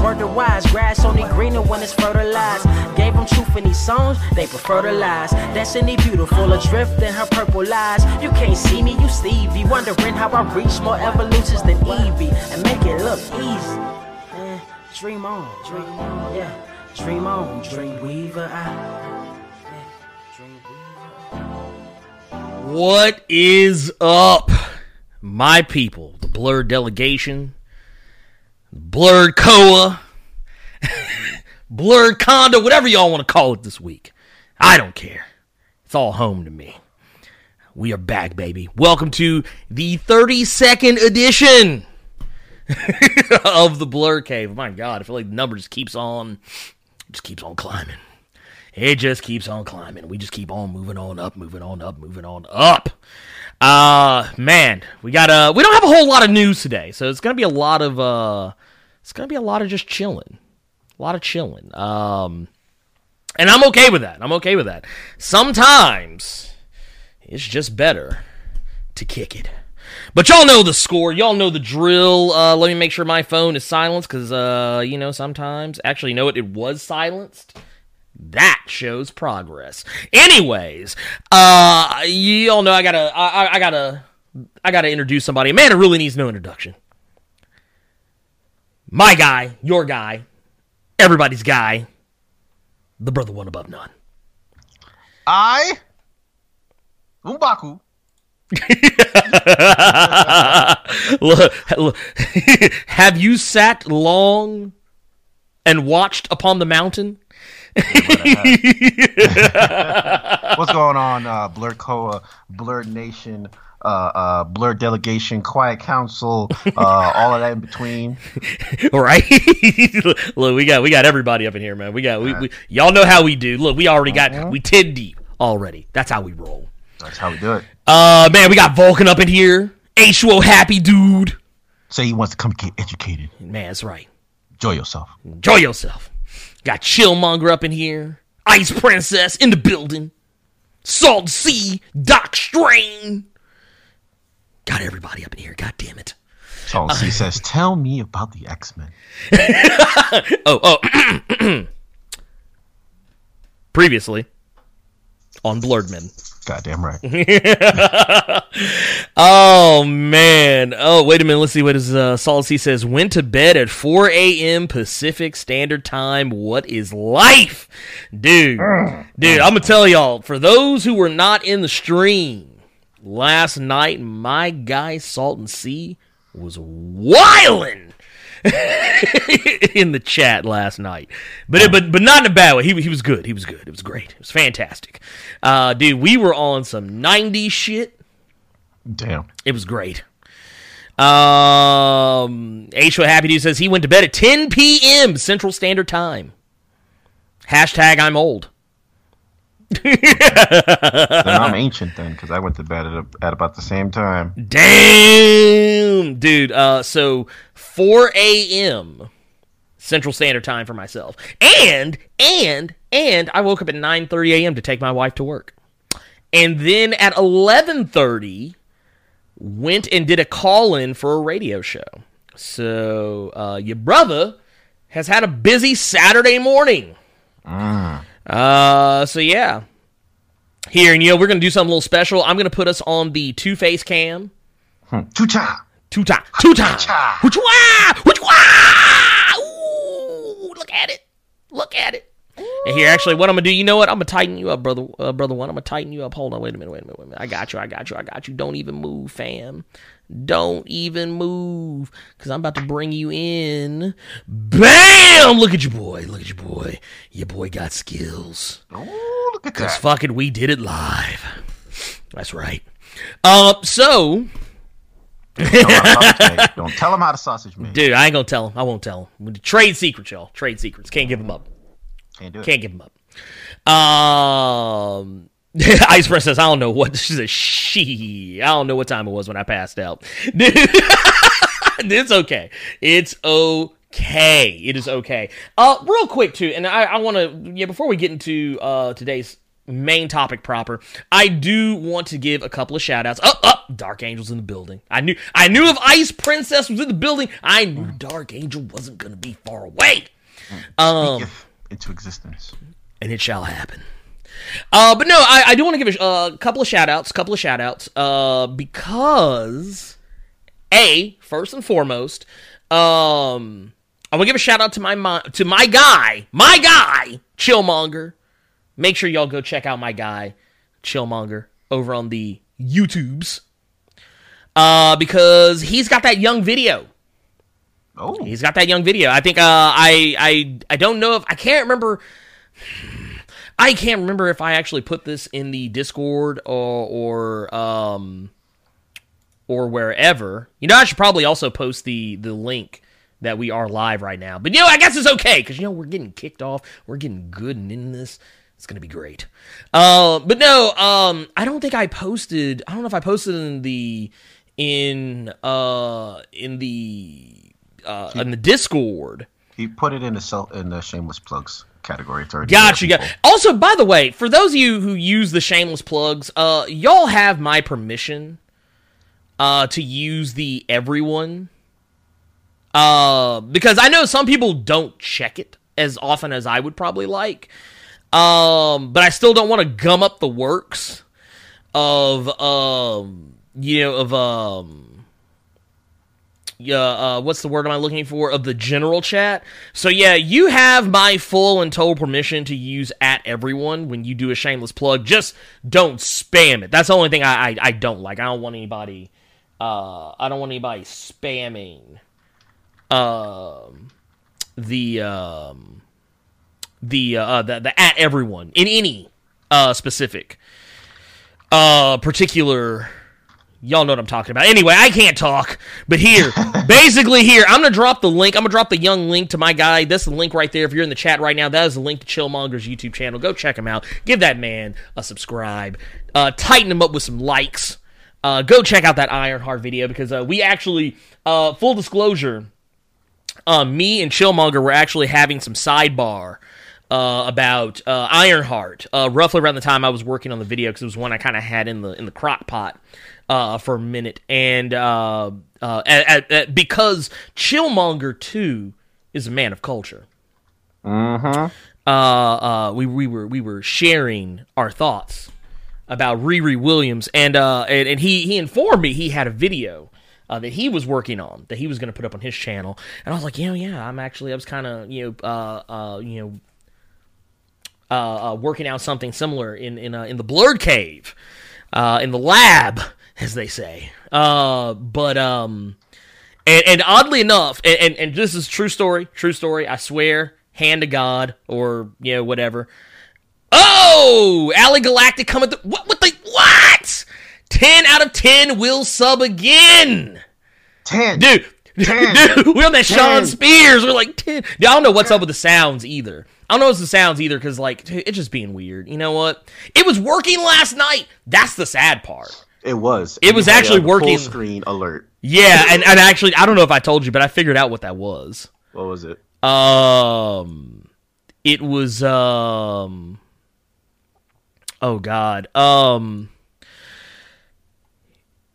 Word to wise, grass only greener when it's fertilized. Gave them truth in these songs, they prefer to lies. Destiny beautiful, adrift in her purple lies. You can't see me, you Stevie. Wondering how I reach more evolutions than Evie and make it look easy. Eh, dream on, dream on, yeah. Dream on, dream weaver. I, yeah, dream weaver. What is up, my people? The Blur Delegation, Blurred Koa, Blurred Condo, whatever y'all want to call it this week. I don't care. It's all home to me. We are back, baby. Welcome to the 32nd edition of the Blur Cave. My God, I feel like the number just keeps on, just keeps on climbing. It just keeps on climbing. We just keep on moving on up, moving on up, moving on up. Uh man, we got uh we don't have a whole lot of news today, so it's gonna be a lot of uh it's gonna be a lot of just chilling. A lot of chilling. Um and I'm okay with that. I'm okay with that. Sometimes it's just better to kick it. But y'all know the score. Y'all know the drill. Uh, let me make sure my phone is silenced because, uh, you know, sometimes. Actually, you know? It was silenced. That shows progress. Anyways, uh, y'all know I gotta, I, I- I gotta, I gotta introduce somebody. A man who really needs no introduction. My guy, your guy, everybody's guy, the brother one above none. I, M'Baku, Have you sat long and watched upon the mountain? what's going on? Uh, Blurred Coa, Blurred Nation, uh, uh, Blurred Delegation, Quiet Council, uh, all of that in between. right? Look, we got we got everybody up in here, man. We got we, we y'all know how we do. Look, we already got we ten deep already. That's how we roll. That's how we do it. Uh, man, we got Vulcan up in here. H2O happy dude. Say he wants to come get educated. Man, that's right. Enjoy yourself. Enjoy yourself. Got Chillmonger up in here. Ice Princess in the building. Salt Sea, Doc Strain. Got everybody up in here. God damn it. So he uh, says, "Tell me about the X Men." Oh, oh. Previously on Blurredman. Goddamn right. Oh man. Oh wait a minute. Let's see what his uh, Solid C says. Went to bed at 4 a.m. Pacific Standard Time. What is life, dude? Dude, I'm gonna tell y'all. For those who were not in the stream last night, my guy Salton C was wildin'. in the chat last night, but but but not in a bad way. He he was good. He was good. It was great. It was fantastic, uh, dude. We were on some '90s shit. Damn. It was great. Um, H. Happy Dude says he went to bed at 10 p.m. Central Standard Time. Hashtag I'm old. Then I'm ancient then, because I went to bed at, at about the same time. Damn, dude. Uh, so 4 a.m. Central Standard Time for myself, and and and I woke up at 9:30 a.m. to take my wife to work, and then at 11:30 went and did a call in for a radio show. So uh, your brother has had a busy Saturday morning. Uh, so yeah. Here and you know we're gonna do something a little special. I'm gonna put us on the Two Face cam. Two-cha. Two time, two time. Which one? Which one? Ooh, look at it. Look at it. And here, actually, what I'm gonna do, you know what? I'm gonna tighten you up, brother, uh, brother one. I'm gonna tighten you up. Hold on, wait a minute, wait a minute, wait a minute. I got you, I got you, I got you. Don't even move, fam. Don't even move, cause I'm about to bring you in. Bam! Look at your boy. Look at your boy. Your boy got skills. Ooh, look at Cause that. fucking we did it live. That's right. Uh, so Don't tell, how to sausage make. Don't tell 'em how to sausage make. Dude, I ain't gonna tell him. I won't tell him. Trade secrets, y'all. Trade secrets. Can't give them up. Can't do it. Can't give them up. Um, Ice Press says, I don't know what. She says, she. I don't know what time it was when I passed out. Dude, it's okay. It's okay. It is okay. Uh, real quick too, and I, I want to yeah before we get into uh today's main topic proper, I do want to give a couple of shout outs. Up, up, Dark Angel's in the building. I knew I knew if Ice Princess was in the building, I knew Dark Angel wasn't gonna be far away. Um, into existence. and it shall happen. Uh, but no, I, I do want to give a uh, couple of shout outs, couple of shout outs, uh, because, A, first and foremost, um, I want to give a shout out to my, mi- to my guy, my guy, Chillmonger. Make sure y'all go check out my guy, Chillmonger, over on the YouTubes. Uh, because he's got that young video. Oh, He's got that young video. I think uh, I I I don't know if I can't remember. I can't remember if I actually put this in the Discord or or um or wherever. You know, I should probably also post the the link that we are live right now. But you know, I guess it's okay because you know we're getting kicked off. We're getting good and in this. It's gonna be great. Uh, but no, um, I don't think I posted. I don't know if I posted in the in uh in the uh in the Discord. he put it in the self in the shameless plugs category. It's already Gotcha. Got. Also, by the way, for those of you who use the shameless plugs, uh, y'all have my permission, uh, to use the everyone, uh, because I know some people don't check it as often as I would probably like, um, but I still don't want to gum up the works of, um, you know, of um yeah, uh, what's the word am I looking for? Of the general chat. So yeah, you have my full and total permission to use at everyone when you do a shameless plug. Just don't spam it. That's the only thing I I, I don't like. I don't want anybody. Uh, I don't want anybody spamming. Um, the um, the uh, the the at everyone in any uh specific uh particular y'all know what I'm talking about. Anyway, I can't talk, but here, basically here, I'm gonna drop the link. I'm gonna drop the young link to my guy. That's the link right there. If you're in the chat right now, that is the link to Chillmonger's YouTube channel. Go check him out. Give that man a subscribe. Uh, tighten him up with some likes. Uh, go check out that Ironheart video because uh, we actually, uh, full disclosure, uh, me and Chillmonger were actually having some sidebar uh, about uh, Ironheart, uh, roughly around the time I was working on the video because it was one I kind of had in the in the crock pot uh, for a minute, and uh, uh, at, at, at- because Chillmonger too is a man of culture. Uh, uh, we we were we were sharing our thoughts about Riri Williams, and uh, and, and he he informed me he had a video uh, that he was working on that he was going to put up on his channel, and I was like, you know, yeah, I'm actually I was kind of you know uh, uh, you know uh, uh, working out something similar in in uh, in the Blurred Cave, uh, in the lab, as they say. Uh, but um, and, and oddly enough, and, and and this is true story, true story. I swear, hand to God, or you know whatever. Oh, Ali Galactic coming through. What? What the? What? Ten out of ten will sub again, Ten. dude. Ten. Dude, we're on that Sean Spears. We're like ten. Dude, I don't know what's up with the sounds either. I don't know what's the sounds either because like dude, it's just being weird. You know what? It was working last night. That's the sad part. It was. It was You had actually working- Full screen alert. Yeah, and, and actually, I don't know if I told you, but I figured out what that was. What was it? Um, it was um. Oh God. Um.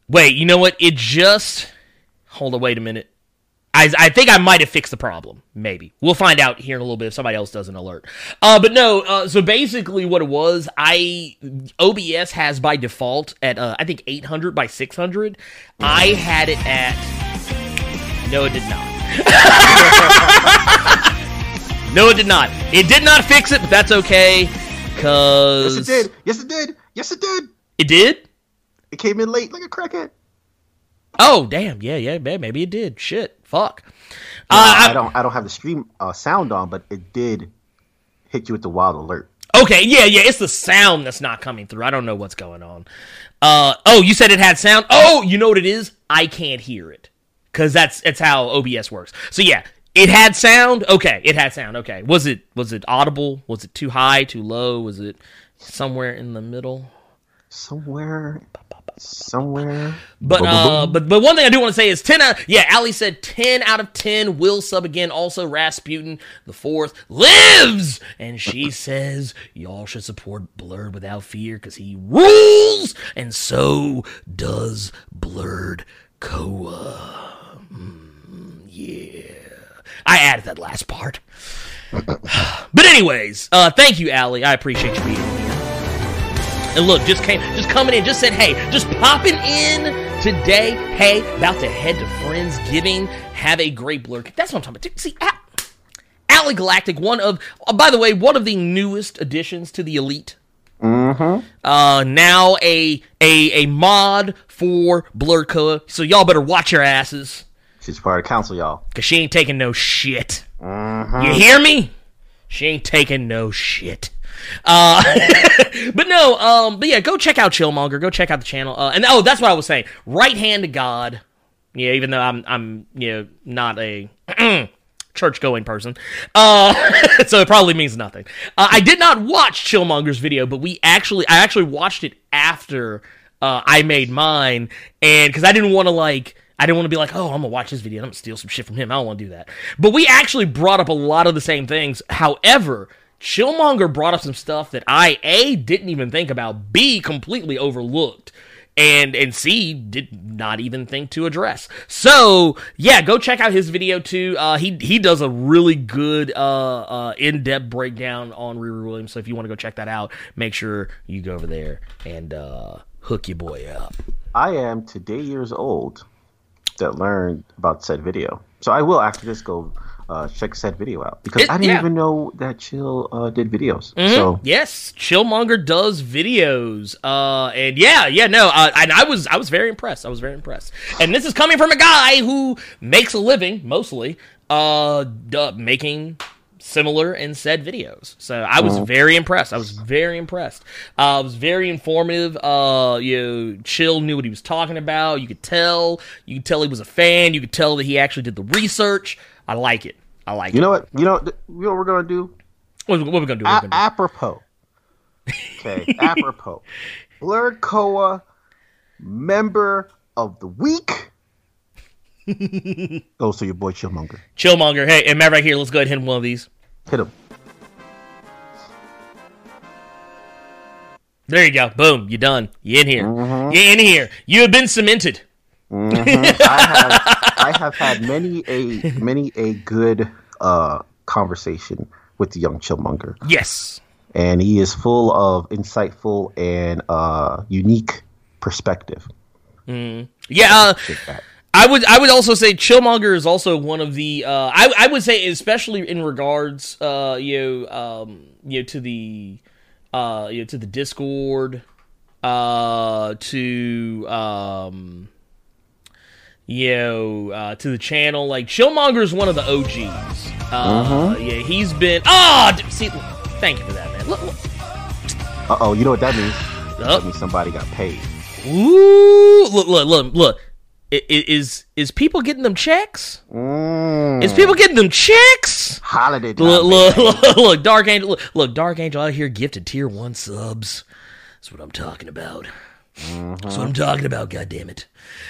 Wait, you know what? It just. Hold on. Wait a minute. I, I think I might have fixed the problem. Maybe we'll find out here in a little bit if somebody else does an alert. Uh, but no. Uh, so basically, what it was, I OBS has by default at uh, I think 800 by 600. I had it at. No, it did not. No, it did not. It did not fix it, but that's okay. Cause Yes, it did. Yes, it did. Yes, it did. It did? It came in late like a crackhead. Oh, damn. Yeah, yeah, man, maybe it did. Shit. Fuck. Uh, Uh, I don't. I don't have the stream uh, sound on, but it did hit you with the wild alert. Okay, yeah, yeah, it's the sound that's not coming through. I don't know what's going on. Uh, oh, you said it had sound. Oh, you know what it is? I can't hear it because that's that's how OBS works. So yeah, it had sound. Okay, it had sound. Okay, was it was it audible? Was it too high, too low? Was it somewhere in the middle? Somewhere, somewhere. But uh, but but one thing I do want to say is ten. Out, yeah, Ali said ten out of ten will sub again. Also, Rasputin the fourth lives, and she says y'all should support Blurred without fear because he rules, and so does Blurred Koa. Mm, yeah, I added that last part. but anyways, uh, thank you, Ali. I appreciate you being here. And look, just came, just coming in, just said, hey, just popping in today. Hey, about to head to Friendsgiving. Have a great blur. That's what I'm talking about. See, Alley Galactic, one of, oh, by the way, one of the newest additions to the Elite. Mm-hmm. Uh, now a a a mod for Blurred Koa. So y'all better watch your asses. She's part of council, y'all. Cause she ain't taking no shit. Mm-hmm. You hear me? She ain't taking no shit. Uh, but no, um, but yeah, go check out Chillmonger. Go check out the channel. Uh, and oh, that's what I was saying. Right hand to God. Yeah, even though I'm, I'm, you know, not a church going person. Uh, so it probably means nothing. Uh, I did not watch Chillmonger's video, but we actually, I actually watched it after uh, I made mine, and because I didn't want to like. I didn't want to be like, oh, I'm gonna watch his video I'm gonna steal some shit from him. I don't want to do that. But we actually brought up a lot of the same things. However, Chillmonger brought up some stuff that I A didn't even think about, B completely overlooked, and and C did not even think to address. So yeah, go check out his video too. Uh, he he does a really good uh, uh, in depth breakdown on Riri Williams. So if you want to go check that out, make sure you go over there and uh, hook your boy up. I am today years old that learned about said video. So I will after this go uh, check said video out because It- I didn't yeah. even know that Chill uh, did videos. Mhm. So yes, Chillmonger does videos. Uh, and yeah, yeah, no, uh, and I was I was very impressed. I was very impressed. And this is coming from a guy who makes a living mostly uh d- making similar and said videos. So I was very impressed. I was very impressed. Uh, it was very informative. Uh, you know, Chill knew what he was talking about. You could tell. You could tell he was a fan. You could tell that he actually did the research. I like it. I like you it. You know what? You know, you know what we're gonna do? What, what we gonna do? What A- gonna do? apropos. Okay, apropos. Blurred Koa member of the week oh, goes to your boy Chillmonger. Chillmonger. Hey, and Matt right here. Let's go ahead and hit one of these. Hit him. There you go. Boom. You done. You in here. Mm-hmm. You in here. You have been cemented. I have I have had many a many a good uh conversation with the young Chillmonger. Yes. and he is full of insightful and uh, unique perspective. Yeah. Uh, I would. I would also say Chillmonger is also one of the. Uh, I. I would say especially in regards. Uh, you know. Um. You know to the. Uh. You know to the Discord. Uh. To. Um. You know, uh, to the channel, like Chillmonger is one of the OGs. Uh, huh. Yeah, he's been. Ah, d see, thank you for that, man. Look, look. Uh oh, you know what that means? Oh. That means somebody got paid. Ooh, look, look, look, look. I- i- Is is people getting them checks? Mm, Is people getting them checks? holiday. Look, look, look, look, Dark Angel, look, look, Dark Angel out here gifted tier one subs. That's what I'm talking about. That's what I'm talking about. God damn it.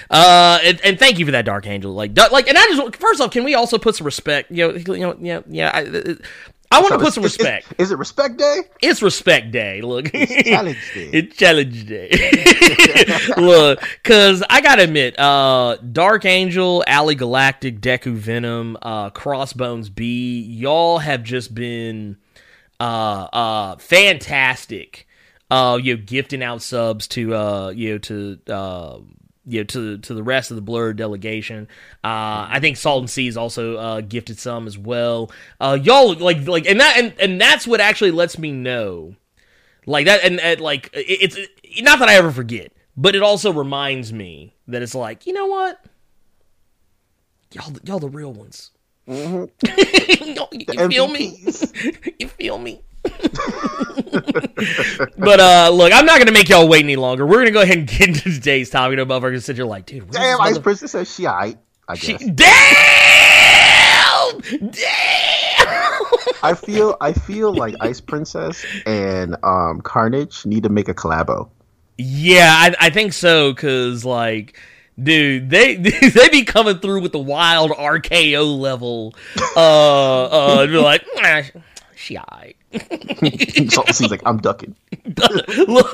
Uh, and, and thank you for that, Dark Angel. Like, like, and I just first off, can we also put some respect? You know, you know, yeah, yeah. I, I want to put some Is- is- respect. Is, it respect day? It's respect day. Look, challenge day. It's challenge day. Look, cause I gotta admit, uh, Dark Angel, Alley Galactic, Deku Venom, uh, Crossbones B, y'all have just been uh uh fantastic. Uh, you know, gifting out subs to uh you know to uh you know to to the rest of the blur delegation. Uh, I think Salt and Seas also uh, gifted some as well. Uh, y'all like like and that and, and that's what actually lets me know like that and, and like it, it's it, not that I ever forget, but it also reminds me that it's like you know what y'all y'all the real ones. Y'all- you feel me? You feel me? but uh, look, I'm not gonna make y'all wait any longer. We're gonna go ahead and get into today's topic. You know, motherfuckers sit here like, dude, Damn, Ice mother- Princess says she I She- damn, damn. I feel I feel like Ice Princess and um Carnage need to make a collabo. Yeah, I, I think so. Cause like, dude, they they be coming through with the wild RKO level. Uh, uh, be like, "Nah, she alright. she's like, I'm ducking. Look,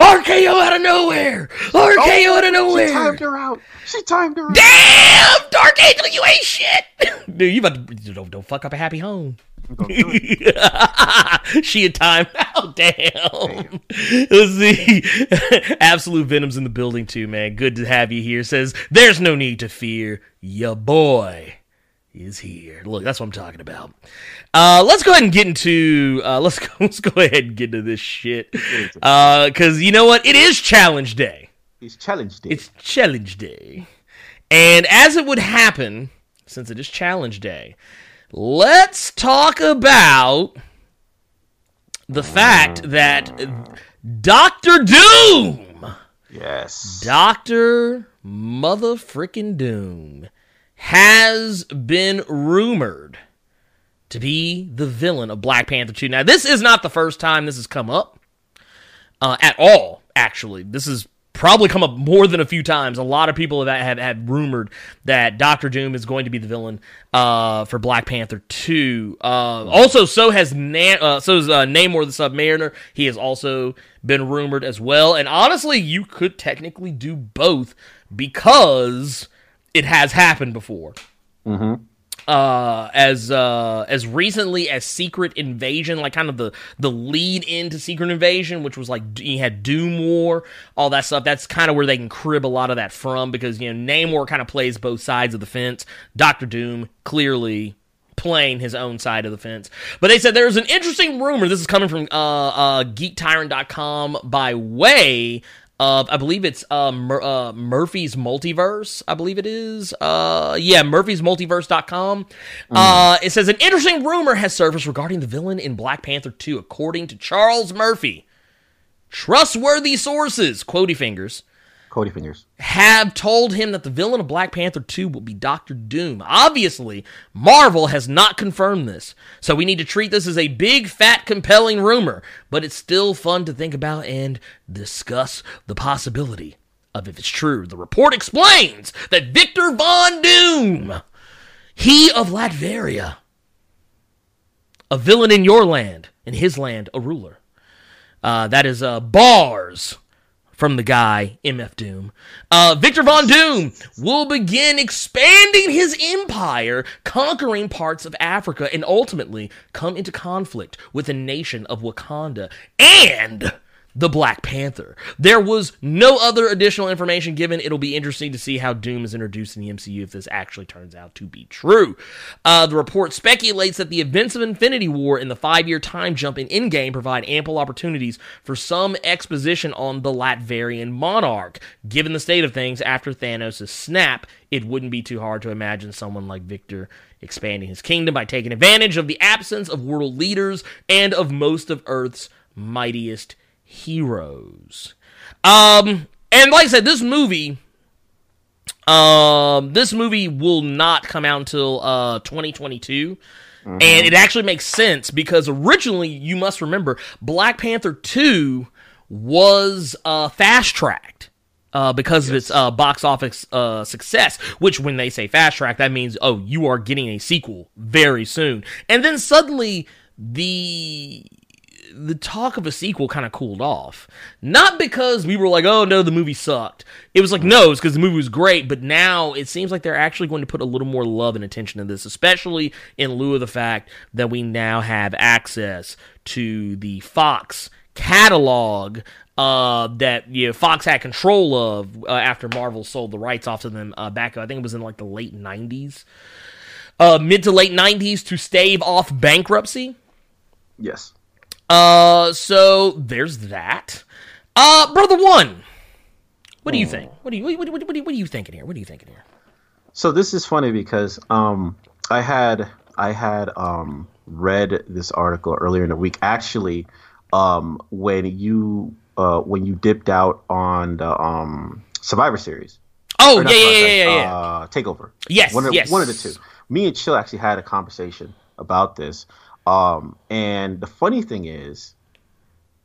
RKO out of nowhere. RKO out of oh, nowhere! She timed her out. She timed her out. Damn, Dark Angel, you ain't shit. Dude, you about to don't, don't fuck up a happy home. I'm gonna do it. she had time out. Damn. Let's see. Absolute Venom's in the building too, man. Good to have you here. Says there's no need to fear. Ya boy is here. Look, that's what I'm talking about. Uh, let's go ahead and get into. Uh, let's go. Let's go ahead and get into this shit. Because you know what? It is Challenge Day. He's challenged it. It's Challenge Day. And as it would happen, since it is Challenge Day, let's talk about the fact that Doctor Doom, yes. Doctor Motherfrickin' Doom, has been rumored to be the villain of Black Panther 2. Now, this is not the first time this has come up uh, at all. Actually, this has probably come up more than a few times. A lot of people have have, have rumored that Doctor Doom is going to be the villain uh, for Black Panther two. Uh, also, so has Na- uh, so is uh, Namor the Submariner. He has also been rumored as well. And honestly, you could technically do both because it has happened before. Uh as uh as recently as secret invasion like kind of the the lead into secret invasion which was like you had doom war all that stuff that's kind of where they can crib a lot of that from because you know namor kind of plays both sides of the fence. Dr doom clearly playing his own side of the fence. But they said there's an interesting rumor this is coming from uh uh geektyrant.com by way of I believe it's uh, Mur- uh, Murphy's Multiverse. I believe it is. Uh, yeah, Murphy's Multiverse.com. Uh, it says an interesting rumor has surfaced regarding the villain in Black Panther 2, according to Charles Murphy. Trustworthy sources, quotey fingers, Cody fingers. have told him that the villain of Black Panther 2 will be Doctor Doom. Obviously, Marvel has not confirmed this, so we need to treat this as a big, fat, compelling rumor, but it's still fun to think about and discuss the possibility of if it's true. The report explains that Victor Von Doom, he of Latveria, a villain in your land, in his land, a ruler. Uh, that is uh, bars from the guy MF Doom. Uh, Victor Von Doom will begin expanding his empire, conquering parts of Africa, and ultimately come into conflict with the nation of Wakanda and the Black Panther. There was no other additional information given. It'll be interesting to see how Doom is introduced in the MCU if this actually turns out to be true. Uh, the report speculates that the events of Infinity War and the five year time jump in Endgame provide ample opportunities for some exposition on the Latverian monarch. Given the state of things after Thanos' snap, it wouldn't be too hard to imagine someone like Victor expanding his kingdom by taking advantage of the absence of world leaders and of most of Earth's mightiest heroes. Um, and like I said, this movie, um, this movie will not come out until uh 2022. And it actually makes sense because originally, you must remember, Black Panther 2 was uh, fast tracked. Uh, because of its uh, box office uh, success, which when they say fast track, that means oh, you are getting a sequel very soon. And then suddenly the the talk of a sequel kind of cooled off. Not because we were like, oh no, the movie sucked. It was like, no, it's because the movie was great, but now it seems like they're actually going to put a little more love and attention to this, especially in lieu of the fact that we now have access to the Fox catalog uh, that you know, Fox had control of uh, after Marvel sold the rights off to them uh, back, I think it was in like the late 90s. Uh, mid to late 90s to stave off bankruptcy. Yes. Uh, so there's that. Uh, brother one, what do you think? What do you what, what, what, what, are you- what are you thinking here? What are you thinking here? So this is funny because um I had I had um, read this article earlier in the week. Actually, um, when you uh, when you dipped out on the um, Survivor Series. Oh yeah yeah yeah yeah yeah. Uh, Takeover. Yes, one of, yes. one of the two. Me and Chill actually had a conversation about this. Um, and the funny thing is,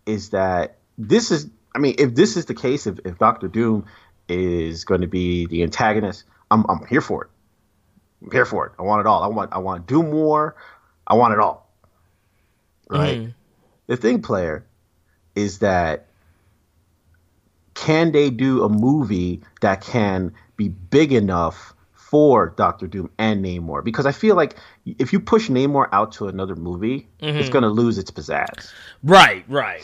is that this is. I mean, if this is the case, if, if Doctor Doom is going to be the antagonist, I'm I'm here for it. I'm here for it. I want it all. I want I want Doom War. I want it all. Right. Mhm. The thing, player, is that can they do a movie that can be big enough for Doctor Doom and Namor? Because I feel like if you push Namor out to another movie, it's going to lose its pizzazz. Right right.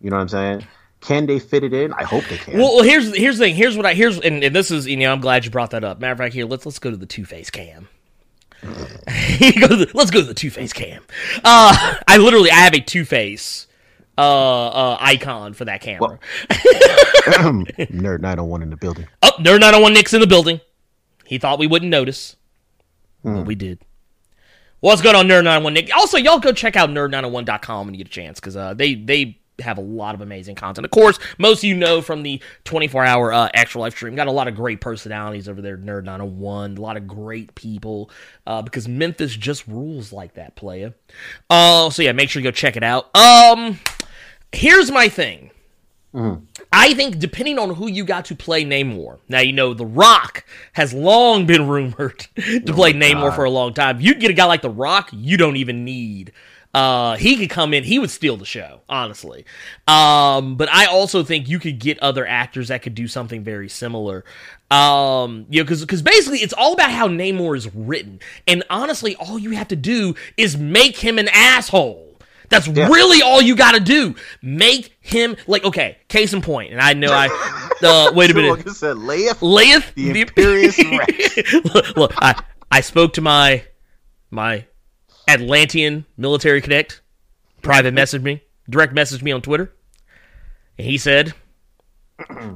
You know what I'm saying? Can they fit it in? I hope they can. Well, well, here's here's the thing. Here's what I here's and, and this is you know I'm glad you brought that up. Matter of fact, here let's let's go to the Two Face cam. let's go to the Two Face cam. Uh, I literally I have a Two Face uh, uh icon for that camera. Nerd 901 in the building. Oh, Nerd 901 Nick's in the building. He thought we wouldn't notice, but we did. What's going on, Nerd 901 Nick? Also, y'all go check out nerd901.com when you get a chance because uh, they they have a lot of amazing content. Of course, most of you know from the 24 hour uh, extra live stream. Got a lot of great personalities over there, Nerd 901. A lot of great people uh, because Memphis just rules like that, playa. Uh, so yeah, make sure you go check it out. Um, here's my thing. I think depending on who you got to play Namor. Now you know The Rock has long been rumored to play Namor for a long time. You get a guy like The Rock, you don't even need. Uh, he could come in, he would steal the show, honestly. Um, but I also think you could get other actors that could do something very similar. Um, you know, because because basically it's all about how Namor is written, and honestly, all you have to do is make him an asshole. That's really all you got to do. Make him like okay. Case in point, and I know I. Uh, wait a minute. Said, Leia, Layeth the Imperious Rex. look, look, I I spoke to my my Atlantean military connect. Private messaged me, direct messaged me on Twitter, and he said,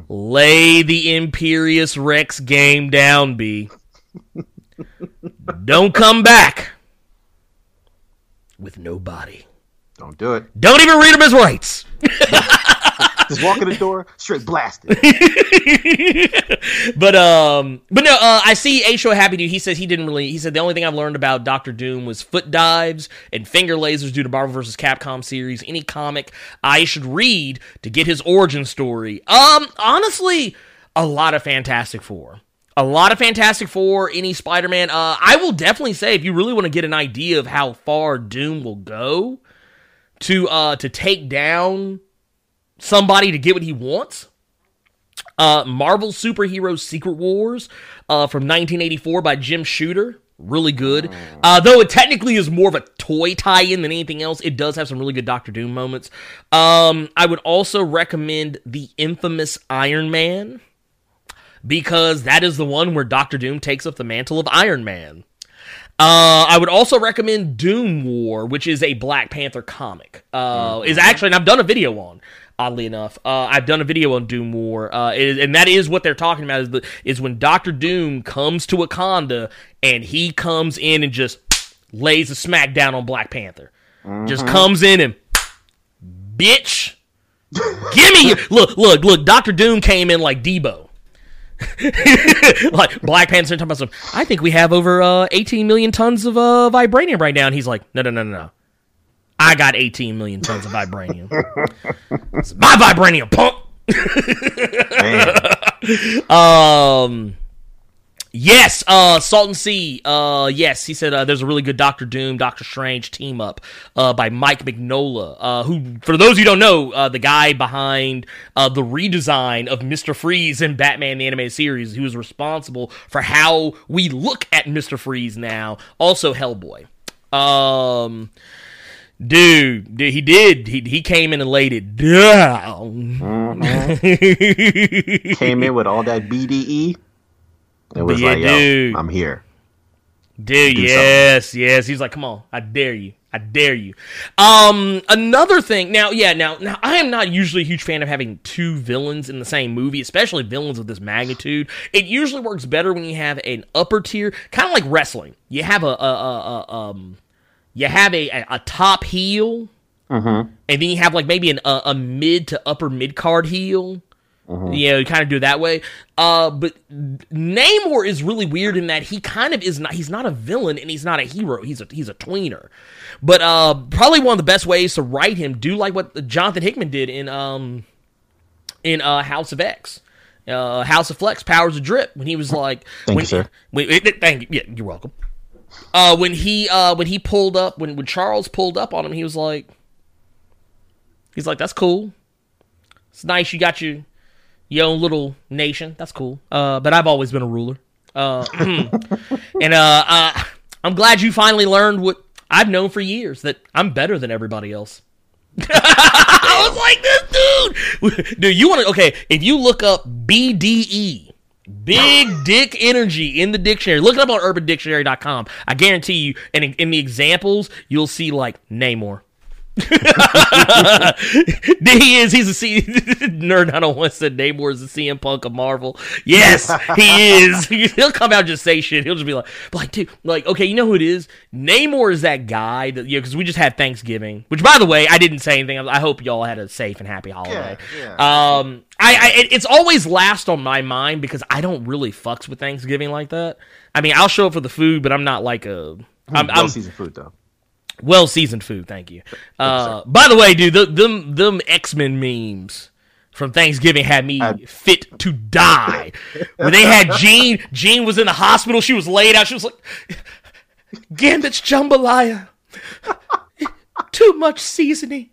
"Lay the Imperius Rex game down, B. Don't come back with no body. Don't do it. Don't even read him his rights." Just walk in the door, straight blasted. but um, but no, uh, I see A Show Happy Dude. He says he didn't really. He said the only thing I've learned about Doctor Doom was foot dives and finger lasers due to Marvel vs. Capcom series. Any comic I should read to get his origin story. Um, honestly, a lot of Fantastic Four. A lot of Fantastic Four, any Spider Man. Uh, I will definitely say if you really want to get an idea of how far Doom will go to uh to take down somebody to get what he wants. Uh, Marvel Superhero Secret Wars uh, from 1984 by Jim Shooter. Really good. Uh, though it technically is more of a toy tie in than anything else, it does have some really good Doctor Doom moments. Um, I would also recommend the infamous Iron Man because that is the one where Doctor Doom takes up the mantle of Iron Man. Uh, I would also recommend Doom War, which is a Black Panther comic. Uh, is actually, and I've done a video on. Oddly enough, uh, I've done a video on Doom War, uh, is- and that is what they're talking about. Is, the, is when Doctor Doom comes to Wakanda and he comes in and just lays a smack down on Black Panther. Just comes in and bitch, give me your, look, look, look. Doctor Doom came in like Debo. like Black Panther talking about some. I think we have over uh, 18 million tons of uh, vibranium right now, and he's like, no, no, no, no, no. I got 18 million tons of vibranium. it's my vibranium. Man, Um. Yes, uh, Salt and Sea. Uh, yes, he said uh, there's a really good Doctor Doom, Doctor Strange team up uh, by Mike Mignola, uh, who, for those you don't know, uh, the guy behind uh, the redesign of Mister Freeze in Batman the animated series, who was responsible for how we look at Mister Freeze now. Also, Hellboy. Um, dude, dude, he did. He he came in and laid it down. came in with all that BDE. It was Yeah, like, dude. I'm here. Dude, yes, yes. He's like, come on, I dare you. I dare you. Um, another thing. Now, yeah, now, now, I am not usually a huge fan of having two villains in the same movie, especially villains of this magnitude. It usually works better when you have an upper tier, kind of like wrestling. You have a, a, a, a um, you have a, a, a top heel, and then you have like maybe an, a, a mid to upper mid card heel. Yeah, you know, kind of do it that way. Uh, but Namor is really weird in that he kind of is not. He's not a villain and he's not a hero. He's a he's a tweener. But uh, probably one of the best ways to write him, do like what Jonathan Hickman did in um in uh House of X. Uh, House of Flex, Powers of Drip, when he was like, Thank when, you, sir. when- it- thank you. Yeah, you're welcome. Uh, when he uh when he pulled up when when Charles pulled up on him, he was like, he's like, that's cool. It's nice you got your your own little nation. That's cool. Uh, but I've always been a ruler. Uh, and uh, uh, I'm glad you finally learned what I've known for years that I'm better than everybody else. I was like, this dude, dude. You want to? Okay, if you look up BDE, Big Dick Energy in the dictionary, look it up on UrbanDictionary.com. I guarantee you, and in, in the examples, you'll see like Namor. he is. He's a C. Nerd. I don't want to say Namor is a CM Punk of Marvel. Yes, he is. He'll come out and just say shit. He'll just be like, like, dude, like, okay, you know who it is? Namor is that guy that you know because we just had Thanksgiving. Which, by the way, I didn't say anything. I hope y'all had a safe and happy holiday. Yeah, Um, I, I it's always last on my mind because I don't really fucks with Thanksgiving like that. I mean, I'll show up for the food, but I'm not like a. I'm, I'm food though. Well seasoned food, thank you. Uh, by the way, dude, the, them them X Men memes from Thanksgiving had me fit to die. When they had Jean, Jean was in the hospital. She was laid out. She was like, "Gambit's jambalaya, too much seasoning."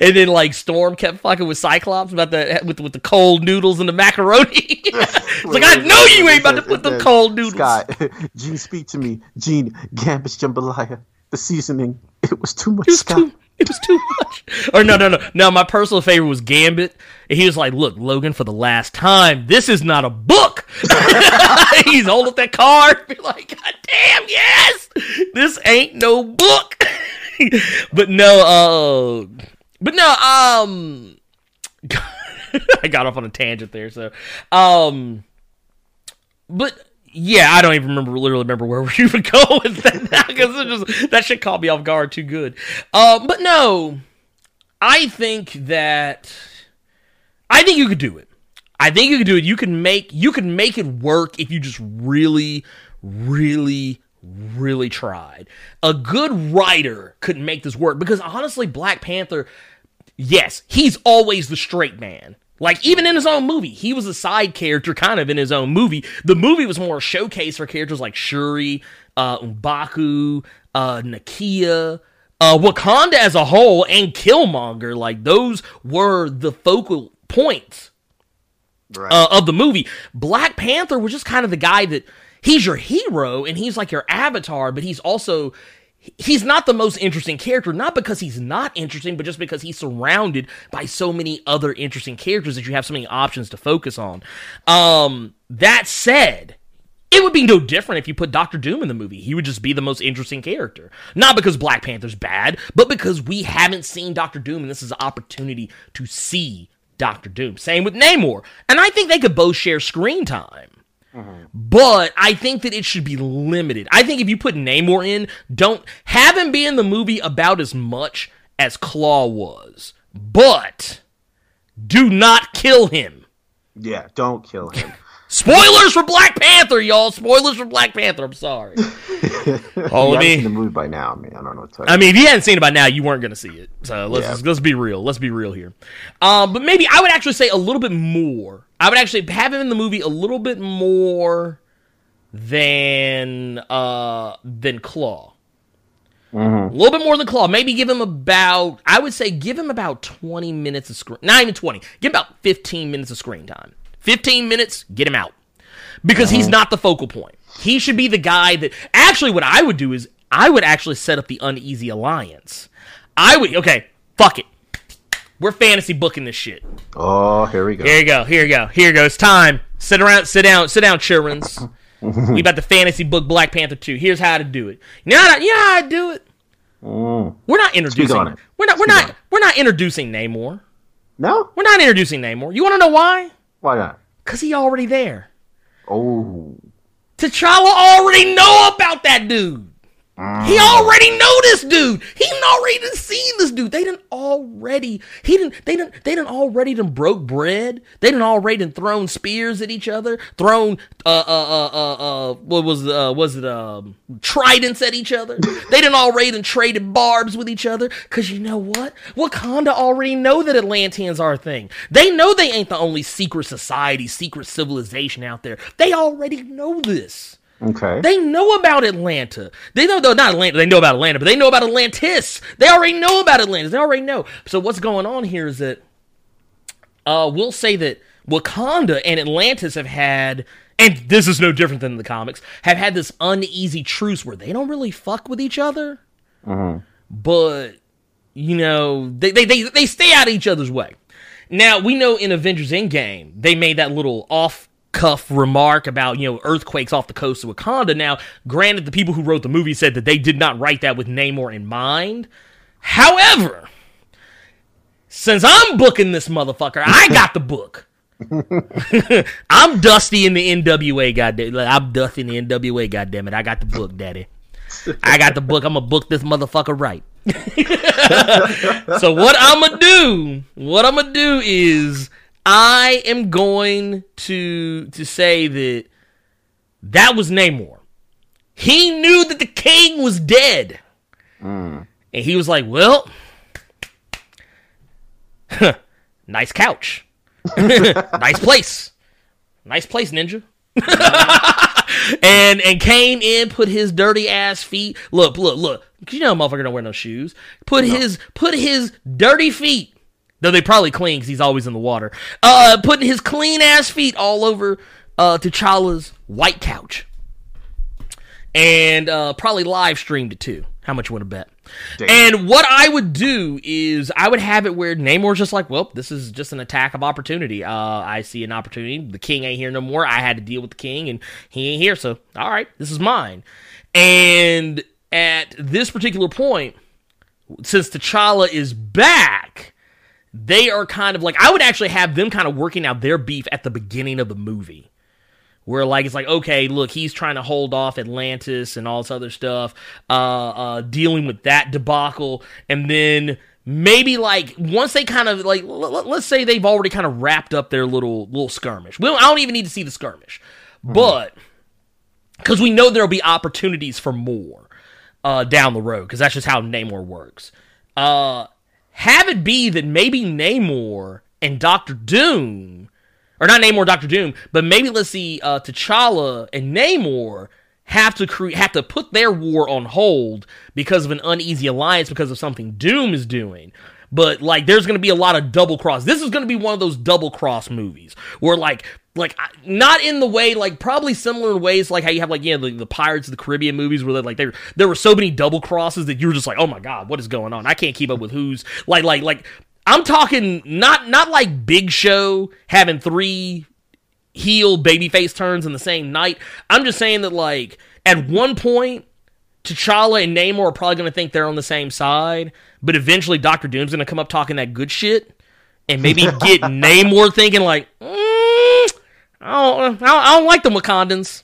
And then like Storm kept fucking with Cyclops about the with with the cold noodles and the macaroni. it's like I know you ain't about to put the cold noodles. Scott, Jean, speak to me. Jean, Gambit's jambalaya. The seasoning, it was too much. It was Scott. too. It was too much. Or no, no, no, no. My personal favorite was Gambit. And he was like, "Look, Logan, for the last time, this is not a book." He's holding up that card, be like, "God damn, yes, this ain't no book." but no, uh, but no, um, I got off on a tangent there. So, um, but yeah, I don't even remember literally remember where we would go with that because just that shit caught me off guard too good. Um, but no, I think that I think you could do it. I think you could do it. You can make you can make it work if you just really, really, really tried. A good writer could make this work because honestly, Black Panther, yes, he's always the straight man. Like even in his own movie, he was a side character kind of in his own movie. The movie was more a showcase for characters like Shuri, uh, M'Baku, uh, Nakia, uh, Wakanda as a whole, and Killmonger. Like those were the focal points Right. uh, of the movie. Black Panther was just kind of the guy that he's your hero and he's like your avatar, but he's also he's not the most interesting character, not because he's not interesting, but just because he's surrounded by so many other interesting characters that you have so many options to focus on. Um, that said, it would be no different if you put Doctor Doom in the movie. He would just be the most interesting character. Not because Black Panther's bad, but because we haven't seen Doctor Doom, and this is an opportunity to see Doctor Doom. Same with Namor. And I think they could both share screen time. But I think that it should be limited. I think if you put Namor in, don't have him be in the movie about as much as Klaue was. But do not kill him. yeah, don't kill him. Spoilers for Black Panther, y'all. Spoilers for Black Panther. I'm sorry. oh, you let haven't seen me. the movie by now, man. I don't know what to tell you. I mean, if you hadn't seen it by now, you weren't going to see it. So let's Yeah. let's be real. Let's be real here. Um, but maybe I would actually say a little bit more. I would actually have him in the movie a little bit more than uh than Klaue. A little bit more than Klaue. Maybe give him about. I would say give him about twenty minutes of screen. Not even twenty. Give him about fifteen minutes of screen time. Fifteen minutes. Get him out because he's not the focal point. He should be the guy that actually what I would do is I would actually set up the uneasy alliance. I would okay, fuck it. We're fantasy booking this shit. oh, here we go. Here you go, here you go, here you go. It's time. Sit around, sit down, sit down, childrens. we about to fantasy book Black Panther 2. Here's how to do it. You know how to, you know how to do it? Mm. We're not introducing. We're not we're Speak not we're not introducing Namor. No? We're not introducing Namor. You want to know why? Why not? Cuz he already there. Oh. T'Challa already know about that dude. He already know this dude. He already done seen this dude. They done already. He didn't. They done. They done already done broke bread. They done already done thrown spears at each other. Thrown uh uh uh uh, uh what was uh was it um tridents at each other. they done already done traded barbs with each other. Cause you know what? Wakanda already know that Atlanteans are a thing. They know they ain't the only secret society, secret civilization out there. They already know this. Okay. They know about Atlanta. They know, though, not Atlanta. They know about Atlanta, but they know about Atlantis. They already know about Atlantis. They already know. So what's going on here is that uh, we'll say that Wakanda and Atlantis have had, and this is no different than the comics, have had this uneasy truce where they don't really fuck with each other, but you know they, they they they stay out of each other's way. Now we know in Avengers Endgame they made that little off cuff remark about you know earthquakes off the coast of Wakanda. Now, granted, the people who wrote the movie said that they did not write that with Namor in mind. However, since I'm booking this motherfucker, I got the book. I'm Dusty in the NWA, goddamn. I'm Dusty in the NWA, goddamn it. I got the book, daddy. I got the book. I'm gonna book this motherfucker right. so what I'm gonna do? What I'm gonna do is I am going to to say that that was Namor. He knew that the king was dead, mm. and he was like, "Well, nice couch, nice place, nice place, ninja." and and came in, put his dirty ass feet. Look, look, look. 'Cause You know, motherfucker don't wear no shoes. Put his put his dirty feet, though they probably clean because he's always in the water. Uh, putting his clean ass feet all over uh T'Challa's white couch, and uh probably live streamed it too. How much you want to bet? And what I would do is I would have it where Namor's just like, well, this is just an attack of opportunity. Uh, I see an opportunity. The king ain't here no more. I had to deal with the king, and he ain't here. So, all right, this is mine. And at this particular point, since T'Challa is back, they are kind of like I would actually have them kind of working out their beef at the beginning of the movie. Where like it's like okay look he's trying to hold off atlantis and all this other stuff uh uh dealing with that debacle. And then maybe like once they kind of like l- l- let's say they've already kind of wrapped up their little little skirmish. We don't, i don't even need to see the skirmish. But because we know there'll be opportunities for more uh down the road because that's just how namor works. Uh have it be that maybe namor and dr doom or not Namor, Doctor Doom, but maybe let's see uh, T'Challa and Namor have to create have to put their war on hold because of an uneasy alliance because of something Doom is doing. But like, there's going to be a lot of double cross. This is going to be one of those double cross movies where like. Like not in the way, like probably similar ways, like how you have like yeah the, the Pirates of the Caribbean movies where they're like there there were so many double crosses that you were just like oh my god what is going on I can't keep up with who's like like like I'm talking not not like Big Show having three heel babyface turns in the same night. I'm just saying that like at one point T'Challa and Namor are probably going to think they're on the same side, but eventually Doctor Doom's going to come up talking that good shit and maybe get Namor thinking like, mm, I, don't, I don't I don't like the Wakandans.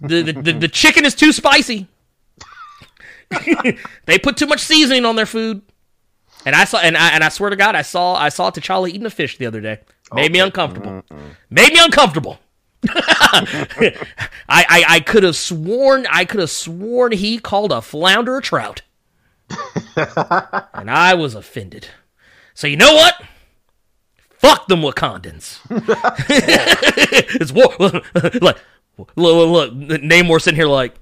The, the, the, the chicken is too spicy. they put too much seasoning on their food. And I saw, and I, and I swear to God, I saw, I saw T'Challa eating a fish the other day. Made me uncomfortable. Made me uncomfortable. I, I, I could have sworn, I could have sworn he called a flounder a trout, and I was offended. So you know what? Fuck them Wakandans. it's war. like, look, look, look, Namor sitting here like,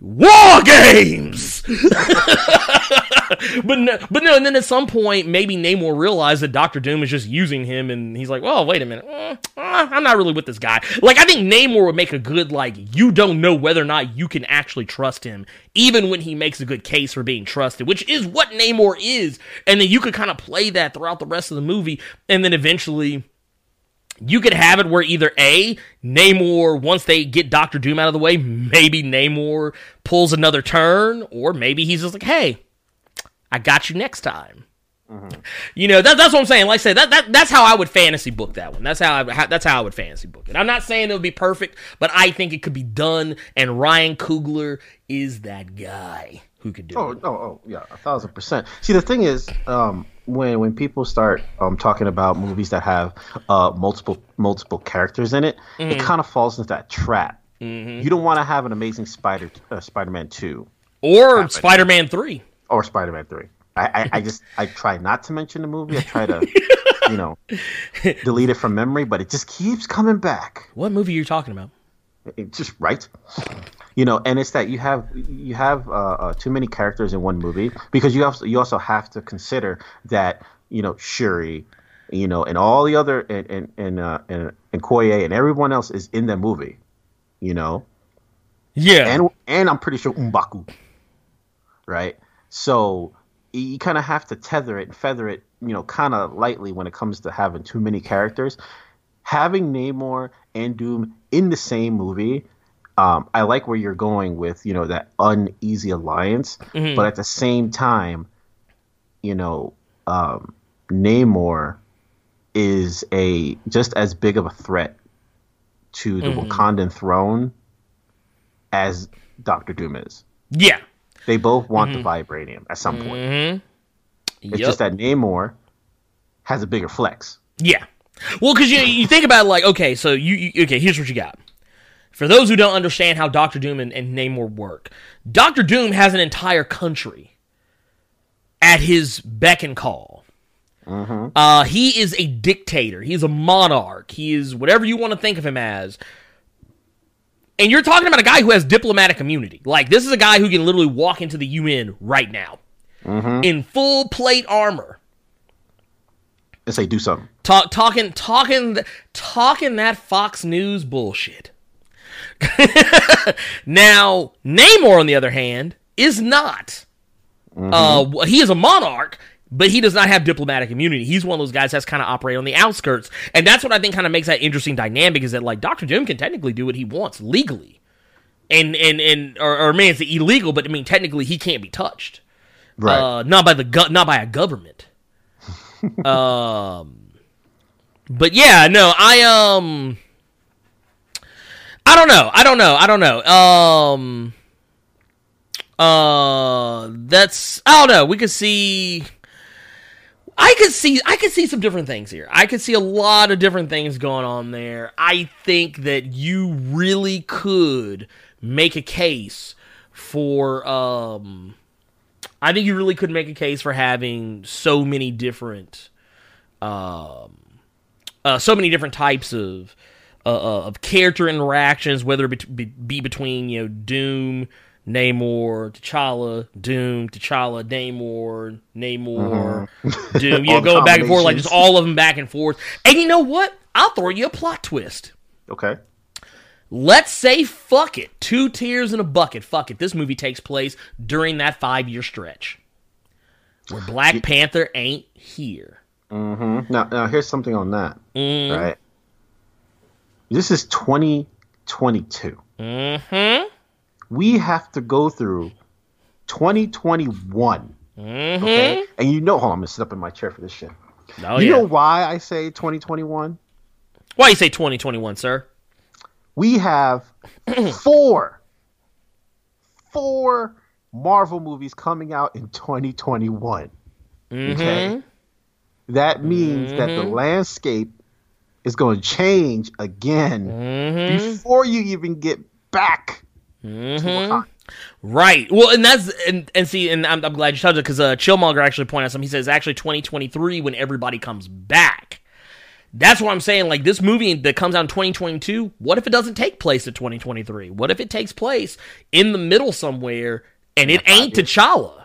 war games. but no, but no, and then at some point, maybe Namor realized that Doctor Doom is just using him, and he's like, "Well, wait a minute, Mm, uh, I'm not really with this guy." Like, I think Namor would make a good like you don't know whether or not you can actually trust him, even when he makes a good case for being trusted, which is what Namor is, and then you could kind of play that throughout the rest of the movie, and then eventually you could have it where either A, Namor, once they get Doctor Doom out of the way, maybe Namor pulls another turn, or maybe he's just like, hey, I got you next time. Mm-hmm. You know that, that's what I'm saying. Like I said, that, that that's how I would fantasy book that one. That's how, I, that's how I would fantasy book it. I'm not saying it would be perfect, but I think it could be done. And Ryan Coogler is that guy who could do oh, it. Oh, oh, yeah, a thousand percent. See, the thing is, um, when when people start um, talking about movies that have uh, multiple multiple characters in it, mm-hmm. it kind of falls into that trap. Mm-hmm. You don't want to have an amazing Spider uh, Spider Man two or Spider Man three or Spider Man three. I, I, I, just I try not to mention the movie. I try to, you know, delete it from memory, but it just keeps coming back. What movie are you talking about? It just right, you know, and it's that you have you have uh, uh, too many characters in one movie because you also you also have to consider that you know Shuri, you know, and all the other and and and uh, and, and Okoye and everyone else is in that movie, you know. Yeah, and and I'm pretty sure M'Baku, right? So you kind of have to tether it and feather it, you know, kind of lightly when it comes to having too many characters. Having Namor and Doom in the same movie, um, I like where you're going with, you know, that uneasy alliance, mm-hmm. but at the same time, you know, um, Namor is a just as big of a threat to the mm-hmm. Wakandan throne as Doctor Doom is. Yeah, they both want mm-hmm. the vibranium at some point. Mm-hmm. It's yep. just that Namor has a bigger flex. Yeah. Well, because you you think about it like okay, so you, you, okay. Here's what you got. For those who don't understand how Doctor Doom and, and Namor work, Doctor Doom has an entire country at his beck and call. Mm-hmm. Uh, he is a dictator. He's a monarch. He is whatever you want to think of him as. And you're talking about a guy who has diplomatic immunity. Like, this is a guy who can literally walk into the UN right now mm-hmm. in full plate armor. And say, do something. Talk, talking, talking, talking that Fox News bullshit. now, Namor, on the other hand, is not. Mm-hmm. Uh, he is a monarch but he does not have diplomatic immunity. He's one of those guys that's kind of operate on the outskirts, and that's what I think kind of makes that interesting dynamic. Is that like Doctor Doom can technically do what he wants legally, and and and or, or man, it's illegal, but I mean technically he can't be touched, right? Uh, not by the go- not by a government. um, but yeah, no, I um, I don't know, I don't know, I don't know. Um, uh, that's I don't know. We could see I could see I could see some different things here. I could see a lot of different things going on there. I think that you really could make a case for um I think you really could make a case for having so many different um uh, so many different types of uh, uh of character interactions whether it be, be between you know Doom Namor, T'Challa, Doom, T'Challa, Namor, Namor, mm-hmm. Doom. You know, going back and forth, like just all of them back and forth. And you know what? I'll throw you a plot twist. Okay. Let's say fuck it. Two tears in a bucket. Fuck it. This movie takes place during that five year stretch where Black Panther ain't here. Mm-hmm. Now, now here's something on that. Mm. Right. This is 2022. Mm-hmm we have to go through 2021. Mm-hmm. Okay? And you know, hold on, I'm gonna sit up in my chair for this shit. Oh, you yeah. know why I say 2021? Why you say 2021, sir? We have four, four Marvel movies coming out in 2021. Mm-hmm. Okay, that means mm-hmm. that the mm-hmm. landscape is going to change again mm-hmm. before you even get back Mm-hmm. Right. Well, and that's and, and see, and I'm, I'm glad you touched it because uh, Chillmonger actually pointed out something. He says actually 2023 when everybody comes back. That's what I'm saying. Like this movie that comes out in 2022. What if it doesn't take place in 2023? What if it takes place in the middle somewhere and it ain't T'Challa?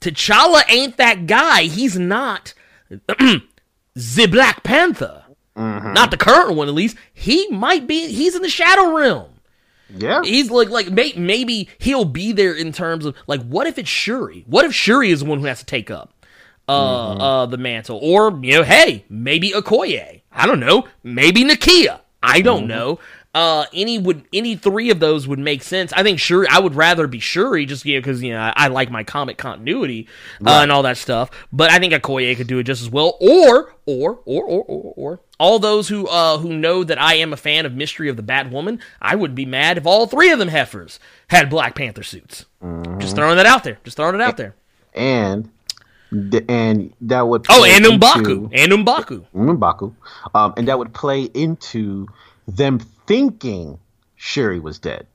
T'Challa ain't that guy. He's not the Black Panther. Mm-hmm. Not the current one, at least. He might be. He's in the Shadow Realm. Yeah, he's like like may, maybe he'll be there in terms of like what if it's Shuri? What if Shuri is the one who has to take up uh mm-hmm. uh the mantle, or you know, hey, maybe Okoye. I don't know, maybe Nakia. I don't mm-hmm. know. Uh, any would any three of those would make sense. I think Shuri. I would rather be Shuri just you know because you know I, I, like my comic continuity uh, right. and all that stuff. But I think Okoye could do it just as well. Or or or or or, or all those who uh who know that I am a fan of Mystery of the Batwoman, I wouldn't be mad if all three of them heifers had Black Panther suits. Mm-hmm. Just throwing that out there. Just throwing it out there. And and that would oh and M'Baku and M'Baku M'Baku, um, and that would play into them thinking Shuri was dead.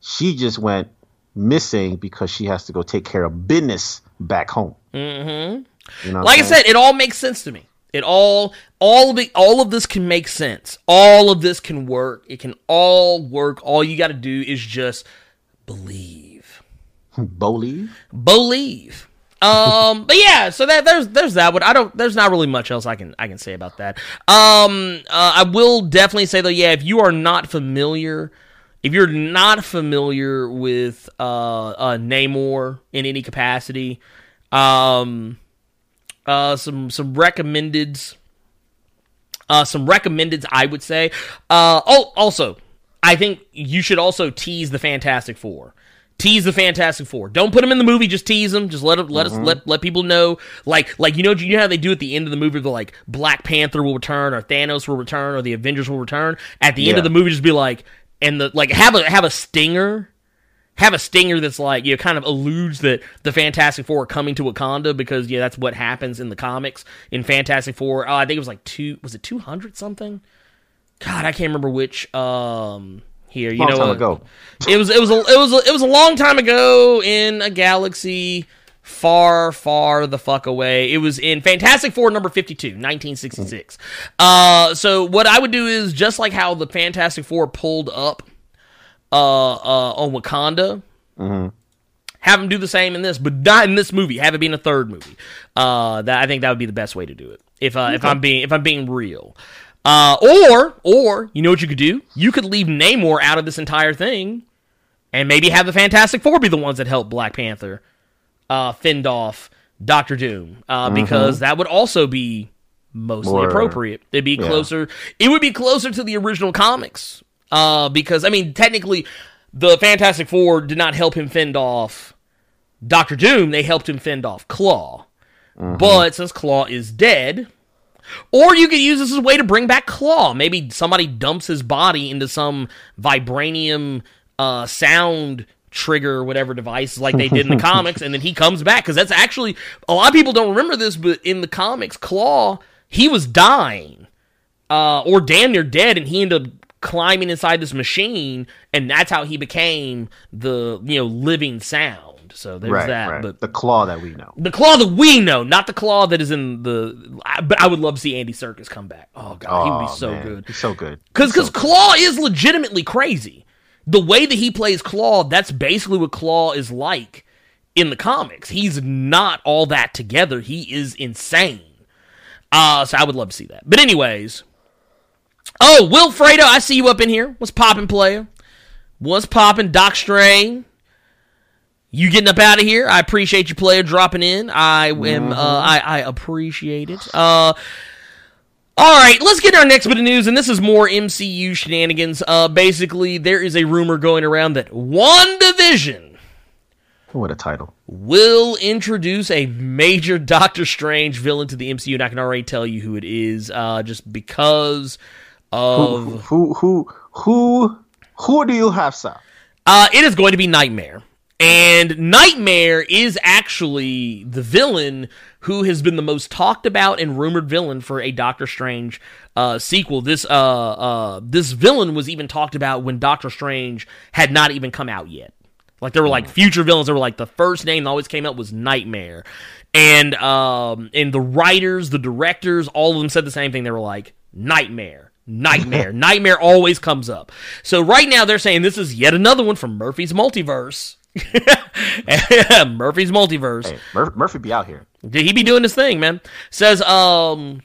She just went missing because she has to go take care of business back home. Mm-hmm. You know like I said, it all makes sense to me. It all, all of it, all of this can make sense. All of this can work. It can all work. All you got to do is just believe. Believe. Believe. Um, but yeah, so that there's there's that one. I don't there's not really much else I can I can say about that. Um, uh, I will definitely say though, yeah, if you are not familiar, if you're not familiar with uh, uh Namor in any capacity, um, uh, some some recommendeds, uh, some recommendeds I would say. Uh, oh, also, I think you should also tease the Fantastic Four tease the Fantastic Four. Don't put them in the movie. Just tease them. Just let them, let mm-hmm. us let let people know. Like like you know you know how they do at the end of the movie. The like Black Panther will return, or Thanos will return, or the Avengers will return. At the yeah. end of the movie, just be like and the like have a have a stinger. Have a stinger that's like you know, kind of alludes that the Fantastic Four are coming to Wakanda because yeah, that's what happens in the comics in Fantastic Four. Uh, I think it was like two, was it two hundred something? God, I can't remember which. Um, here. You long know, time ago. It was it was a, it was a, it was a long time ago in a galaxy far, far the fuck away. It was in Fantastic Four number 52, 1966. Uh, so what I would do is just like how the Fantastic Four pulled up uh, uh, on Wakanda. Mm-hmm. Have them do the same in this, but not in this movie. Have it be in a third movie. Uh, that I think that would be the best way to do it. If uh, okay. if I'm being if I'm being real. Uh, or, or you know what you could do? You could leave Namor out of this entire thing, and maybe have the Fantastic Four be the ones that help Black Panther uh, fend off Doctor Doom, uh, mm-hmm. because that would also be mostly More, appropriate. It'd be closer. Yeah. It would be closer to the original comics, uh, because I mean, technically, the Fantastic Four did not help him fend off Doctor Doom. They helped him fend off Klaw. Mm-hmm. But since Klaw is dead, or you could use this as a way to bring back Klaw. Maybe somebody dumps his body into some vibranium uh, sound trigger or whatever device like they did in the comics, and then he comes back. Because that's actually, a lot of people don't remember this, but in the comics, Klaw, he was dying uh, or damn near dead, and he ended up climbing inside this machine, and that's how he became the, you know, living sound. So there's right, that. Right. But the Klaw that we know, the Klaw that we know, not the Klaw that is in the. But I would love to see Andy Serkis come back. Oh god, oh, he would be so man. good. He's so good. Because because so Klaw is legitimately crazy. The way that he plays Klaw, that's basically what Klaw is like in the comics. He's not all that together. He is insane. Uh, so I would love to see that. But anyways, oh Will Fredo, I see you up in here. What's popping, player? What's popping, Doc Strain? You getting up out of here. I appreciate you, player, dropping in. I am. Uh, mm-hmm. Uh, I, I appreciate it. Uh, all right, let's get our next bit of news, and this is more MCU shenanigans. Uh, basically, there is a rumor going around that WandaVision. What a title! Will introduce a major Doctor Strange villain to the MCU, and I can already tell you who it is, uh, just because of who who who who, who do you have, sir? Uh, it is going to be Nightmare. And Nightmare is actually the villain who has been the most talked about and rumored villain for a Doctor Strange uh, sequel. This uh, uh, this villain was even talked about when Doctor Strange had not even come out yet. Like there were like future villains. There were like the first name that always came up was Nightmare, and um, and the writers, the directors, all of them said the same thing. They were like Nightmare. Nightmare. Nightmare always comes up. So right now they're saying this is yet another one from Murphy's Multiverse Murphy's multiverse. Hey, Mur- Murphy be out here. Did he be doing his thing, man? Says um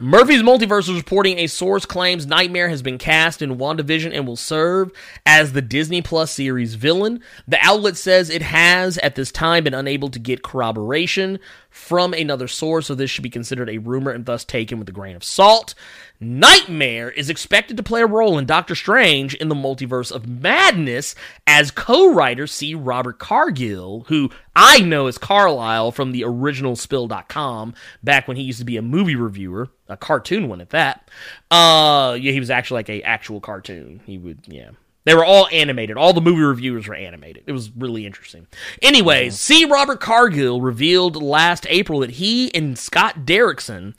Murphy's Multiverse is reporting a source claims Nightmare has been cast in WandaVision and will serve as the Disney Plus series villain. The outlet says it has, at this time, been unable to get corroboration from another source, so this should be considered a rumor and thus taken with a grain of salt. Nightmare is expected to play a role in Doctor Strange in the Multiverse of Madness as co writer C. Robert Cargill, who I know as Carlyle from the original Spill.com back when he used to be a movie reviewer, a cartoon one at that. Uh, yeah, he was actually like a actual cartoon. He would, yeah. They were all animated. All the movie reviewers were animated. It was really interesting. Anyways, C. Robert Cargill revealed last April that he and Scott Derrickson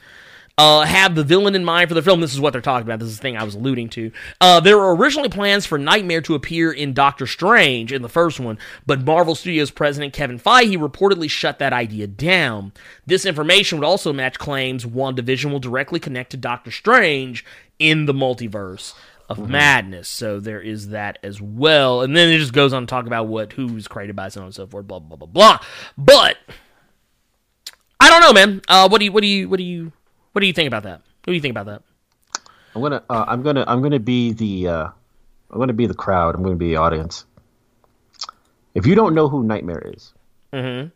uh, have the villain in mind for the film. This is what they're talking about. This is the thing I was alluding to. Uh, there were originally plans for Nightmare to appear in Doctor Strange in the first one, but Marvel Studios president Kevin Feige reportedly shut that idea down. This information would also match claims WandaVision will directly connect to Doctor Strange in the multiverse of mm-hmm. madness. So there is that as well. And then it just goes on to talk about what who's created by so on and so forth, blah blah blah blah. But I don't know, man. Uh, what do you what do you what do you what do you think about that? What do you think about that? I'm gonna uh, I'm gonna I'm gonna be the uh, I'm gonna be the crowd. I'm gonna be the audience. If you don't know who Nightmare is, mm-hmm.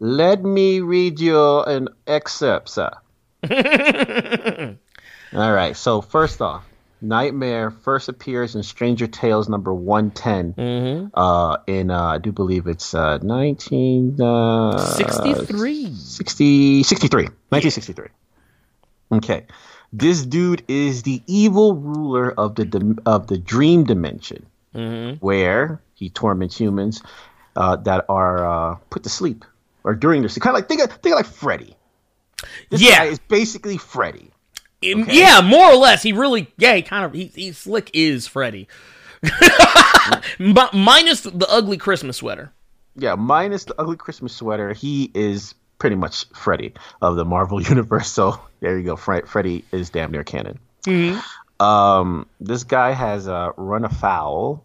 let me read you an excerpt, sir. All right. So first off, Nightmare first appears in Stranger Tales number 110. Mm-hmm. Uh, in, uh, I do believe it's uh, 1963. Uh, 60, 63. 1963. Okay. This dude is the evil ruler of the of the dream dimension, mm-hmm. where he torments humans uh, that are uh, put to sleep or during their sleep. Kind of like think of, think of like Freddy. This yeah, guy is basically Freddy. Okay. Yeah, more or less. He really, yeah, he kind of, he, he slick is Freddy. but minus the ugly Christmas sweater. Yeah, minus the ugly Christmas sweater, he is pretty much Freddy of the Marvel universe. So there you go. Fre- Freddy is damn near canon. Mm-hmm. Um, this guy has uh, run afoul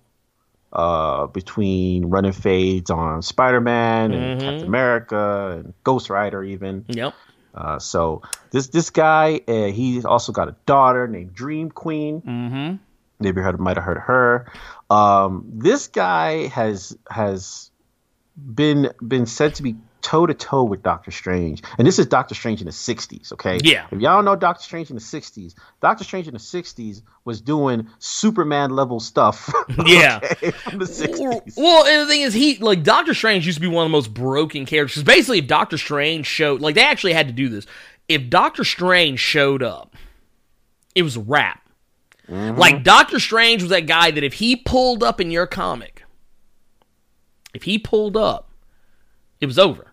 uh, between running fades on Spider Man and mm-hmm. Captain America and Ghost Rider, even. Yep. Uh, so this this guy, uh, he's also got a daughter named Dream Queen. Mm-hmm. Maybe you might have heard her. Um, this guy has has been been said to be toe to toe with Doctor Strange, and this is Doctor Strange in the '60s. Okay, yeah. If y'all know Doctor Strange in the '60s, Doctor Strange in the '60s was doing Superman level stuff. yeah, from the '60s. Well, and the thing is, he like Doctor Strange used to be one of the most broken characters. Basically, if Doctor Strange showed, like they actually had to do this. If Doctor Strange showed up, it was a wrap. Mm-hmm. Like Doctor Strange was that guy that if he pulled up in your comic, if he pulled up, it was over.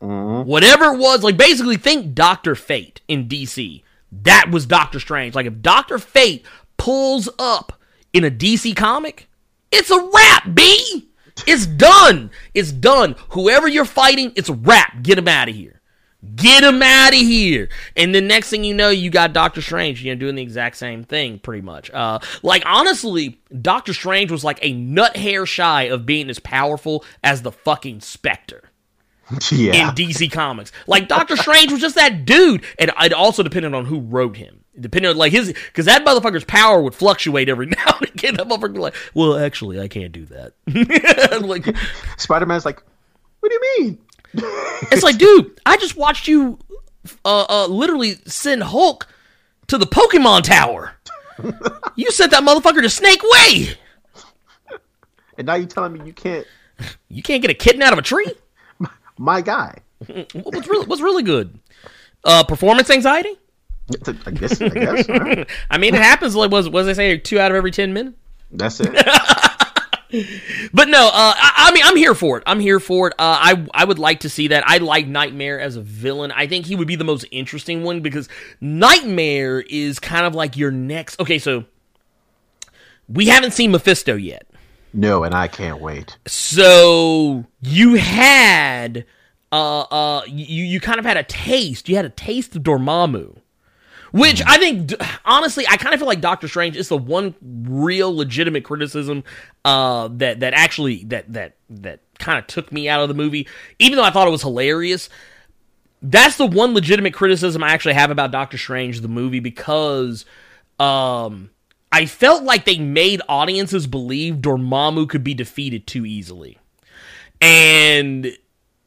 Mm-hmm. Whatever it was, like basically think Doctor Fate in DC. That was Doctor Strange. Like if Doctor Fate pulls up in a DC comic, it's a wrap, B. It's done. It's done. Whoever you're fighting, it's a wrap. Get him out of here. Get him out of here. And the next thing you know, you got Doctor Strange, you know, doing the exact same thing, pretty much. Uh, like, honestly, Doctor Strange was like a nut hair shy of being as powerful as the fucking Spectre. Yeah. in DC Comics. Like Doctor Strange was just that dude, and it also depended on who wrote him. Depending on like his, because that motherfucker's power would fluctuate every now and again. That motherfucker like, well, actually, I can't do that. like Spider Man's like, what do you mean? it's like, dude, I just watched you, uh, uh, literally send Hulk to the Pokemon Tower. you sent that motherfucker to Snake Way. And now you telling me you can't? You can't get a kitten out of a tree? My guy. what's really what's really good? Uh, performance anxiety. I guess. I guess. Right. I mean, it happens. Like was was they say two out of every ten minutes? That's it. but no, uh, I, I, mean, I'm here for it. I'm here for it. Uh, I I would like to see that. I like Nightmare as a villain. I think he would be the most interesting one because Nightmare is kind of like your next. Okay, so we haven't seen Mephisto yet. No, and I can't wait. So you had uh uh you you kind of had a taste. You had a taste of Dormammu. Which I think, honestly, I kind of feel like Doctor Strange is the one real legitimate criticism uh, that that actually that that that kind of took me out of the movie, even though I thought it was hilarious. That's the one legitimate criticism I actually have about Doctor Strange the movie because um, I felt like they made audiences believe Dormammu could be defeated too easily. And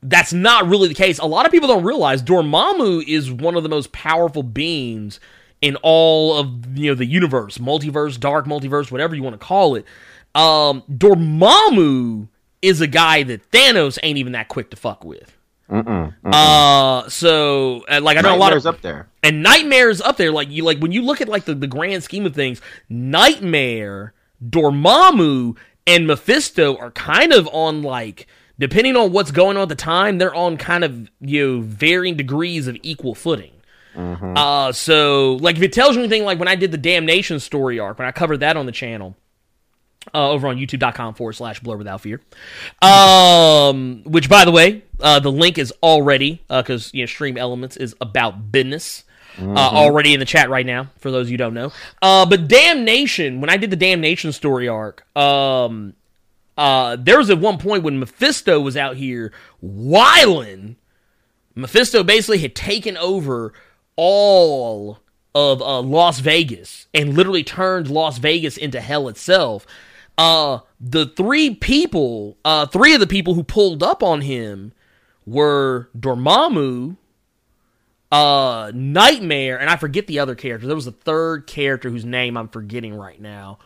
that's not really the case. A lot of people don't realize Dormammu is one of the most powerful beings in all of you know the universe, multiverse, dark multiverse, whatever you want to call it. Um, Dormammu is a guy that Thanos ain't even that quick to fuck with. Mm-mm, mm-mm. Uh, so uh, like I know a lot Nightmare's of up there. and Nightmare's up there. Like you like when you look at like the, the grand scheme of things, Nightmare, Dormammu, and Mephisto are kind of on like depending on what's going on at the time, they're on kind of you know varying degrees of equal footing. Uh, so like if it tells you anything, like when I did the Damnation story arc, when I covered that on the channel, uh, over on youtube.com forward slash blur without fear. Um, which by the way, uh, the link is already, uh, cause you know, stream elements is about business. Uh, already in the chat right now, for those you don't know. Uh, but Damnation, when I did the Damnation story arc, um, uh, there was at one point when Mephisto was out here whiling. Mephisto basically had taken over all of uh, Las Vegas and literally turned Las Vegas into hell itself. Uh, the three people, uh, three of the people who pulled up on him were Dormammu, uh, Nightmare, and I forget the other character. There was a third character whose name I'm forgetting right now.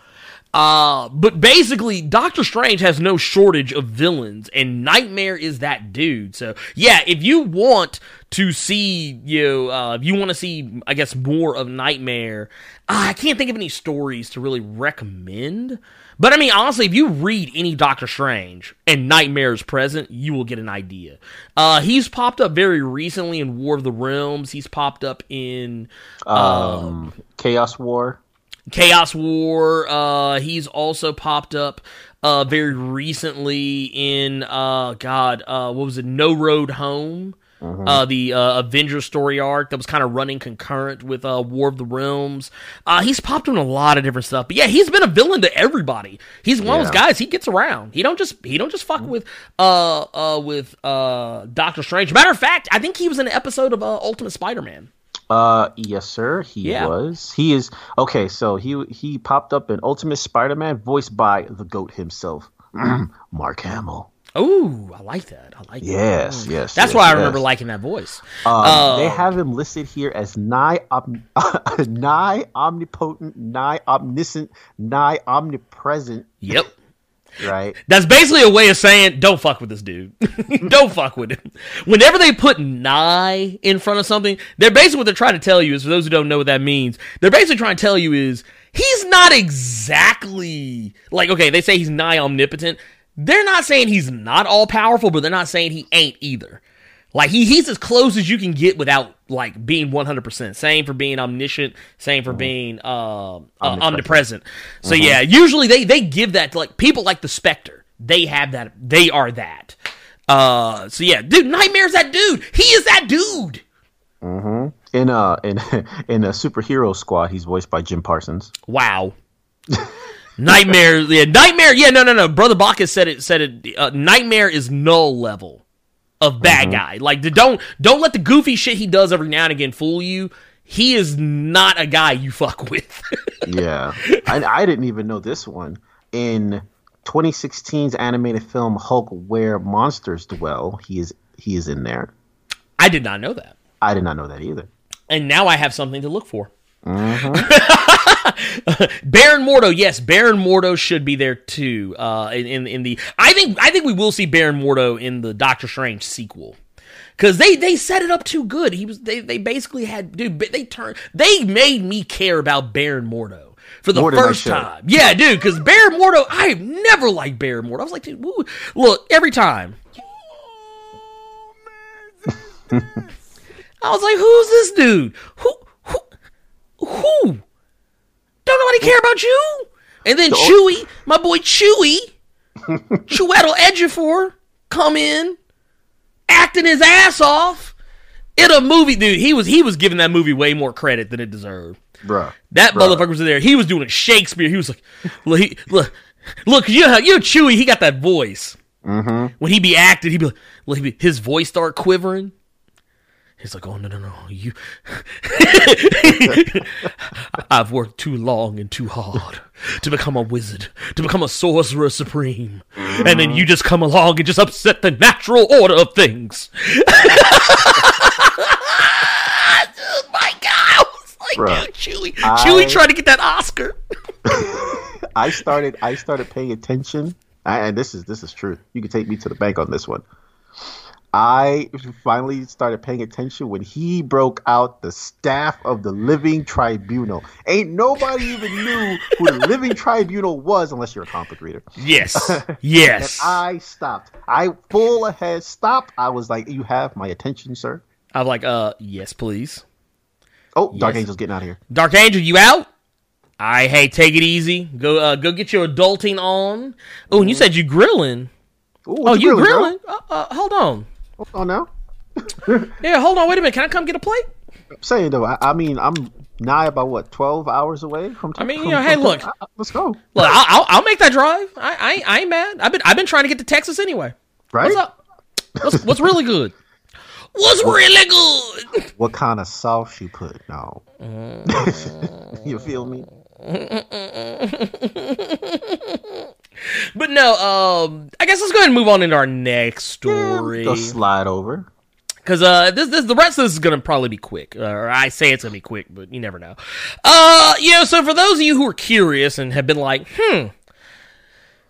Uh, but basically, Doctor Strange has no shortage of villains, and Nightmare is that dude. So, yeah, if you want to see, you know, uh, if you want to see, I guess, more of Nightmare, uh, I can't think of any stories to really recommend. But I mean, honestly, if you read any Doctor Strange and Nightmare is present, you will get an idea. Uh, he's popped up very recently in War of the Realms. He's popped up in Um, Chaos War. Chaos War. Uh, he's also popped up uh, very recently in uh, God, uh, what was it? No Road Home. Uh, the uh, Avengers story arc that was kind of running concurrent with uh, War of the Realms. Uh, he's popped in a lot of different stuff, but yeah, he's been a villain to everybody. He's one of those guys. He gets around. He don't just he don't just fuck with uh uh with uh Doctor Strange. Matter of fact, I think he was in an episode of uh, Ultimate Spider Man. Uh, yes, sir. He Yeah. was. He is okay. So he he popped up in Ultimate Spider-Man, voiced by the Goat himself, Mark Hamill. Oh, I like that. I like that. Yes, yes. That's yes, why I yes. remember liking that voice. Um, they Uh, have him listed here as nigh, om- nigh omnipotent, nigh omniscient, nigh omnipresent. Yep. Right. That's basically a way of saying don't fuck with this dude. don't fuck with him. Whenever they put nigh in front of something, they're basically what they're trying to tell you is for those who don't know what that means, they're basically trying to tell you is he's not exactly like okay, they say he's nigh omnipotent. They're not saying he's not all powerful, but they're not saying he ain't either. Like he he's as close as you can get without like being 100%. Same for being omniscient, same for being uh, uh, omnipresent. So yeah, usually they they give that to like people like the Spectre. They have that they are that. Uh so yeah, dude, Nightmare's that dude. He is that dude. mm-hmm. In uh in in a superhero squad, he's voiced by Jim Parsons. Wow. Nightmare, yeah, Nightmare, yeah, no, no, no. Brother Bacchus said it. Said it. Uh, Nightmare is null level of bad mm-hmm. guy. Like, the, don't don't let the goofy shit he does every now and again fool you. He is not a guy you fuck with. Yeah, I, I didn't even know this one. In 2016's animated film Hulk, Where Monsters Dwell, he is he is in there. I did not know that, I did not know that either. and now I have something to look for. Baron Mordo, yes, Baron Mordo should be there too. Uh, in, in in the, I think I think we will see Baron Mordo in the Doctor Strange sequel. Cause they they set it up too good. He was they they basically had dude they turned they made me care about Baron Mordo for the More first time. Yeah, dude. Cause Baron Mordo, I've never liked Baron Mordo. I was like, dude, woo. look every time. I was like, who's this dude? Who who? Don't nobody care about you? And then Chewy, my boy Chewy, Chiwetel Ejiofor, come in, acting his ass off in a movie, dude. He was he was giving that movie way more credit than it deserved. Bruh. That Bruh. motherfucker was in there. He was doing Shakespeare. He was like, look, he, look, look, you know, you know, Chewy. He got that voice. Mm-hmm. When he be acting, he'd be like, his voice start quivering. He's like, oh no no no, you. I've worked too long and too hard to become a wizard, to become a sorcerer supreme, and then you just come along and just upset the natural order of things. My God, I was like, Bruh, dude, Chewie, I- Chewie tried to get that Oscar. I started I started paying attention, I, and this is this is true. You can take me to the bank on this one. I finally started paying attention when he broke out the staff of the Living Tribunal. Ain't nobody even knew who the Living Tribunal was unless you're a comic reader. Yes, And yes. I stopped. I full ahead stopped. I was like, "You have my attention, sir." I'm like, uh, yes, please. Oh, Dark Angel's getting out of here. Dark Angel, you out? I hey, take it easy. Go uh, go get your adulting on. Oh, and you said you grilling. Ooh, Oh, what you grilling, grilling? Uh, uh, hold on. Hold on now. Yeah, hold on. Wait a minute. Can I come get a plate? I'm saying though, I, I mean, I'm nigh about what twelve hours away from. I mean, you from- hey, from- look. I- let's go. Look, I'll, I'll, I'll make that drive. I, I ain't- I ain't mad. I've been I've been trying to get to Texas anyway. Right? What's up? What's what's really good? What's really good? What kind of sauce you put? No. Mm. you feel me? But no, um, I guess let's go ahead and move on into our next story. Go slide over. Because uh, this, this, the rest of this is gonna probably be quick, or I say it's gonna be quick, but you never know. Uh, you know, so for those of you who are curious and have been like, hmm,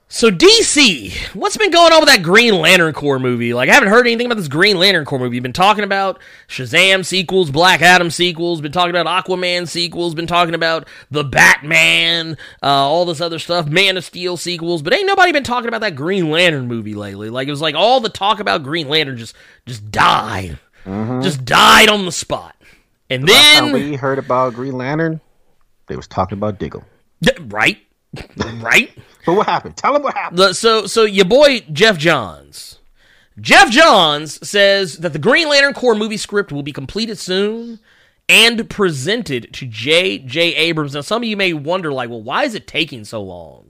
so DC, what's been going on with that Green Lantern Corps movie? Like, I haven't heard anything about this Green Lantern Corps movie. You've been talking about Shazam sequels, Black Adam sequels, been talking about Aquaman sequels, been talking about the Batman, uh, all this other stuff, Man of Steel sequels, but ain't nobody been talking about that Green Lantern movie lately. Like, it was like all the talk about Green Lantern just just died, just died on the spot, and time then we heard about Green Lantern, they was talking about Diggle. Right, right. But what happened? Tell them what happened. So so your boy Geoff Johns. Geoff Johns says that the Green Lantern Corps movie script will be completed soon and presented to J.J. Abrams. Now, some of you may wonder, like, well, why is it taking so long?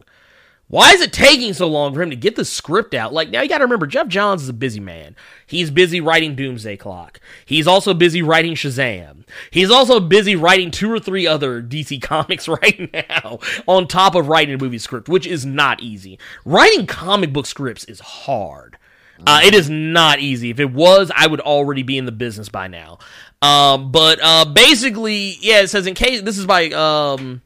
Why is it taking so long for him to get the script out? Like, now you got to remember, Geoff Johns is a busy man. He's busy writing Doomsday Clock. He's also busy writing Shazam. He's also busy writing two or three other DC comics right now, on top of writing a movie script, which is not easy. Writing comic book scripts is hard. Uh, it is not easy. If it was, I would already be in the business by now. Um, but uh, basically, yeah, it says in case this is by um,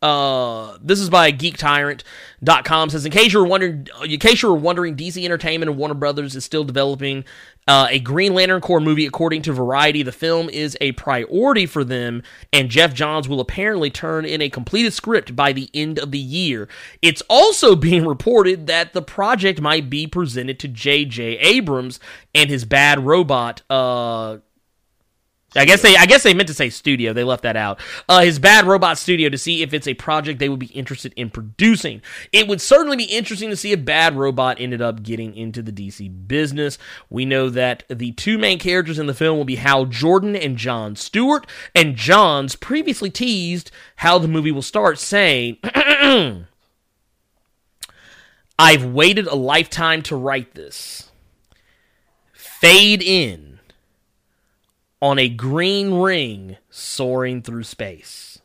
uh, this is by geektyrant.com says in case you were wondering in case you were wondering DC Entertainment and Warner Brothers is still developing uh, a Green Lantern Corps movie according to Variety. The film is a priority for them and Geoff Johns will apparently turn in a completed script by the end of the year. It's also being reported that the project might be presented to JJ Abrams and his bad robot uh I guess they I guess they meant to say studio. They left that out. Uh, his Bad Robot Studio to see if it's a project they would be interested in producing. It would certainly be interesting to see if Bad Robot ended up getting into the DC business. We know that the two main characters in the film will be Hal Jordan and John Stewart, and Johns previously teased how the movie will start, saying, "I've waited a lifetime to write this." Fade in on a green ring soaring through space.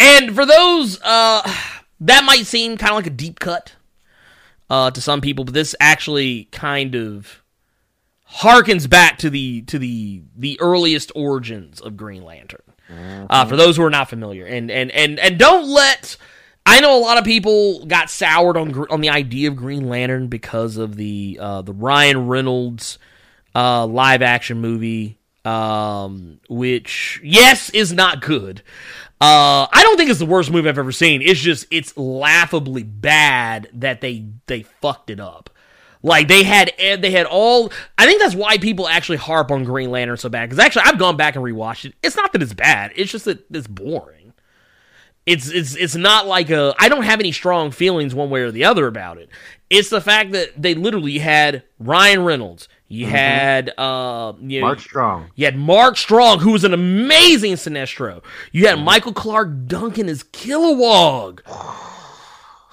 And for those, uh, that might seem kind of like a deep cut uh, to some people, but this actually kind of harkens back to the to the the earliest origins of Green Lantern. Uh, for those who are not familiar, and and and and don't let. I know a lot of people got soured on on the idea of Green Lantern because of the uh, the Ryan Reynolds uh, live action movie, um, which yes is not good. Uh, I don't think it's the worst movie I've ever seen. It's just it's laughably bad that they they fucked it up. Like they had they had all. I think that's why people actually harp on Green Lantern so bad. Because actually, I've gone back and rewatched it. It's not that it's bad. It's just that it's boring. It's it's it's not like a. I don't have any strong feelings one way or the other about it. It's the fact that they literally had Ryan Reynolds. You had uh, you know, Mark Strong. you had Mark Strong, who was an amazing Sinestro. You had Michael Clarke Duncan as Kilowog.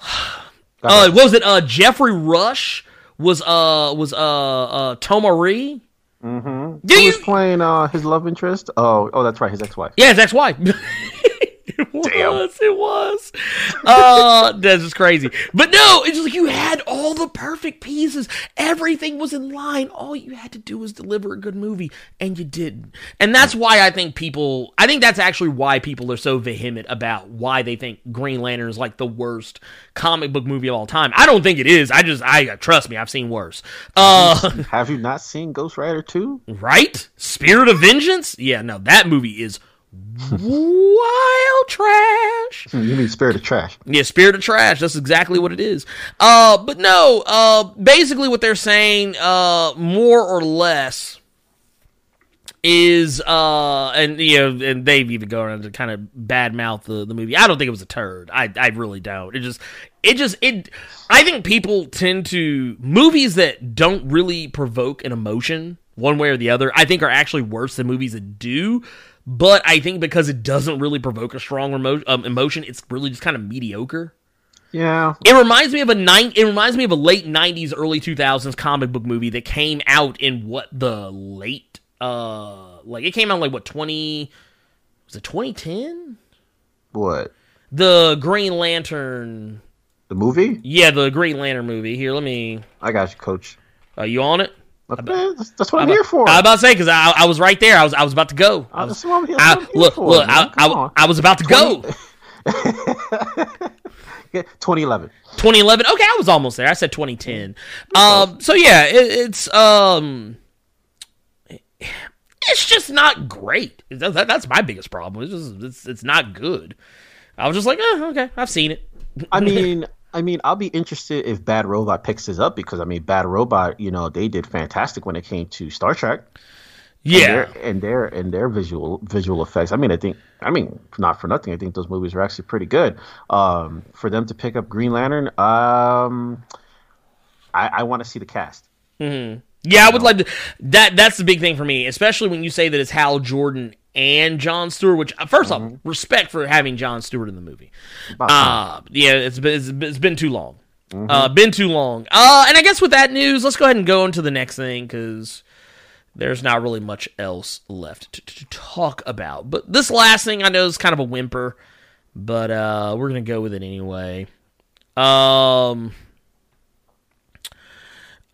Uh, what was it? Uh, Geoffrey Rush was uh was uh uh Tomar-Re. Mm-hmm. Who you- was playing uh, his love interest? Oh, oh, that's right, his ex-wife. Yeah, his ex-wife. it was. It was. Uh, that's just crazy. But no, it's just like you had all the perfect pieces. Everything was in line. All you had to do was deliver a good movie, and you didn't. And that's why I think people. I think that's actually why people are so vehement about why they think Green Lantern is like the worst comic book movie of all time. I don't think it is. I just. I trust me. I've seen worse. Uh. Have you not seen Ghost Rider 2? Right? Spirit of Vengeance? Yeah, no, that movie is wild trash. You mean Spirit of Trash? Yeah, Spirit of Trash. That's exactly what it is. Uh, but no, uh, basically what they're saying, uh, more or less, is uh, and you know, and they've even gone on to kind of badmouth the the movie. I don't think it was a turd. I I really don't. It just it just it. I think people tend to movies that don't really provoke an emotion one way or the other. I think are actually worse than movies that do. But I think because it doesn't really provoke a strong remo- um, emotion, it's really just kind of mediocre. Yeah. It reminds me of a nine. It reminds me of a late '90s, early 2000s comic book movie that came out in what the late, uh, like it came out like what 20 was it 2010? What? The Green Lantern. The movie? Yeah, the Green Lantern movie. Here, let me. I got you, Coach. Are you on it? That's, that's what I'm here for. I was about to say because I, I was right there. I was I was about to go. I was, That's what I'm here, I- here look for, look. I, man. I. I was about to go. 2011. 2011. Okay, I was almost there. I said 2010. Um, so yeah, it, it's um, it's just not great. That, that- that's my biggest problem. It's just it's it's not good. I was just like, oh, okay, I've seen it. I mean, I mean, I'll be interested if Bad Robot picks this up because I mean, Bad Robot, you know, they did fantastic when it came to Star Trek. Yeah, and their, and their and their visual visual effects. I mean, I think I mean not for nothing. I think those movies are actually pretty good. Um, for them to pick up Green Lantern, um, I, I want to see the cast. Hmm. yeah. I would like to. That that's the big thing for me, especially when you say that it's Hal Jordan and John Stewart. Which uh, first off, respect for having John Stewart in the movie. Uh, yeah, it's been, it's been, it's been too long. Uh, been too long. Uh, and I guess with that news, let's go ahead and go into the next thing because there's not really much else left to, to talk about. But this last thing I know is kind of a whimper, but uh, we're gonna go with it anyway. Um.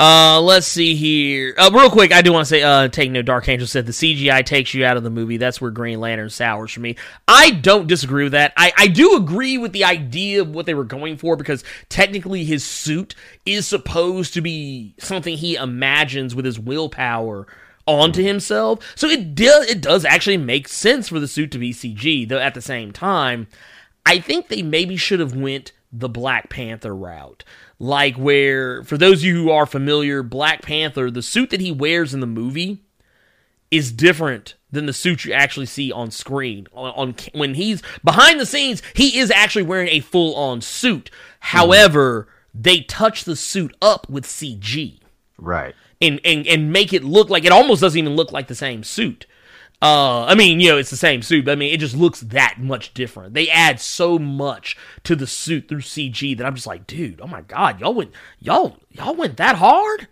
Uh, let's see here. Uh, real quick, I do want to say, uh, take note. Dark Angel said the CGI takes you out of the movie. That's where Green Lantern sours for me. I don't disagree with that. I, I do agree with the idea of what they were going for because technically his suit is supposed to be something he imagines with his willpower onto himself. So it does it does actually make sense for the suit to be CG. Though at the same time, I think they maybe should have went the Black Panther route. Like where for those of you who are familiar, Black Panther, the suit that he wears in the movie is different than the suit you actually see on screen. On, on when he's behind the scenes, he is actually wearing a full-on suit. Hmm. However, they touch the suit up with CG Right. and, and and make it look like it almost doesn't even look like the same suit. Uh, I mean, you know, it's the same suit, but I mean, it just looks that much different. They add so much to the suit through CG that I'm just like, dude, oh my god, y'all went, y'all, y'all went that hard.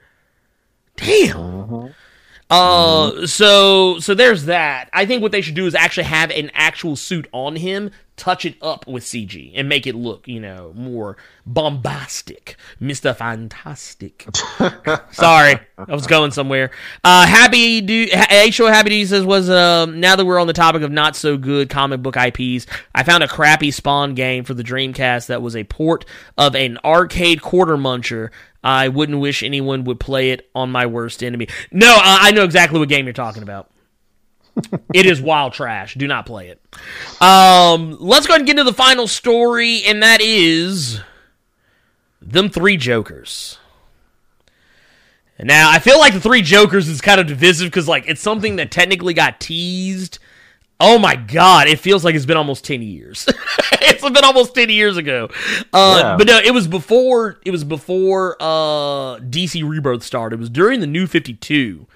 Damn. Uh, so so there's that. I think what they should do is actually have an actual suit on him, touch it up with CG, and make it look, you know, more bombastic, Mister Fantastic. Sorry, I was going somewhere. Uh, happy do H show happy do says was um now that we're on the topic of not so good comic book IPs, I found a crappy Spawn game for the Dreamcast that was a port of an arcade quarter muncher. I wouldn't wish anyone would play it on my worst enemy. No, uh, I know exactly what game you're talking about. It is wild trash. Do not play it. Um, let's go ahead and get into the final story, and that is them three Jokers. Now I feel like the three Jokers is kind of divisive because like it's something that technically got teased. Oh my god, it feels like it's been almost ten years. it's been almost ten years ago. Uh, Yeah. But no, it was before. It was before uh, DC Rebirth started. It was during the New Fifty Two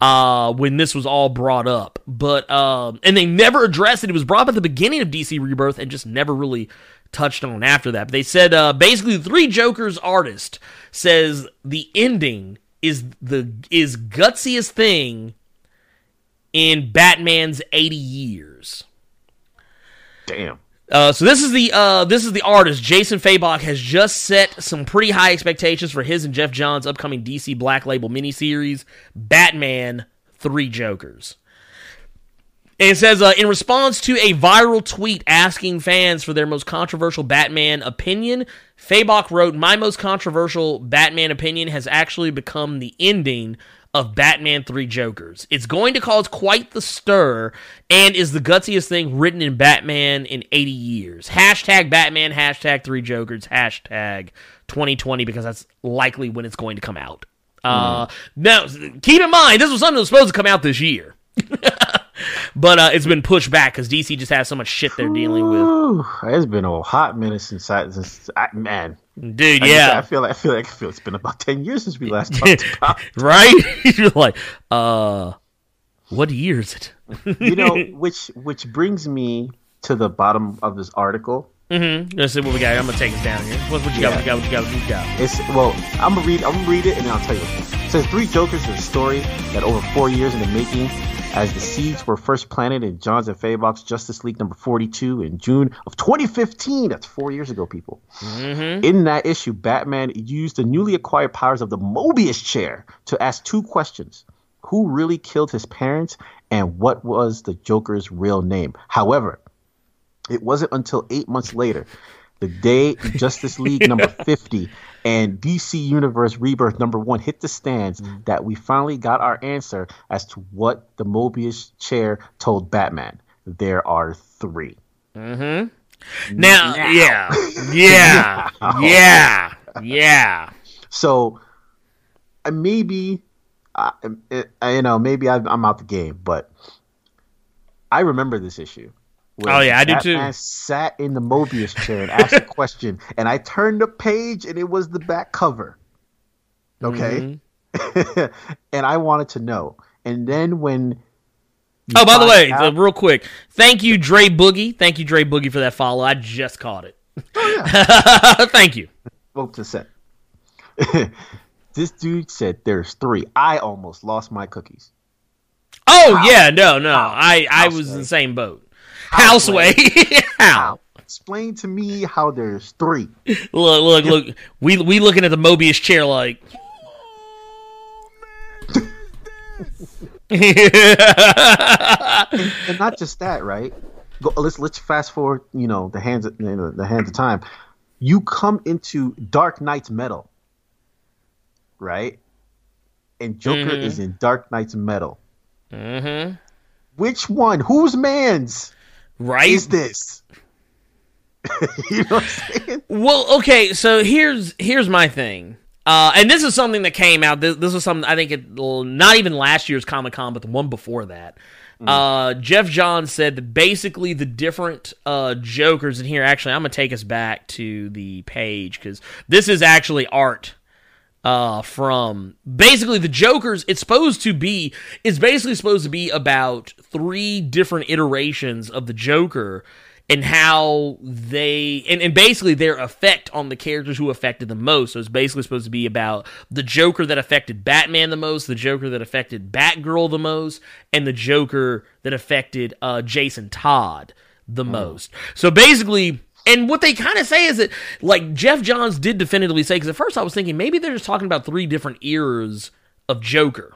uh, when this was all brought up. But um, and they never addressed it. It was brought up at the beginning of DC Rebirth and just never really touched on after that. But they said uh, basically the Three Jokers artist says the ending is the is gutsiest thing in Batman's 80 years. Damn. Uh, so this is the uh, this is the artist Jason Fabok has just set some pretty high expectations for his and Geoff Johns' upcoming DC Black Label miniseries, Batman: Three Jokers. And it says, uh, in response to a viral tweet asking fans for their most controversial Batman opinion, Fabok wrote, My most controversial Batman opinion has actually become the ending of Batman 3 Jokers. It's going to cause quite the stir and is the gutsiest thing written in Batman in 80 years. Hashtag Batman, hashtag 3 Jokers, hashtag 2020 because that's likely when it's going to come out. Uh, now, keep in mind, this was something that was supposed to come out this year. but uh, it's been pushed back because DC just has so much shit they're dealing with. It's been a hot minute since I, since I man. Dude, I yeah. just- I feel like I feel like I feel it's been about ten years since we last talked about. right? You're like, uh, what year is it? You know, which which brings me to the bottom of this article. Mm-hmm. Let's see what we got. I'm gonna take us down here. What, what you got? What you got? What you got? What you got? It's well, I'm gonna read. I'm gonna read it, and then I'll tell you. It says Three Jokers is a story that over four years in the making, as the seeds were first planted in Johns and Fabok's Justice League number 42 in June of 2015. That's four years ago, people. Mm-hmm. In that issue, Batman used the newly acquired powers of the Mobius chair to ask two questions: Who really killed his parents, and what was the Joker's real name? However, it wasn't until eight months later, the day Justice League number 50 and DC Universe Rebirth number one hit the stands, that we finally got our answer as to what the Mobius chair told Batman. There are three. mm-hmm. Now, yeah, yeah, yeah, yeah. So uh, maybe, uh, uh, you know, maybe I, I'm out the game, but I remember this issue. Oh, yeah, I do too. Batman Sat in the Mobius chair and asked a question, and I turned the page, and it was the back cover. Okay, Mm-hmm. and I wanted to know. And then when Oh, by the way, out- real quick, thank you, Dre Boogie. Thank you, Dre Boogie, for that follow. I just caught it. Oh, yeah. thank you. spoke to set. this dude said there's three. I almost lost my cookies. Oh yeah, no, no. I I was in the same boat. Houseway. How? Explain to me how there's three. Look, look, look. We we looking at the Mobius chair like. and not just that, right? Go, let's let's fast forward. You know, the hands, of, you know, the hands of time. You come into Dark Nights Metal, right? And Joker is in Dark Nights Metal. Mm-hmm. Which one? Whose man's right? is this? you know what I'm saying? Well, okay, so here's here's my thing. Uh, and this is something that came out. This, this was something I think it not even last year's Comic Con, but the one before that. Uh, Geoff Johns said that basically the different uh, Jokers in here. Actually, I'm gonna take us back to the page because this is actually art uh, from basically the Joker's. It's supposed to be. It's basically supposed to be about three different iterations of the Joker and how they and, and basically their effect on the characters who affected the most. So it's basically supposed to be about the Joker that affected Batman the most, the Joker that affected Batgirl the most, and the Joker that affected uh, Jason Todd the most. So basically. And what they kind of say is that, like Geoff Johns did definitively say, because at first I was thinking maybe they're just talking about three different eras of Joker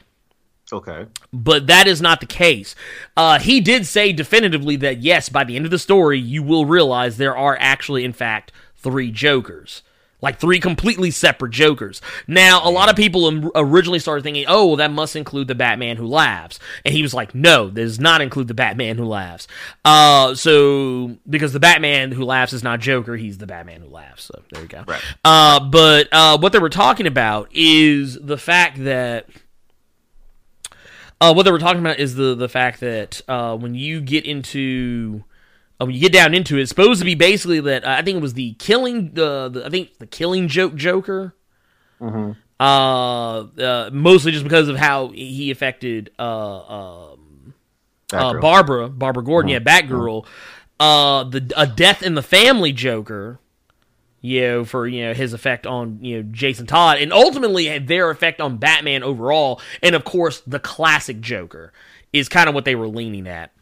Okay. but that is not the case. Uh, he did say definitively that yes, by the end of the story, you will realize there are actually, in fact, three Jokers. Like three completely separate Jokers. Now, a lot of people originally started thinking, oh, well, that must include the Batman who laughs. And he was like, no, this does not include the Batman who laughs. Uh, so, because the Batman who laughs is not Joker, he's the Batman who laughs. So, there you go. Right. Uh, but uh, what they were talking about is the fact that uh, what they were talking about is the the fact that uh, when you get into uh, when you get down into it, it's supposed to be basically that uh, I think it was the killing the, the I think the killing joke Joker. Uh, uh, mostly just because of how he affected uh, um, uh, Barbara, Barbara Gordon, yeah, Batgirl. Uh, the a death in the family Joker. you know, for you know his effect on you know Jason Todd, and ultimately their effect on Batman overall, and of course the classic Joker is kind of what they were leaning at.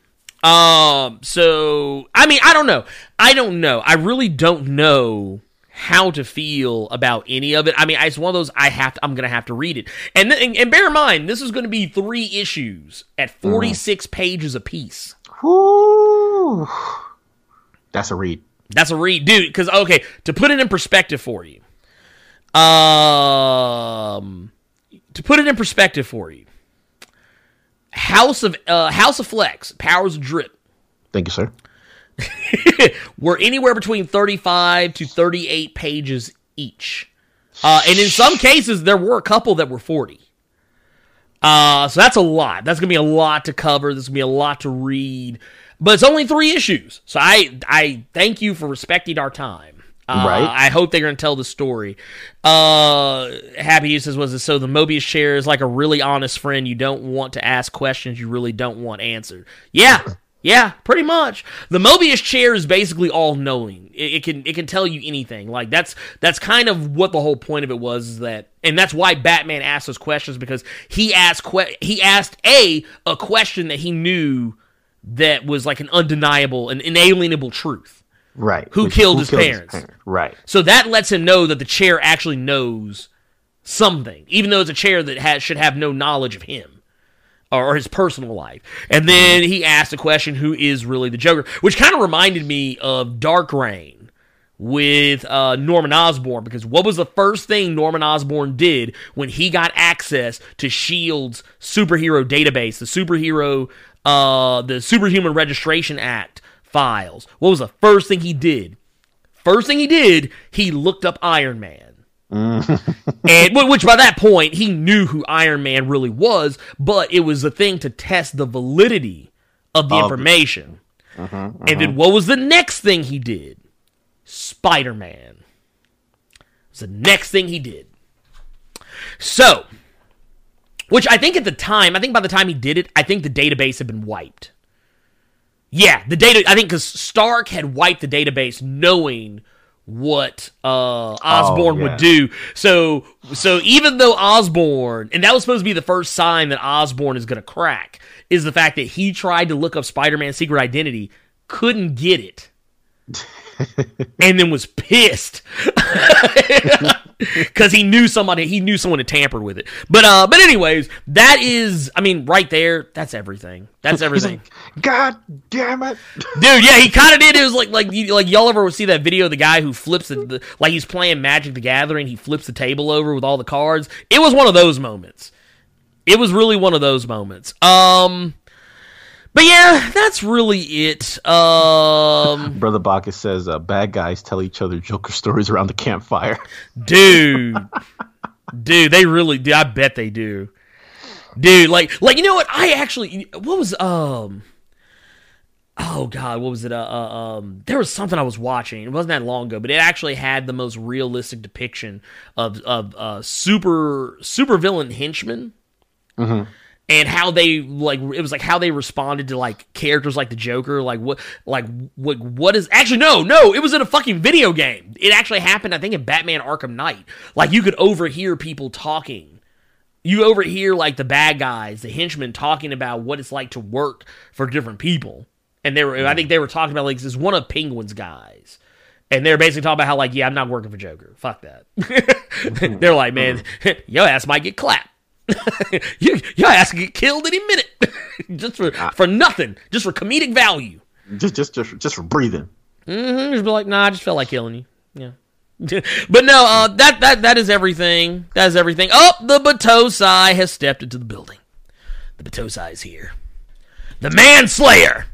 Um, so I mean, I don't know, I don't know, I really don't know how to feel about any of it. I mean, it's one of those I have to, I'm going to have to read it. And, and, and bear in mind, this is going to be three issues at 46 mm. pages apiece. Whoo. That's a read. That's a read, dude. Because okay, to put it in perspective for you, um, to put it in perspective for you, House of uh, House of Flex, Powers of Drip. Thank you, sir. were anywhere between 35 to 38 pages each. Uh, and in some cases, there were a couple that were 40. Uh, so that's a lot. That's going to be a lot to cover. There's going to be a lot to read. But it's only three issues. So I, I thank you for respecting our time. Uh, right. I hope they're going to tell the story. Uh, Happy uses was it so the Mobius chair is like a really honest friend. You don't want to ask questions you really don't want answered. Yeah, yeah, pretty much. The Mobius chair is basically all knowing. It, it, can it can tell you anything. Like that's that's kind of what the whole point of it was. Is that and that's why Batman asked those questions because he asked que- he asked a a question that he knew that was like an undeniable an inalienable truth. Right. Who Which, killed, who his, killed parents. his parents? Right. So that lets him know that the chair actually knows something, even though it's a chair that has should have no knowledge of him or his personal life. And then he asked the question, who is really the Joker? Which kind of reminded me of Dark Reign with uh, Norman Osborn, because what was the first thing Norman Osborn did when he got access to S.H.I.E.L.D.'s superhero database, the superhero, uh, the Superhuman Registration Act files? What was the first thing he did? First thing he did, he looked up Iron Man. and which by that point he knew who Iron Man really was, but it was a thing to test the validity of the information. Uh-huh, uh-huh. And then what was the next thing he did? Spider Man. Was the next thing he did. So, which I think at the time, I think by the time he did it, I think the database had been wiped. Yeah, the data. I think because Stark had wiped the database, knowing what uh Osborn oh, yeah. would do. So so even though Osborn and that was supposed to be the first sign that Osborn is going to crack is the fact that he tried to look up Spider-Man's secret identity, couldn't get it. and then was pissed. Because he knew somebody he knew someone had tampered with it. But uh but anyways that is i mean right there that's everything. That's everything like, god damn it. Dude yeah he kind of did. It was like like like y'all ever see that video of the guy who flips the, the like he's playing magic the gathering he flips the table over with all the cards? It was one of those moments. It was really one of those moments. Um but yeah, that's really it. Um, Brother Bacchus says uh, bad guys tell each other Joker stories around the campfire. Dude, dude, they really do. I bet they do. Dude, like, like you know what? I actually, what was um, oh god, what was it? Uh, uh, um, there was something I was watching. It wasn't that long ago, but it actually had the most realistic depiction of of uh, super super villain henchmen. Mm-hmm and how they like it was like how they responded to like characters like the Joker, like what like what what is actually no no it was in a fucking video game. It actually happened I think in Batman Arkham Knight. Like you could overhear people talking. You overhear like the bad guys, the henchmen talking about what it's like to work for different people. And they were I think they were talking about like this one of Penguin's guys. And they're basically talking about how like, yeah, I'm not working for Joker. Fuck that. they're like, man, mm-hmm. your ass might get clapped. you, your ass could get killed any minute, just for uh, for nothing, just for comedic value. Just just just just for breathing. Mm-hmm. Just be like, nah, I just felt like killing you. Yeah. but no, uh, that that that is everything. That is everything. Oh, the Batosai has stepped into the building. The Batosai is here. The Manslayer.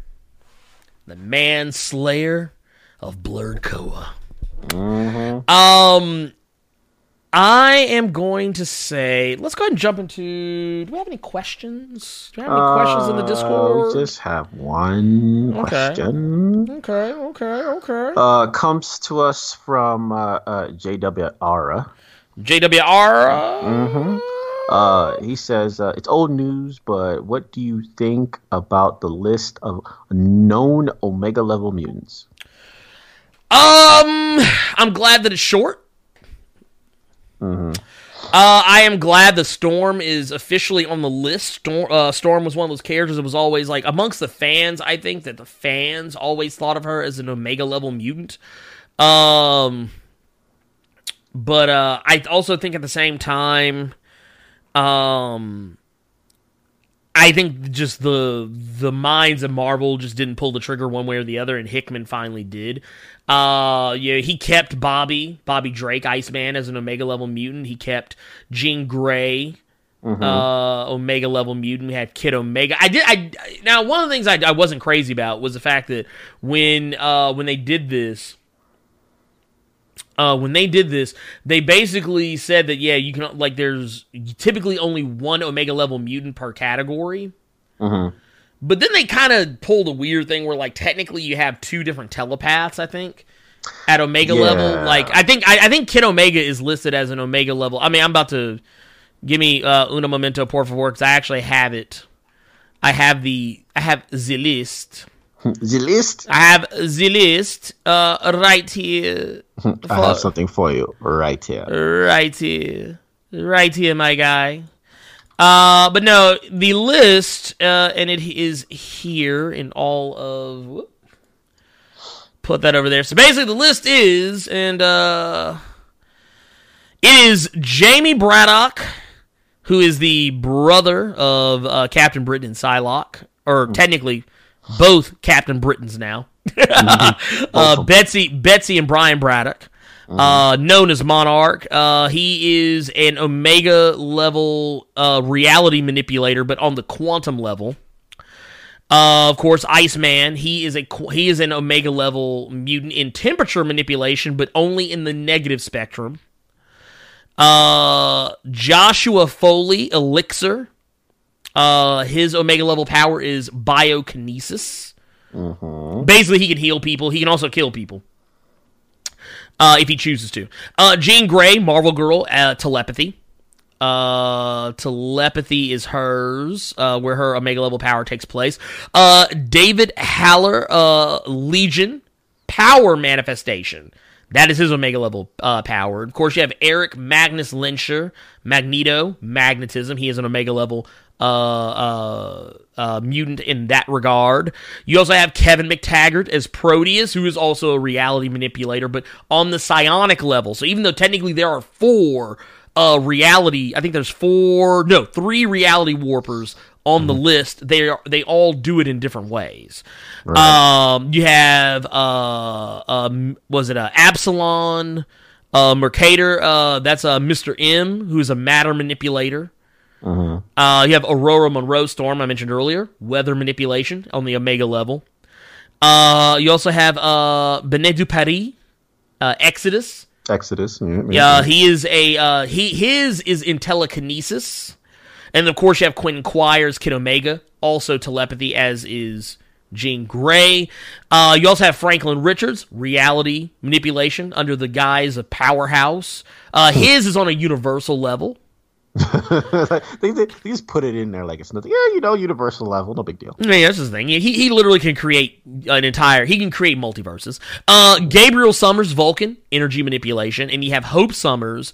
The Manslayer of Blurred Koa. Mm-hmm. Um, I am going to say, let's go ahead and jump into. Do we have any questions? Do we have any uh, questions in the Discord? We just have one okay. question. Okay, okay, okay. Uh, comes to us from uh, uh, JW Ara. JW Ara. Mm-hmm. Uh, he says uh, it's old news, but what do you think about the list of known Omega level mutants? Um, I'm glad that it's short. Uh, I am glad the Storm is officially on the list. Storm, uh, Storm was one of those characters that was always like amongst the fans. I think that the fans always thought of her as an Omega level mutant. Um, but uh, I also think at the same time, um, I think just the the minds of Marvel just didn't pull the trigger one way or the other, and Hickman finally did. Uh, yeah, he kept Bobby, Bobby Drake, Iceman, as an Omega level mutant. He kept Jean Grey, uh, Omega level mutant. We had Kid Omega. I did. I now one of the things I, I wasn't crazy about was the fact that when uh when they did this. Uh, when they did this, they basically said that yeah, you can like there's typically only one Omega level mutant per category. But then they kind of pulled a weird thing where like technically you have two different telepaths. I think at Omega Yeah. level, like I think I, I think Kid Omega is listed as an Omega level. I mean, I'm about to give me uh, una momento por favor because I actually have it. I have the I have the list. The list. I have the list uh, right here. I have something for you right here. Right here. Right here, my guy. Uh, but no, the list, uh, and it is here in all of. whoop. put that over there. So basically, the list is, and uh, it is Jamie Braddock, who is the brother of uh, Captain Britain and Psylocke, or technically both Captain Britains now. uh, Betsy, Betsy, and Brian Braddock, uh, known as Monarch. Uh, he is an Omega level uh, reality manipulator, but on the quantum level. Uh, of course, Iceman. He is a he is an Omega level mutant in temperature manipulation, but only in the negative spectrum. Uh, Joshua Foley, Elixir. Uh, his Omega level power is biokinesis. Basically, he can heal people. He can also kill people. Uh, if he chooses to. Uh, Jean Grey, Marvel Girl, uh, telepathy. Uh, telepathy is hers, uh, where her Omega level power takes place. Uh, David Haller, uh, Legion, power manifestation. That is his Omega level uh, power. Of course, you have Eric Magnus Lehnsherr, Magneto, magnetism. He is an Omega level uh, uh, uh, mutant in that regard. You also have Kevin McTaggart as Proteus, who is also a reality manipulator, but on the psionic level. So even though technically there are four uh, reality, I think there's four, no, three reality warpers on the list. They are they all do it in different ways. Um, you have uh, um, was it uh, Absalom, uh, Mercator? Uh, that's uh, Mister M, who's a matter manipulator. Uh, you have Ororo Monroe Storm, I mentioned earlier, weather manipulation on the Omega level. Uh, you also have uh, Bennet du Paris, uh, Exodus. Exodus. Yeah, Yeah, he is a uh, he his is in telekinesis, and of course you have Quentin Quires, Kid Omega, also telepathy, as is Jean Grey. Uh, you also have Franklin Richards, reality manipulation under the guise of Powerhouse. Uh, his is on a universal level. They, they, they just put it in there like it's nothing. Yeah, you know, universal level, no big deal. Mean, that's the thing. He he literally can create an entire. He can create multiverses. Uh, Gabriel Summers, Vulcan, energy manipulation, and you have Hope Summers,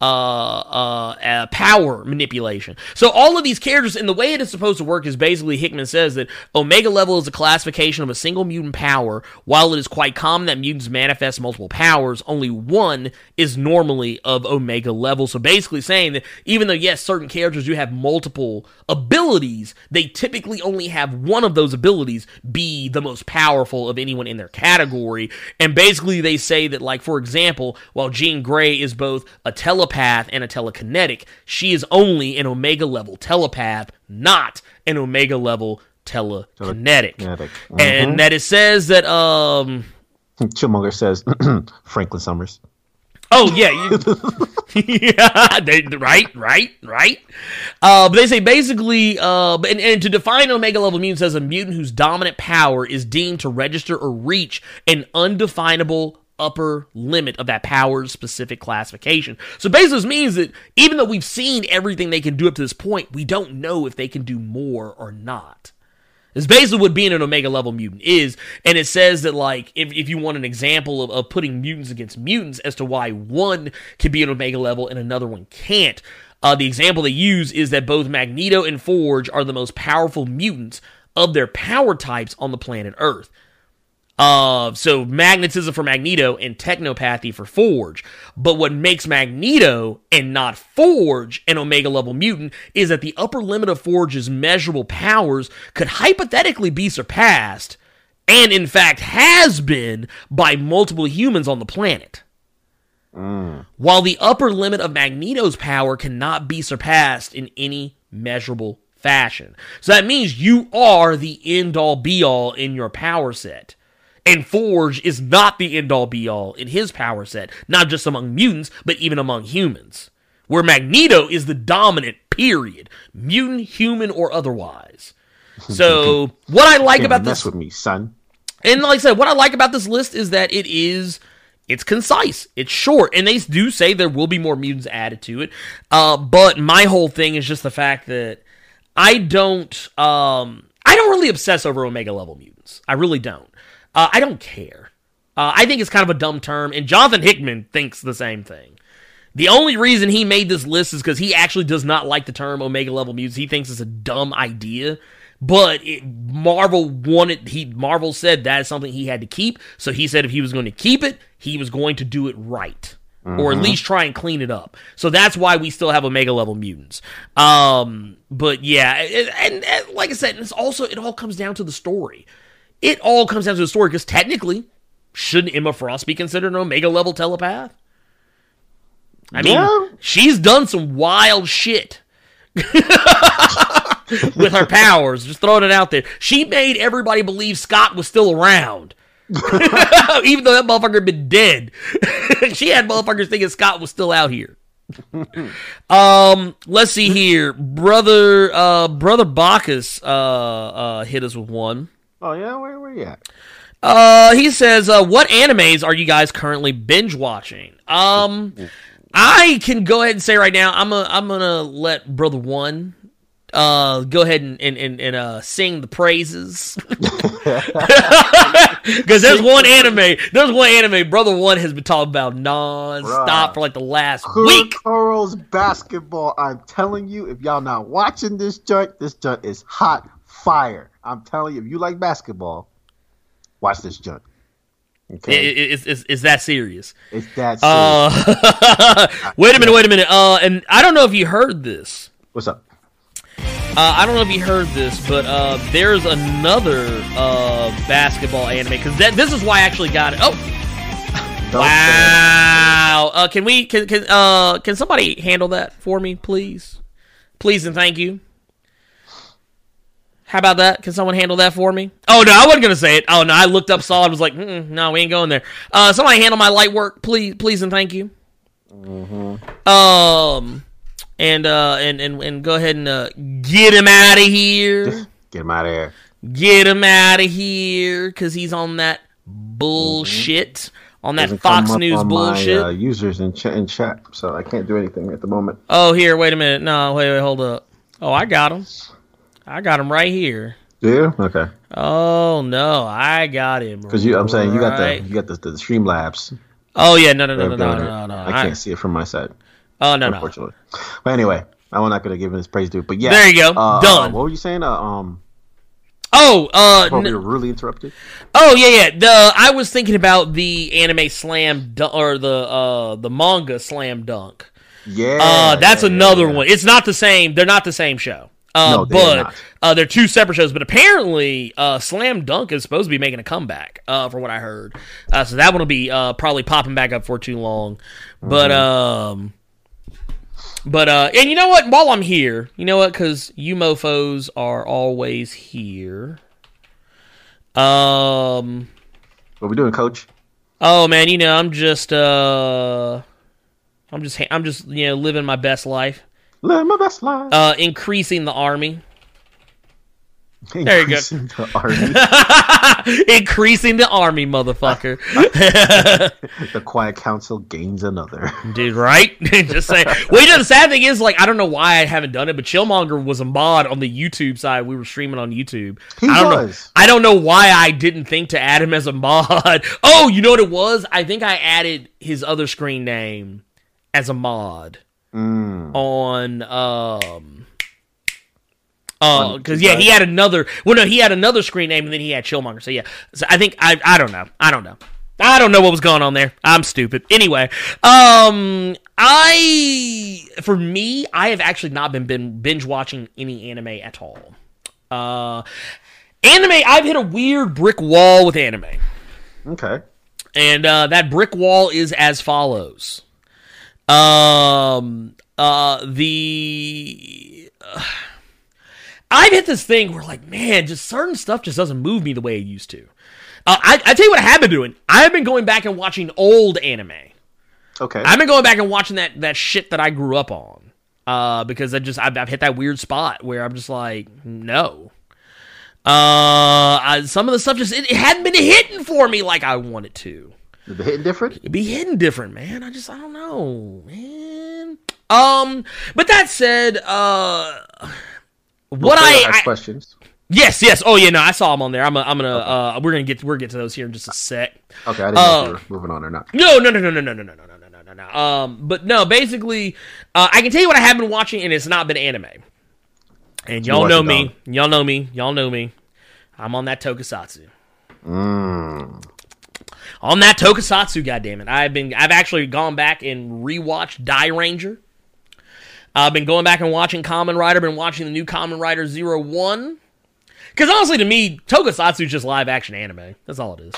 uh, uh, uh, power manipulation. So all of these characters, and the way it is supposed to work is basically Hickman says that Omega level is a classification of a single mutant power. While it is quite common that mutants manifest multiple powers, only one is normally of Omega level. So basically saying that even though yes, certain characters do have multiple abilities, they typically only have one of those abilities be the most powerful of anyone in their category. And basically they say that like for example, while Jean Grey is both a telepath and a telekinetic, she is only an Omega level telepath, not an Omega level telekinetic. Telekinetic. And that it says that um Chillmonger says Franklin Summers. Oh yeah, you, yeah, they, right, right, right. Uh, but they say basically, uh, and, and to define Omega level mutant as a mutant whose dominant power is deemed to register or reach an undefinable upper limit of that power's specific classification. So basically, this means that even though we've seen everything they can do up to this point, we don't know if they can do more or not. It's basically what being an Omega level mutant is. And it says that, like, if, if you want an example of, of putting mutants against mutants as to why one can be an Omega level and another one can't, uh, the example they use is that both Magneto and Forge are the most powerful mutants of their power types on the planet Earth. Uh, so magnetism for Magneto and technopathy for Forge. But what makes Magneto and not Forge an Omega level mutant is that the upper limit of Forge's measurable powers could hypothetically be surpassed, and in fact has been, by multiple humans on the planet. While the upper limit of Magneto's power cannot be surpassed in any measurable fashion. So that means you are the end all be all in your power set. And Forge is not the end all be all in his power set, not just among mutants, but even among humans. Where Magneto is the dominant, period. Mutant, human, or otherwise. So, what I like about mess this with me, son. and like I said, what I like about this list is that it is it's concise, it's short, and they do say there will be more mutants added to it. Uh, but my whole thing is just the fact that I don't um I don't really obsess over Omega level mutants. I really don't. Uh, I don't care. Uh, I think it's kind of a dumb term, and Jonathan Hickman thinks the same thing. The only reason he made this list is because he actually does not like the term Omega level mutants. He thinks it's a dumb idea. But it, Marvel wanted he Marvel said that is something he had to keep. So he said if he was going to keep it, he was going to do it right, or at least try and clean it up. So that's why we still have Omega level mutants. Um, but yeah, it- and, and like I said, it's also it all comes down to the story. It all comes down to the story because technically, shouldn't Emma Frost be considered an Omega level telepath? I mean, Yeah. she's done some wild shit with her powers. Just throwing it out there. She made everybody believe Scott was still around. Even though that motherfucker had been dead. she had motherfuckers thinking Scott was still out here. um, let's see here. Brother uh brother Bacchus uh uh hit us with one. Oh yeah, where where you at? Uh, he says, uh, "What animes are you guys currently binge watching?" Um, I can go ahead and say right now, I'm a, I'm gonna let brother one, uh, go ahead and and and, and uh, sing the praises because there's one anime, there's one anime, brother one has been talking about non-stop Bruh. for like the last week. Kuroko's basketball. I'm telling you, if y'all not watching this joint, this joint is hot fire. I'm telling you, if you like basketball, watch this junk. Okay, Is, is, is that serious? it's that serious. Uh, wait a minute, wait a minute. Uh, and I don't know if you heard this. What's up? Uh, I don't know if you heard this, but uh, there's another uh, basketball anime because this is why I actually got it. Oh, Don't wow! Uh, can we can can uh can somebody handle that for me, please? Please and thank you. How about that? Can someone handle that for me? Oh no, I wasn't gonna say it. Oh no, I looked up solid. And was like, Mm-mm, no, we ain't going there. Uh, somebody handle my light work, please, please and thank you. Um, and uh, and and and go ahead and uh, get him out of here. Get him out of here. Get him out of here because he's on that bullshit. On that Doesn't come Fox up News on bullshit. My, uh, users in, ch- in chat, so I can't do anything at the moment. oh, here, wait a minute. No, wait, wait, hold up. Oh, I got him. I got him right here. Yeah. Okay. Oh no, I got him. Because you, I'm saying you got the right- you got the, the Streamlabs. Oh yeah, no, no, no, no, no, no, no. I can't see it from my side, Oh no, no. unfortunately. But anyway, I'm not gonna give him his praise due. But yeah, There you go. Uh, Done. What were you saying? Uh, um, Oh, uh, we were really interrupted. Oh yeah, yeah. The I was thinking about the anime slam dunk or the uh the manga slam dunk. Yeah, Uh that's yeah, another yeah. one. It's not the same. They're not the same show. Uh, No, they but uh, they're two separate shows. But apparently, uh, Slam Dunk is supposed to be making a comeback, uh, from what I heard. Uh, so that one will be uh, probably popping back up for too long. But Mm-hmm. um, but uh, and you know what? While I'm here, you know what? Because you mofo's are always here. Um. What we doing, Coach? Oh man, you know, I'm just uh I'm just I'm just, you know, living my best life. Live my best life. Uh increasing the army. There you go. Increasing the army. Increasing the army, motherfucker. the quiet council gains another. Dude, right? Just say. Well, you know, the sad thing is, like, I don't know why I haven't done it, but Chillmonger was a mod on the YouTube side. We were streaming on YouTube. He I don't was. know. I don't know why I didn't think to add him as a mod. Oh, you know what it was? I think I added his other screen name as a mod on um. Oh, because yeah, he had another. Well, no, he had another screen name, and then he had Chillmonger. So yeah, so I think I I don't know. I don't know. I don't know what was going on there. I'm stupid. Anyway, um, I for me, I have actually not been, been binge watching any anime at all. Uh, anime, I've hit a weird brick wall with anime, Okay. and uh, that brick wall is as follows. Um, uh, the I've hit this thing where, like, man, just certain stuff just doesn't move me the way it used to. Uh, I, I tell you what I have been doing. I've been going back and watching old anime. Okay. I've been going back and watching that that shit that I grew up on. Uh, because I just I've, I've hit that weird spot where I'm just like, no. Uh, I, some of the stuff just it, it hadn't been hitting for me like I wanted to. Is the hitting different? It'd be hitting different, man. I just I don't know, man. Um, but that said, uh, what I, I questions. yes yes oh yeah no I saw him on there. I'm a, I'm gonna uh we're gonna get we're gonna get to those here in just a sec. Okay, I didn't know Uh, if you were moving on or not. No, no, no, no, no, no, no, no, no, no, no, no, no. Um, but no, basically, uh, I can tell you what I have been watching, and it's not been anime. And y'all know me, dog. y'all know me, y'all know me. I'm on that tokusatsu. Mm. On that tokusatsu, goddammit. I've been, I've actually gone back and rewatched Dairanger. I've been going back and watching Kamen Rider. Been watching the new Kamen Rider Zero One. Because honestly, to me, Tokusatsu is just live action anime. That's all it is.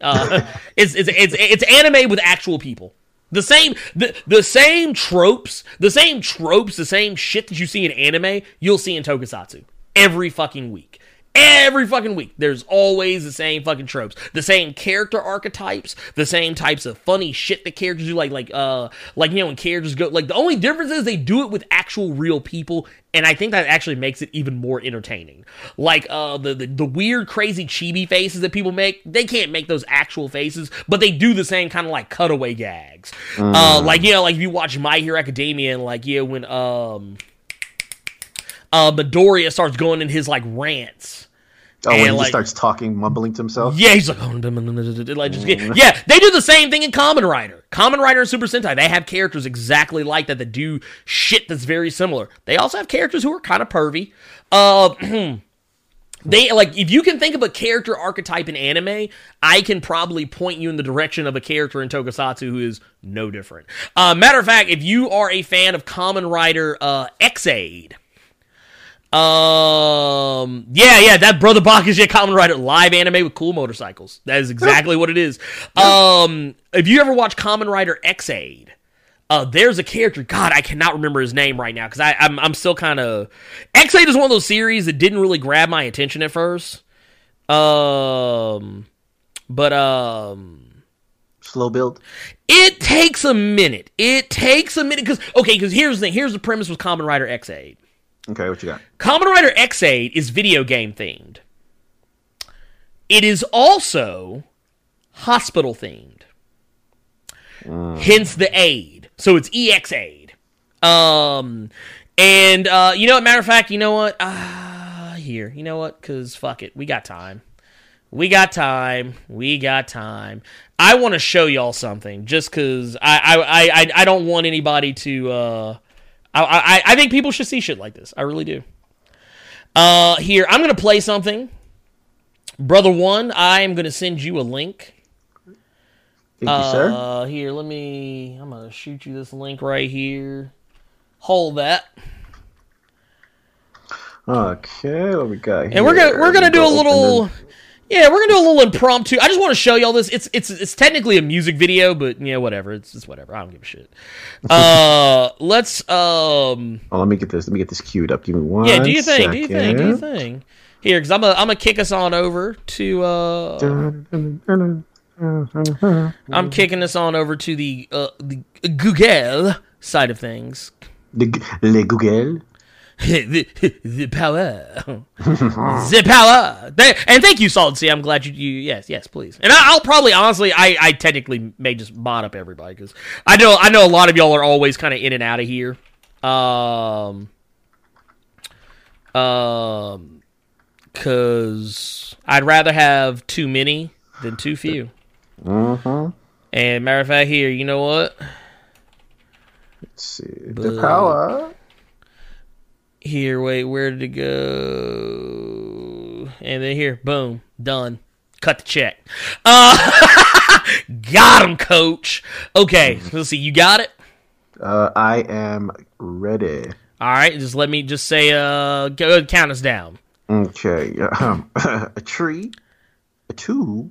Uh, it's, it's it's it's anime with actual people. The same the the same tropes, the same tropes, the same shit that you see in anime, you'll see in Tokusatsu every fucking week. Every fucking week, there's always the same fucking tropes, the same character archetypes, the same types of funny shit that characters do. Like, like, uh, like you know, when characters go, like the only difference is they do it with actual real people, and I think that actually makes it even more entertaining. Like, uh, the the, the weird, crazy chibi faces that people make, they can't make those actual faces, but they do the same kind of like cutaway gags. Uh, like you know, like if you watch My Hero Academia, and like yeah, when um uh, Midoriya starts going in his like rants. Oh, when he like- just starts talking, mumbling to himself. Yeah, he's like, oh, like just get, yeah. They do the same thing in Kamen Rider. Kamen Rider and Super Sentai, they have characters exactly like that that do shit that's very similar. They also have characters who are kind of pervy. Uh, they like if you can think of a character archetype in anime, I can probably point you in the direction of a character in Tokusatsu who is no different. Uh, matter of fact, if you are a fan of Kamen Rider uh, Ex-Aid, um, yeah, yeah, that Brother Bach is your Kamen Rider live anime with cool motorcycles. That is exactly what it is. Um, if you ever watch Kamen Rider Ex-Aid, uh, there's a character. God, I cannot remember his name right now because I'm I'm still kind of. Ex-Aid is one of those series that didn't really grab my attention at first. Um, but um, Slow build. it takes a minute. It takes a minute because okay, because here's the thing. Here's the premise with Kamen Rider Ex-Aid. Okay, what you got? Kamen Rider Ex-Aid is video game themed. It is also hospital themed. Hence the aid. So it's EX aid. Um and uh you know what matter of fact, you know what? Ah here. You know what? Cuz fuck it. We got time. We got time. We got time. I want to show y'all something just cuz I I I I don't want anybody to uh I, I I think people should see shit like this. I really do. Uh, here I'm gonna play something, brother one. I am gonna send you a link. Thank you, sir. Uh, here, let me. I'm gonna shoot you this link right here. Hold that, Okay, what we got here? and we're gonna we're gonna do a little. This. Yeah, we're gonna do a little impromptu. I just want to show y'all this. It's it's it's technically a music video, but yeah, whatever. It's it's whatever. I don't give a shit. Uh, let's um. Oh, let me get this. Let me get this queued up. Give me one. Yeah, do you think? Do you think? Do you think? Here, because I'm gonna I'm gonna kick us on over to uh. I'm kicking us on over to the uh the Google side of things. The, le Google. The, the power, the power. And thank you, Salt Sea. I'm glad you, you. Yes, yes, please. And I, I'll probably, honestly, I, I technically may just mod up everybody because I know, I know a lot of y'all are always kind of in and out of here. Um, um, because I'd rather have too many than too few. Mm-hmm. And matter of fact, here, you know what? Let's see. The power. Here, wait, where did it go? And then here, boom, done. Cut the check. Uh, got him, coach. Okay, let's see. You got it. Uh, I am ready. All right, just let me just say, uh, go count us down. Okay. Um, a tree, a two,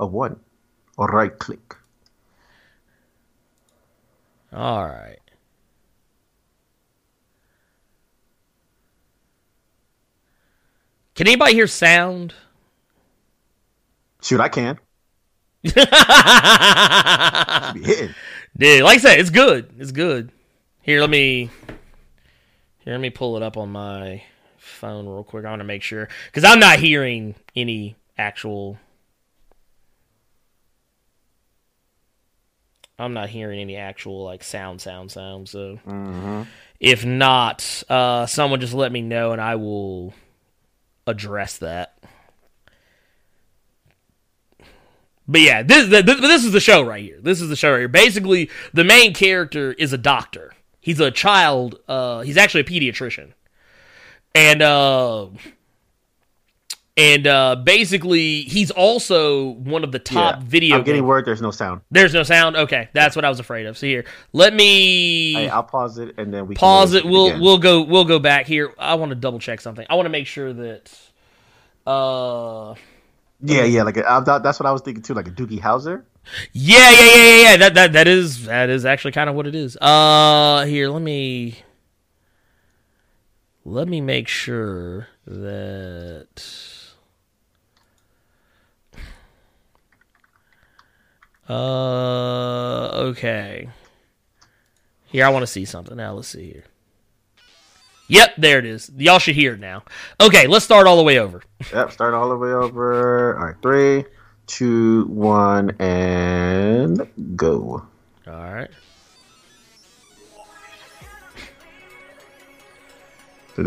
a one, a right click. All right. Can anybody hear sound? Shoot, I can. Dude, like I said, it's good. It's good. Here, let me here, let me pull it up on my phone real quick. I want to make sure because I'm not hearing any actual. I'm not hearing any actual like sound, sound, sound. So if not, uh, someone just let me know and I will address that. But yeah, this, this this is the show right here. This is the show right here. Basically, the main character is a doctor. He's a child. Uh, he's actually a pediatrician, and uh, and uh, basically, he's also one of the top Yeah. video. I'm getting game- word. There's no sound. There's no sound. Okay, that's what I was afraid of. So here, let me Hey, I'll pause it and then we can pause it. We'll again. we'll go we'll go back here. I want to double check something. I want to make sure that. Uh, Yeah, yeah. Like uh, that, that's what I was thinking too. Like a Doogie Howser. Yeah, yeah, yeah, yeah, yeah. That that that is that is actually kind of what it is. Uh, here, let me let me make sure that. Uh, okay. Here, I want to see something. Now, let's see here. Yep, there it is. Y'all should hear it now. Okay, let's start all the way over. Yep. Start all the way over. All right. Three, two, one, and go. All right. But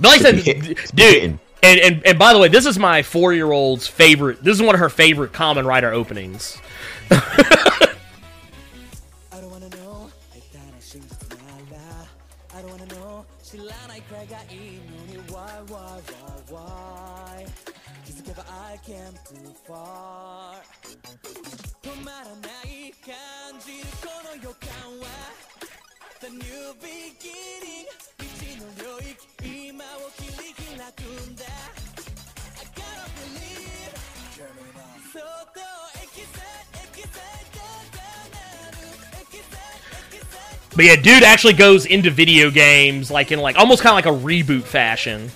like I said, Hit- d- it's dude. And, and and by the way, this is my four year old's favorite. This is one of her favorite Kamen Rider openings. The new beginning 미친領域今を切り開くんだ I gotta believe そっとエキサイエキサイトがなるエキサイエキサイ But yeah, dude actually goes into video games like in like almost kind of like a reboot fashion,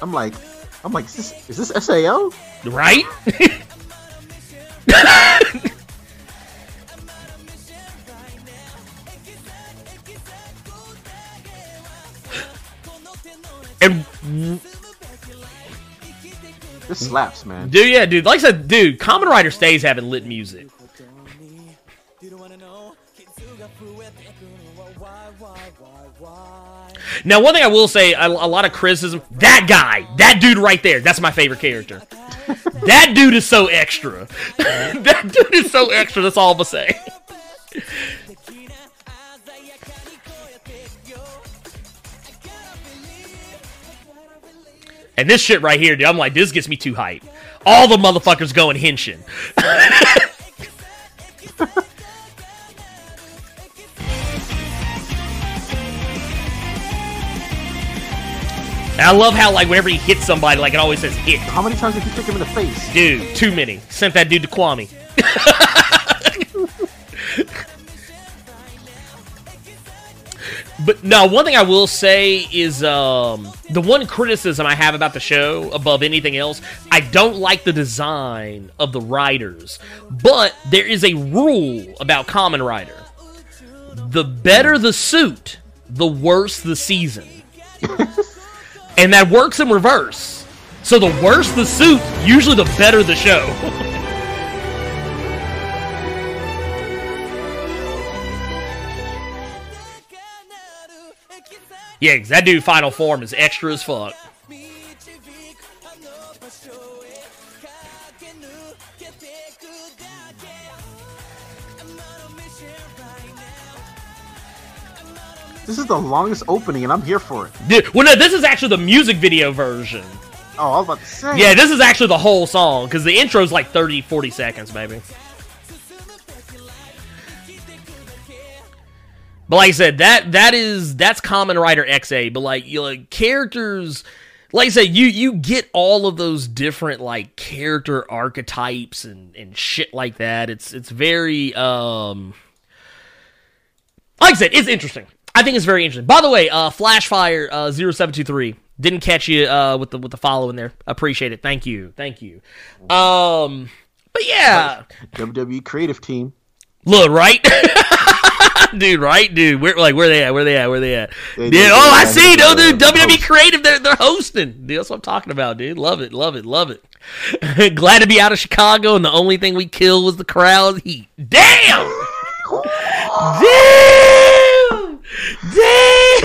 I'm like, I'm like, is this, is this Sao? right? and this slaps, man. Dude, yeah, dude. Like I said, dude, Kamen Rider stays having lit music. Now, one thing I will say, a, a, lot of criticism. That guy, that dude right there, that's my favorite character. that dude is so extra. that dude is so extra. That's all I'm gonna say. And this shit right here, dude, I'm like, this gets me too hype. All the motherfuckers going henshin. I love how, like, whenever he hits somebody, like, it always says hit. How many times did you kick him in the face? Dude, too many. Sent that dude to Kwame. but no, one thing I will say is um, the one criticism I have about the show, above anything else, I don't like the design of the riders. But there is a rule about Kamen Rider: the better the suit, the worse the season. and that works in reverse. So the worse the suit, usually the better the show. yeah, 'cause that dude final form is extra as fuck. This is the longest opening, and I'm here for it. Dude, well, no, this is actually the music video version. Oh, I was about to say. Yeah, this is actually the whole song because the intro's like 30, 40 seconds, maybe. But like I said, that that is that's Kamen Rider Ex-Aid. But like you like characters, like I said, you you get all of those different like character archetypes and and shit like that. It's it's very um, like I said, it's interesting. I think it's very interesting. By the way, uh, Flashfire uh, 0723 didn't catch you uh, with the with the follow in there. Appreciate it. Thank you. Thank you. Um, but yeah, WWE creative team. look right. dude, right, dude. Where like where they at? Where they at? Where they at? They- they- Oh, I see. No, dude. WWE. Creative. They're they're hosting. Dude, that's what I'm talking about, dude. Love it. Love it. Love it. Glad to be out of Chicago, and the only thing we kill was the crowd heat. Damn. Damn. Damn.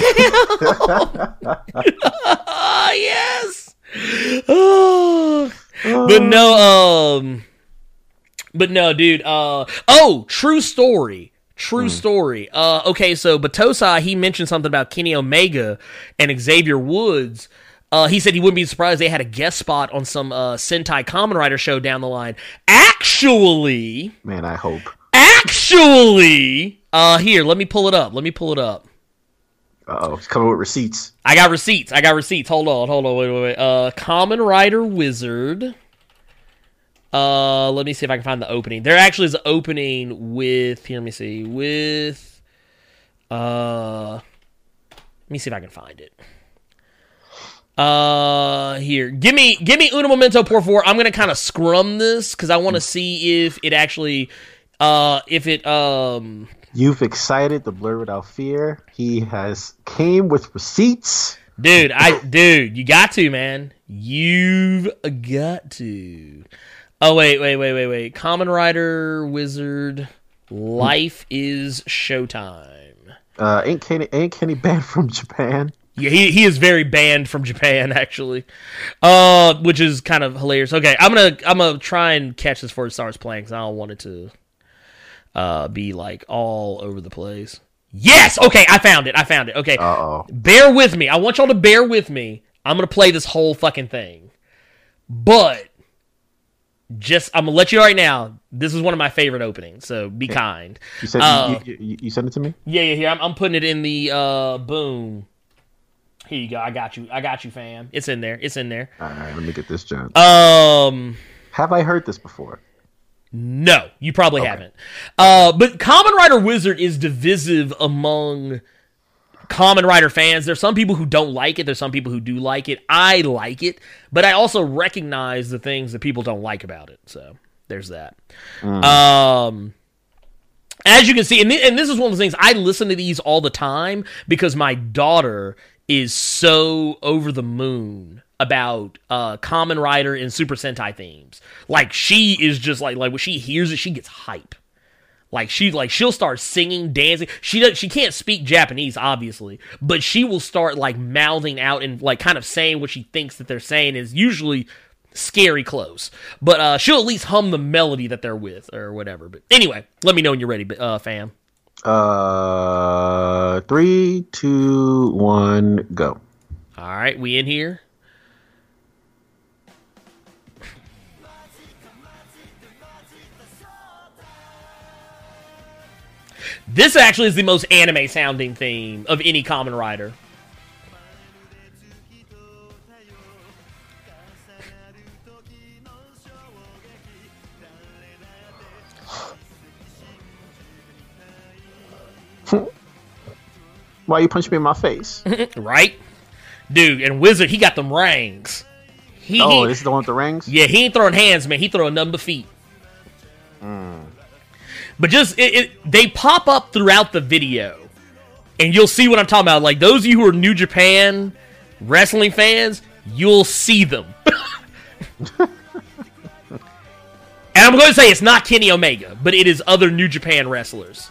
yes. Oh. But no, um, but no, dude. Uh, oh, true story. True story. Uh, okay, so Batosai he mentioned something about Kenny Omega and Xavier Woods. Uh, he said he wouldn't be surprised they had a guest spot on some uh, Sentai Kamen Rider show down the line. Actually, Man, I hope. actually, uh, here, let me pull it up. Let me pull it up. Uh oh, it's coming with receipts. I got receipts. I got receipts. Hold on, hold on, wait, wait, wait. Uh, Kamen Rider Wizard. Uh, let me see if I can find the opening. There actually is an opening with. Here, let me see. With. Uh, let me see if I can find it. Uh, here, give me, give me uno momento por favor. I'm gonna kind of scrum this because I want to see if it actually, uh, if it, um, You've excited the blur without fear. He has came with receipts. Dude, I dude, you got to, man. You've got to. Oh wait, wait, wait, wait, wait. Kamen Rider Wizard Life is Showtime. Uh, ain't Kenny ain't Kenny banned from Japan? Yeah, he, he is very banned from Japan actually. Uh which is kind of hilarious. Okay, I'm going to I'm going to try and catch this before it starts playing cuz I don't want it to uh be like all over the place. Yes, okay, I found it. I found it. Okay. Uh oh. bear with me. I want y'all to bear with me. I'm gonna play this whole fucking thing. But just I'm gonna let you know right now. This is one of my favorite openings, so be kind. You said Uh, you, you, you, sent it to me. Yeah, yeah, here. I'm, I'm putting it in the uh boom. Here you go. I got you. I got you, fam. It's in there. It's in there. All right, let me get this, John. Um. Have I heard this before? No, you probably haven't. Uh, but Kamen Rider Wizard is divisive among Kamen Rider fans. There's some people who don't like it. There's some people who do like it. I like it, but I also recognize the things that people don't like about it. So there's that. Um, as you can see, and, thi- and this is one of the things I listen to these all the time because my daughter is so over the moon about uh Kamen Rider and Super Sentai themes. Like she is just like like when she hears it, she gets hype. Like she like she'll start singing, dancing. She does she can't speak Japanese obviously, but she will start like mouthing out and like kind of saying what she thinks that they're saying is usually scary close. But uh she'll at least hum the melody that they're with or whatever. But anyway, let me know when you're ready, uh fam. Uh, three, two, one, go. All right, we in here. This actually is the most anime sounding theme of any Kamen Rider. Why you punch me in my face? right? Dude, and Wizard, he got them rings. He, oh, this is the one with the rings. yeah, he ain't throwing hands, man. He throwing but feet. Hmm. But just it, it, they pop up throughout the video and you'll see what I'm talking about. Like those of you who are New Japan wrestling fans, you'll see them. and I'm going to say it's not Kenny Omega, but it is other New Japan wrestlers.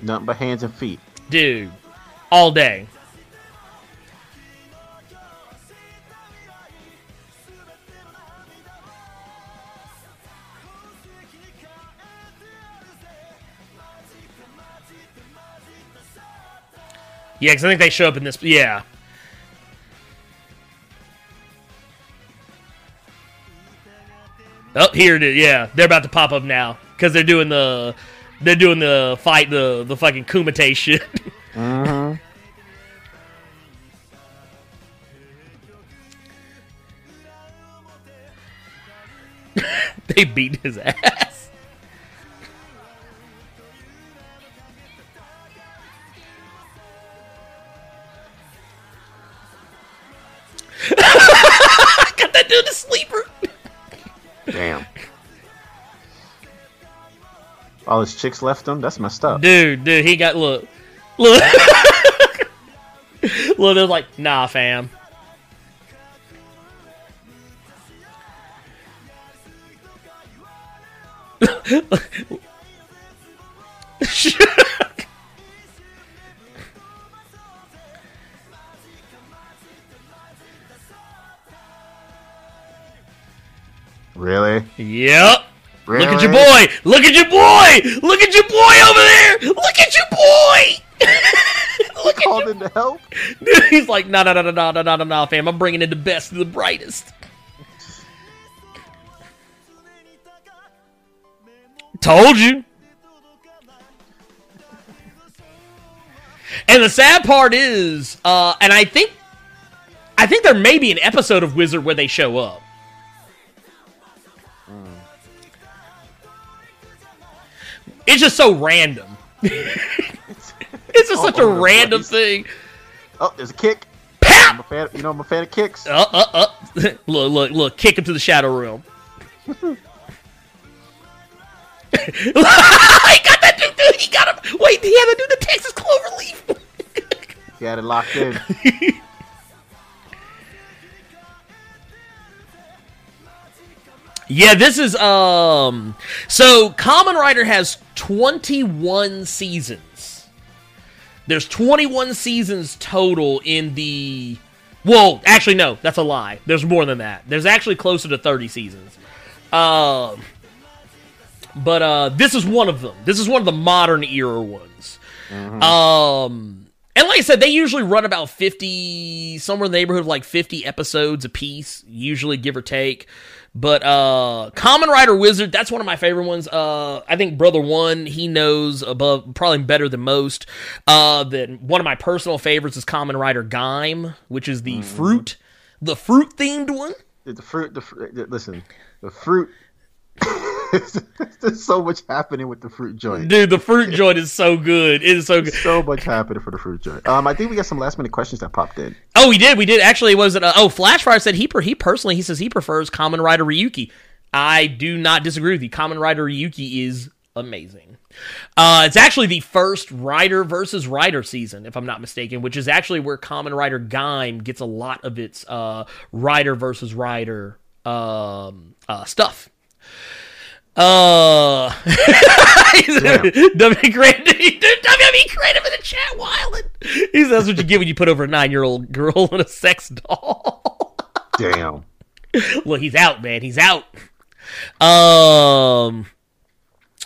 Nothing but hands and feet. Dude, all day. Yeah, because I think they show up in this. Yeah. Oh, here it is. Yeah, they're about to pop up now because they're doing the they're doing the fight the the fucking Kumite shit. Uh-huh. they beat his ass. Got that dude a sleeper. Damn. All his chicks left him. That's messed up. Dude, dude, he got look, look, look. They're like, nah, fam. Really? yep. Really? Look at your boy. Look at your boy. Look at your boy over there. Look at your boy. Look at Called your in to help. Dude, he's like, no, no, no, no, no, no, no, no, no, fam. I'm bringing in the best and the brightest. Told you. And the sad part is, uh, and I think, I think there may be an episode of Wizard where they show up. It's just so random. it's just all such a random thing. Oh, there's a kick. I'm a fan. of, You know, I'm a fan of kicks. Uh, uh, uh. look, look, look. Kick him to the shadow realm. he got that dude, dude. He got him. Wait, he had to do the Texas Cloverleaf. He had it locked in. Yeah, this is um. So, Kamen Rider has twenty-one seasons. There's twenty-one seasons total in the. Well, actually, no, that's a lie. There's more than that. There's actually closer to thirty seasons. Um. but uh, this is one of them. This is one of the modern era ones. Um, and like I said, they usually run about fifty, somewhere in the neighborhood of like fifty episodes a piece, usually give or take. But uh, Kamen Rider Wizard, that's one of my favorite ones. Uh, I think Brother One, he knows above, probably better than most. Uh, that one of my personal favorites is Kamen Rider Gaim, which is the fruit, the fruit themed one. the fruit. The fr- listen, the fruit. There's so much happening with the fruit joint. Dude, the fruit joint is so good. It is so good. So much happening for the fruit joint. Um, I think we got some last minute questions that popped in. Oh, we did. We did. Actually, it was it? Uh, oh, Flashfire said he per, he personally he says he prefers Kamen Rider Ryuki. I do not disagree with you. Kamen Rider Ryuki is amazing. Uh, it's actually the first Rider versus Rider season, if I'm not mistaken, which is actually where Kamen Rider Gaim gets a lot of its uh, Rider versus Rider um, uh, stuff. Uh, WWE creative, WWE creative in the chat wildin'. He says that's what you get when you put over a nine year old girl in a sex doll. Damn. Well, he's out, man. He's out. Um,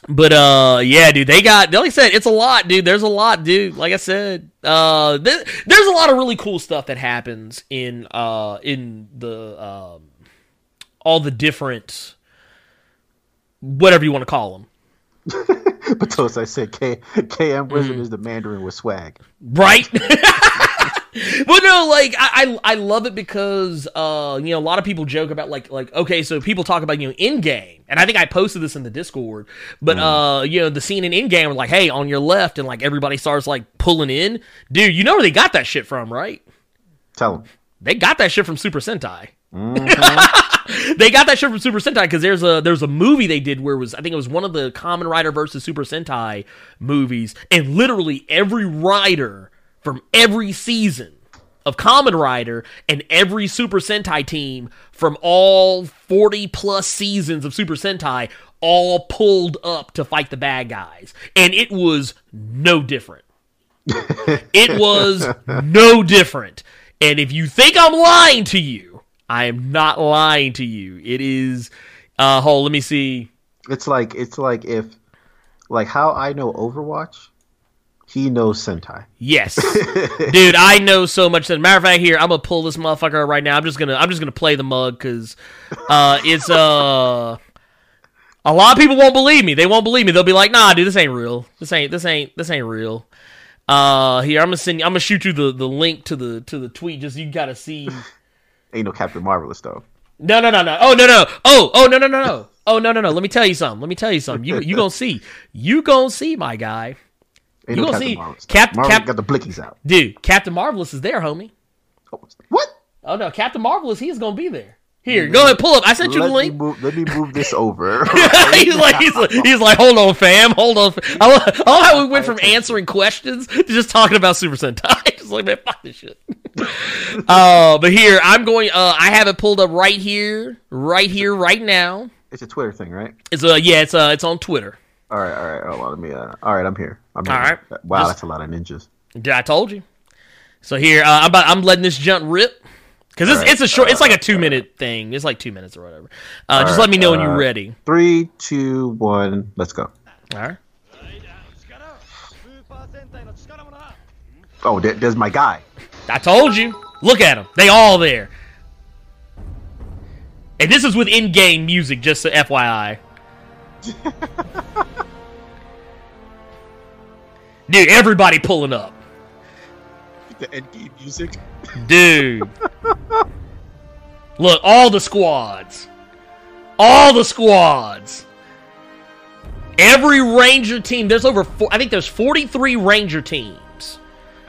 but uh, yeah, dude, they got. Like I said, it's a lot, dude. There's a lot, dude. Like I said, uh, th- there's a lot of really cool stuff that happens in uh in the um all the different whatever you want to call them. But toast, I said K- KM Wizard Mm. is the Mandarin with swag. right? but no, like I, I I love it because uh you know a lot of people joke about like like okay so people talk about you know in game and I think I posted this in the Discord but uh you know the scene in in game were like hey on your left and like everybody starts like pulling in dude you know where they got that shit from right Tell them They got that shit from Super Sentai. Mm-hmm. they got that shit from Super Sentai because there's a there's a movie they did where it was I think it was one of the Kamen Rider versus Super Sentai movies, and literally every rider from every season of Kamen Rider and every Super Sentai team from all 40 plus seasons of Super Sentai all pulled up to fight the bad guys, and it was no different. it was no different. And if you think I'm lying to you, I am not lying to you. It is uh hold, let me see. It's like it's like if like how I know Overwatch, he knows Sentai. Yes. Dude, I know so much that matter of fact here, I'm gonna pull this motherfucker right now. I'm just gonna I'm just gonna play the mug because uh it's uh a lot of people won't believe me. They won't believe me. They'll be like, nah, dude, this ain't real. This ain't this ain't this ain't real. Uh here, I'm gonna send you I'm gonna shoot you the, the link to the to the tweet just so you gotta see Ain't no Captain Marvelous though. No, no, no, no. Oh, no, no. Oh, oh, no, no, no, no. Oh, no, no, no. Let me tell you something. Let me tell you something. You you gonna see. You gonna see, my guy. Ain't You no gonna Captain see Marvelous. though. Cap- Marvel Cap- got the blickies out. Dude, Captain Marvelous is there, homie. Oh, what? Oh no, Captain Marvelous, he is gonna be there. Here, go ahead, pull up. I sent you Let the me link. move. Let me move this over. he's like, he's like, he's like, hold on, fam, hold on. I love, I love how we went from answering questions to just talking about Super Sentai. just like, man, fuck this shit. uh, but here, I'm going. Uh, I have it pulled up right here, right here, right now. it's a Twitter thing, right? It's uh, yeah, it's uh, it's on Twitter. All right, all right. Hold on, let me. Uh, all right, I'm here. I'm here. All right. Wow, Just- that's a lot of ninjas. Yeah, I told you. So here, uh, I'm about, I'm letting this jump rip because it's, right. it's a short it's like a two uh, minute thing. It's like two minutes or whatever. Uh, just right. let me know when uh, you're ready. three two one let's go. All right. Oh there, there's my guy. I told you. Look at him. They all there. And this is with in-game music just so fyi dude everybody pulling up. The end game music. Dude. Look, all the squads. All the squads. Every Ranger team. There's over four, I think there's 43 Ranger teams.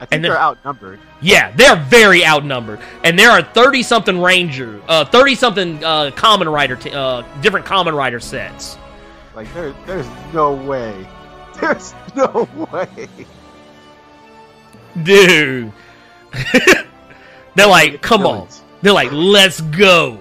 I think And then- they're outnumbered. Yeah, they're very outnumbered, and there are thirty something Ranger, uh, thirty something uh, Kamen Rider, t- uh, different Kamen Rider sets. Like there, there's no way. There's no way. Dude, they're like, come on, they're like, let's go.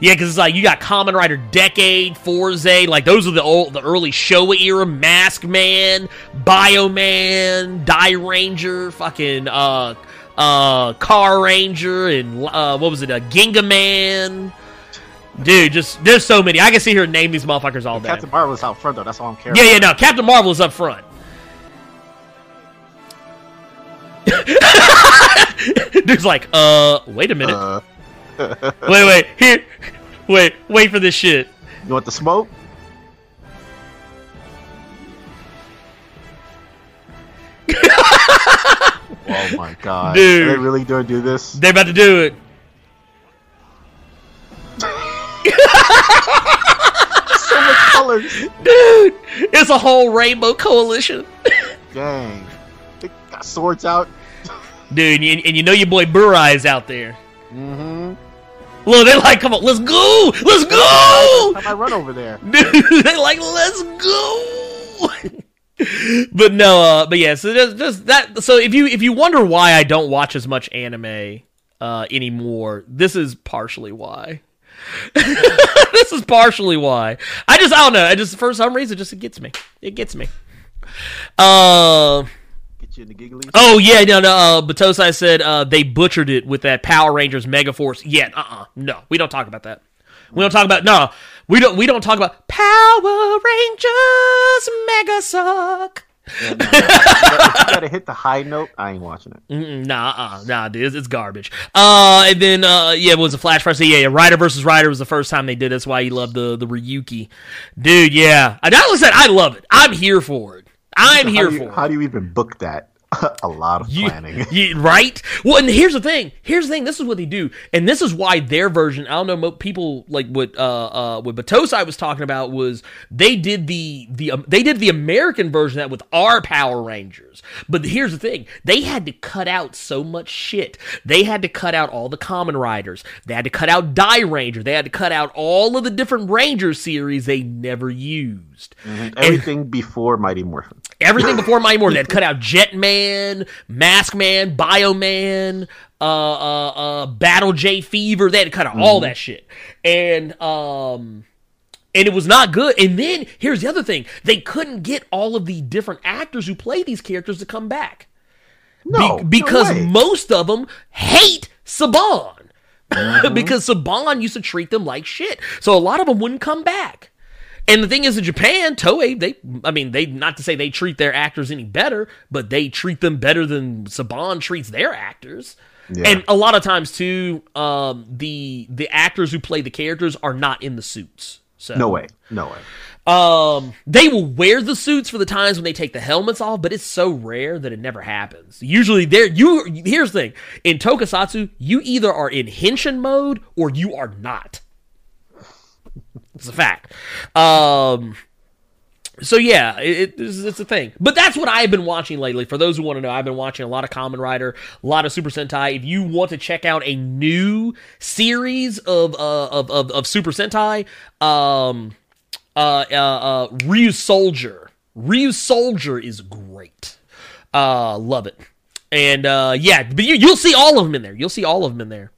Yeah, because it's like you got Kamen Rider Decade, Fourze, like those are the old, the early Showa era, Maskman, Bioman, Dairanger, fucking uh, uh, Carranger, and uh, what was it, uh, Gingaman. Dude, just there's so many. I can sit here and name these motherfuckers all day. Captain Marvel is out front though. That's all I'm caring. Yeah, yeah, no. Captain Marvel is up front. Dude's like, uh, wait a minute. Uh, wait, wait, here. Wait, wait for this shit. you want the smoke? oh my god! Dude. Are they really gonna do this? They're about to do it. so much colors. Dude, it's a whole rainbow coalition. Dang, they got swords out. Dude, and you, and you know your boy Burai is out there. Mm-hmm. Look, they're like, come on, let's go! Let's go! I run over there? dude. They're like, let's go. but no, uh, but yeah. So just, just that. So if you if you wonder why I don't watch as much anime uh, anymore, this is partially why. this is partially why. I just I don't know. I just for some reason just it gets me. It gets me. Uh Get you in the giggly. oh yeah no no. Uh, Batosai said uh, they butchered it with that Power Rangers Megaforce. Yeah, uh uh no, we don't talk about that. We don't talk about no. We don't we don't talk about Power Rangers Mega Suck. Yeah, no, you gotta hit the high note. I ain't watching it. Mm-mm, Nah, uh, nah, dude, it's, it's garbage. Uh, and then uh, yeah, it was a flash first. Yeah, yeah, Rider versus Rider was the first time they did. That's why you love the the Ryuki, dude. Yeah, I, like I said, I love it. I'm here for it. I'm How here you- for. How do you even book that a lot of planning. you- right? Well, and here's the thing. Here's the thing. This is what they do, and this is why their version. I don't know. People like what uh uh what Batosai was talking about was they did the the um, they did the American version of that with our Power Rangers. But here's the thing. They had to cut out so much shit. They had to cut out all the Kamen Riders. They had to cut out Dairanger. They had to cut out all of the different Ranger series they never used. Everything before Mighty Morphin. Everything before Mighty Morphin. They'd cut out Jetman, Maskman, Bioman, uh, uh, uh, Battle J Fever. They had to cut out all that shit. And, um, and it was not good. And then here's the other thing: they couldn't get all of the different actors who play these characters to come back No, no because way. most of them hate Saban. Mm-hmm. because Saban used to treat them like shit. So a lot of them wouldn't come back. And the thing is, in Japan, Toei, they, I mean, they, not to say they treat their actors any better, but they treat them better than Saban treats their actors. Yeah. And a lot of times too, um, the the actors who play the characters are not in the suits. So No way. No way. um, they will wear the suits for the times when they take the helmets off, but it's so rare that it never happens. Usually, there you. Here's the thing: in Tokusatsu, you either are in henshin mode or you are not. It's a fact. Um, so yeah, it, it, it's, it's a thing. But that's what I've been watching lately. For those who want to know, I've been watching a lot of Kamen Rider, a lot of Super Sentai. If you want to check out a new series of uh, of, of of Super Sentai, um, uh, uh, uh, Ryusoulger. Ryu Soldier is great. Uh, love it. And uh, yeah, but you, you'll see all of them in there. You'll see all of them in there.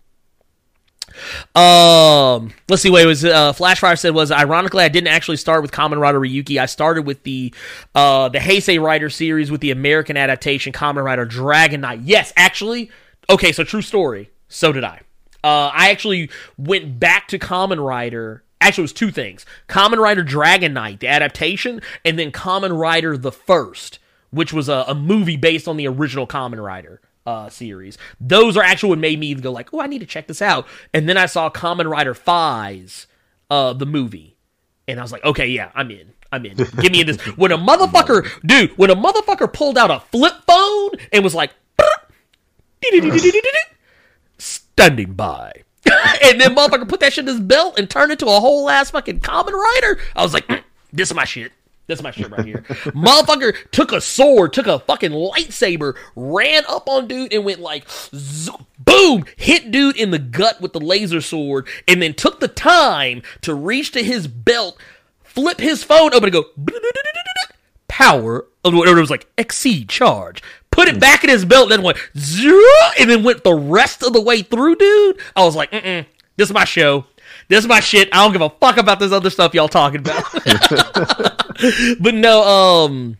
Um, let's see. Wait, it was uh, Flashfire said was ironically I didn't actually start with Kamen Rider Ryuki. I started with the uh the Heisei Rider series with the American adaptation Kamen Rider Dragon Knight. Yes, actually. Okay, so true story. So did I. Uh, I actually went back to Kamen Rider. Actually, it was two things: Kamen Rider Dragon Knight, the adaptation, and then Kamen Rider the First, which was a, a movie based on the original Kamen Rider uh, series. Those are actually what made me go like, oh, I need to check this out. And then I saw Kamen Rider Faiz, uh, the movie, and I was like, okay, yeah, I'm in. I'm in. Give me in this. When a motherfucker, dude, when a motherfucker pulled out a flip phone and was like, standing by. and then motherfucker put that shit in his belt and turned into a whole ass fucking Kamen Rider. I was like, "Mm, this is my shit. This is my shit right here. motherfucker took a sword, took a fucking lightsaber, ran up on dude and went like, boom, hit dude in the gut with the laser sword, and then took the time to reach to his belt, flip his phone open and go, power, or it was like exceed charge. Put it back in his belt, then went and then went the rest of the way through, dude. I was like, mm this is my show. This is my shit. I don't give a fuck about this other stuff y'all talking about. but no, um,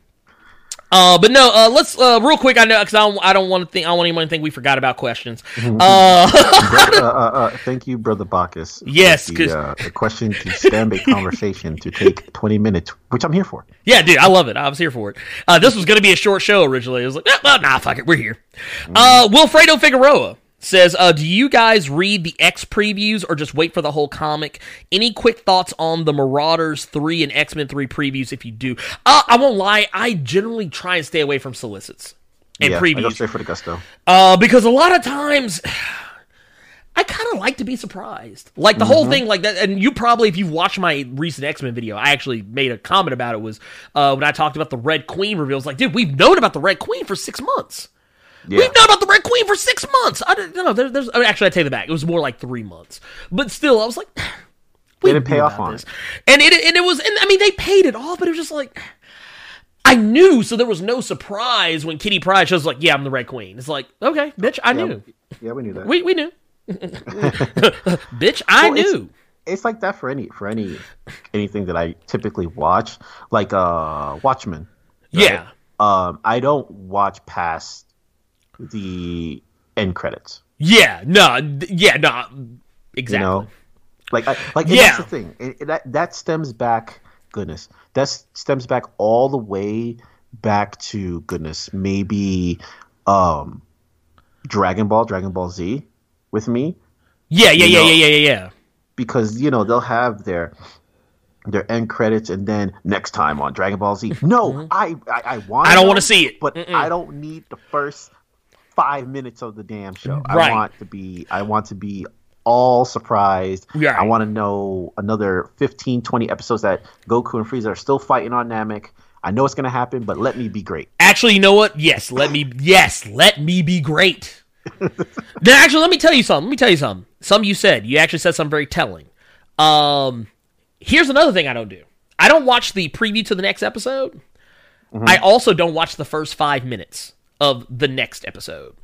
uh, but no, uh, let's uh, real quick. I know because I don't, I don't want to think. I don't want anyone to think we forgot about questions. Uh, uh, uh, uh, thank you, brother Bacchus. Yes, The, uh, the question to stem a conversation to take twenty minutes, which I'm here for. Yeah, dude, I love it. I was here for it. Uh, this was going to be a short show originally. I was like, eh, well, nah, fuck it, we're here. Uh, Wilfredo Figueroa says, uh, "Do you guys read the X previews or just wait for the whole comic? Any quick thoughts on the Marauders three and X Men three previews? If you do, uh, I won't lie, I generally try and stay away from solicits and yeah, I go previews straight for the gusto. uh, because a lot of times." I kind of like to be surprised. Like the whole thing, like that. And you probably, if you've watched my recent X Men video, I actually made a comment about it. Was uh, when I talked about the Red Queen reveals. Like, dude, we've known about the Red Queen for six months. Yeah. We've known about the Red Queen for six months. I don't know. There, there's I mean, actually, I take it back. It was more like three months. But still, I was like, we didn't pay off on this. it. And it and it was. And I mean, they paid it off, but it was just like. I knew, so there was no surprise when Kitty Pryde shows like, "Yeah, I'm the Red Queen." It's like, okay, bitch, I Yeah, knew. yeah, we knew that. We we knew. Bitch, I Well, it's- knew. it's like that for any for any anything that I typically watch, like uh Watchmen. Yeah. Um, I don't watch past the end credits. Yeah. No. Yeah. No. Exactly. You know, like I, like Yeah. that's the thing. It, it- that that stems back. Goodness, that stems back all the way back to goodness. Maybe um, Dragon Ball, Dragon Ball Z, with me yeah. Yeah. you Yeah. know- Yeah. Yeah. Yeah. Yeah. because you know they'll have their their end credits and then next time on Dragon Ball Z. No, I, I I want. Mm-hmm. I don't wanna see it. but I don't need the first five minutes of the damn show. Right. I want to be. I want to be all surprised. Yeah. I want to know another 15, 20 episodes that Goku and Frieza are still fighting on Namek. I know it's gonna happen, but let me be great. Actually, you know what? Yes, let me. Yes, let me be great. then actually, let me tell you something. Let me tell you something. Some you said. You actually said something very telling. Um, here's another thing I don't do. I don't watch the preview to the next episode. I also don't watch the first five minutes of the next episode.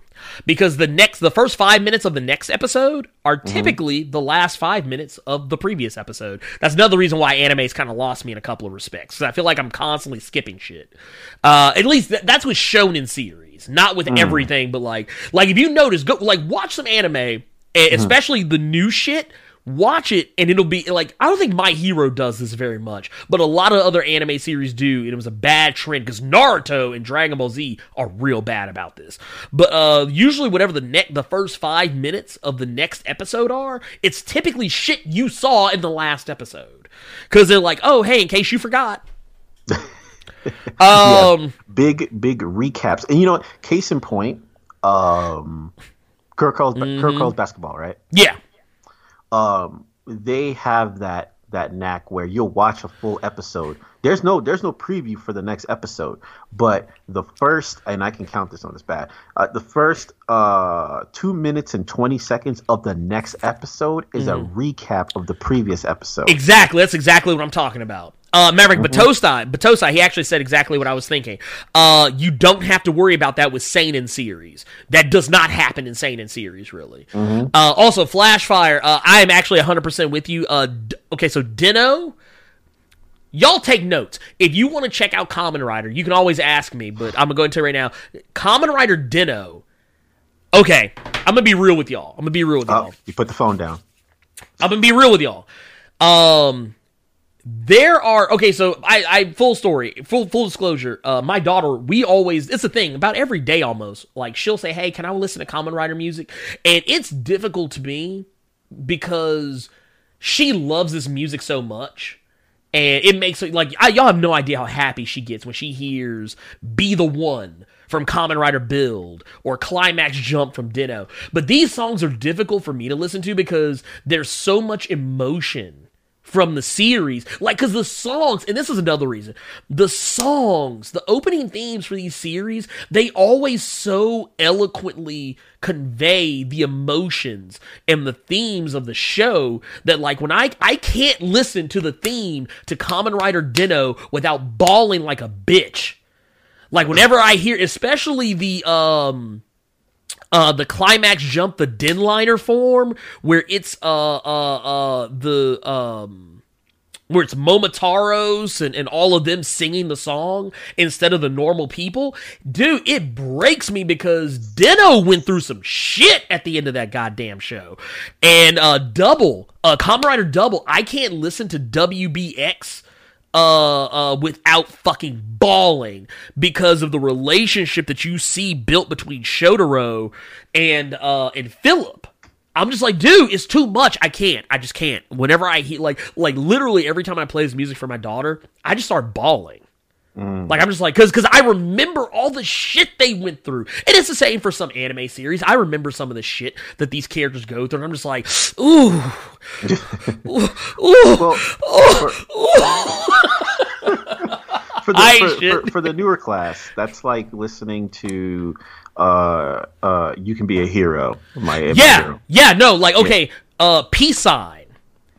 Because the next the first five minutes of the next episode are mm-hmm. typically the last five minutes of the previous episode. That's another reason why anime's kind of lost me in a couple of respects i feel like i'm constantly skipping shit. Uh at least th- that's with shonen series not with mm. everything but like like if you notice go like watch some anime e- mm-hmm. especially the new shit watch it and it'll be like I don't think My Hero does this very much, but a lot of other anime series do, and it was a bad trend because Naruto and Dragon Ball Z are real bad about this. But uh usually whatever the next the first five minutes of the next episode are, it's typically shit you saw in the last episode. Cause they're like, oh hey, in case you forgot. um Big big recaps, and you know, what? case in point, um, Kuroko's, Mm-hmm. Kuroko's basketball, right? yeah. Um they have that that knack where you'll watch a full episode there's no there's no preview for the next episode but the first and i can count this on this bad uh, the first uh two minutes and 20 seconds of the next episode is a recap of the previous episode Exactly. That's exactly what I'm talking about. Uh, Maverick Batosai, Batosai, he actually said exactly what I was thinking. Uh, you don't have to worry about that with Seinen series. That does not happen in Seinen series, really. Uh, also, Flashfire, uh, I am actually 100% with you. Uh, D- okay, so Den-O, y'all take notes. If you want to check out Kamen Rider, you can always ask me, but I'm going to go into it right now. Kamen Rider Den-O, okay, I'm going to be real with y'all. I'm going to be real with y'all. oh you put the phone down I'm gonna be real with y'all. Um, there are okay. So I, I full story, full full disclosure. Uh, my daughter, we always it's a thing about every day almost. Like she'll say, "Hey, can I listen to Kamen Rider music?" And it's difficult to me because she loves this music so much. And it makes it like I, y'all have no idea how happy she gets when she hears "Be the One" from Kamen Rider Build or Climax Jump from Den-O. But these songs are difficult for me to listen to because there's so much emotion from the series. Like, because the songs, and this is another reason, the songs, the opening themes for these series, they always so eloquently convey the emotions and the themes of the show that, like, when I, I can't listen to the theme to Kamen Rider Den-O without bawling like a bitch. Like, whenever I hear, especially the, um, uh the climax jump the DenLiner form where it's uh uh uh the um where it's Momotaros and, and all of them singing the song instead of the normal people. Dude, it breaks me because Den-O went through some shit at the end of that goddamn show. And uh Double, uh Rider Double, I can't listen to WBX uh, uh, without fucking bawling because of the relationship that you see built between Shotaro and uh and Philip. I'm just like, dude, it's too much. I can't. I just can't. Whenever I hear like like literally every time I play this music for my daughter, I just start bawling. Like I'm just like, cause, cause I remember all the shit they went through, and it's the same for some anime series. I remember some of the shit that these characters go through, and I'm just like, ooh, ooh, ooh, Well, for the for, shit. for, for the newer class, that's like listening to uh uh you can be a hero. My, yeah, hero. yeah, no, like okay, uh, peace sign.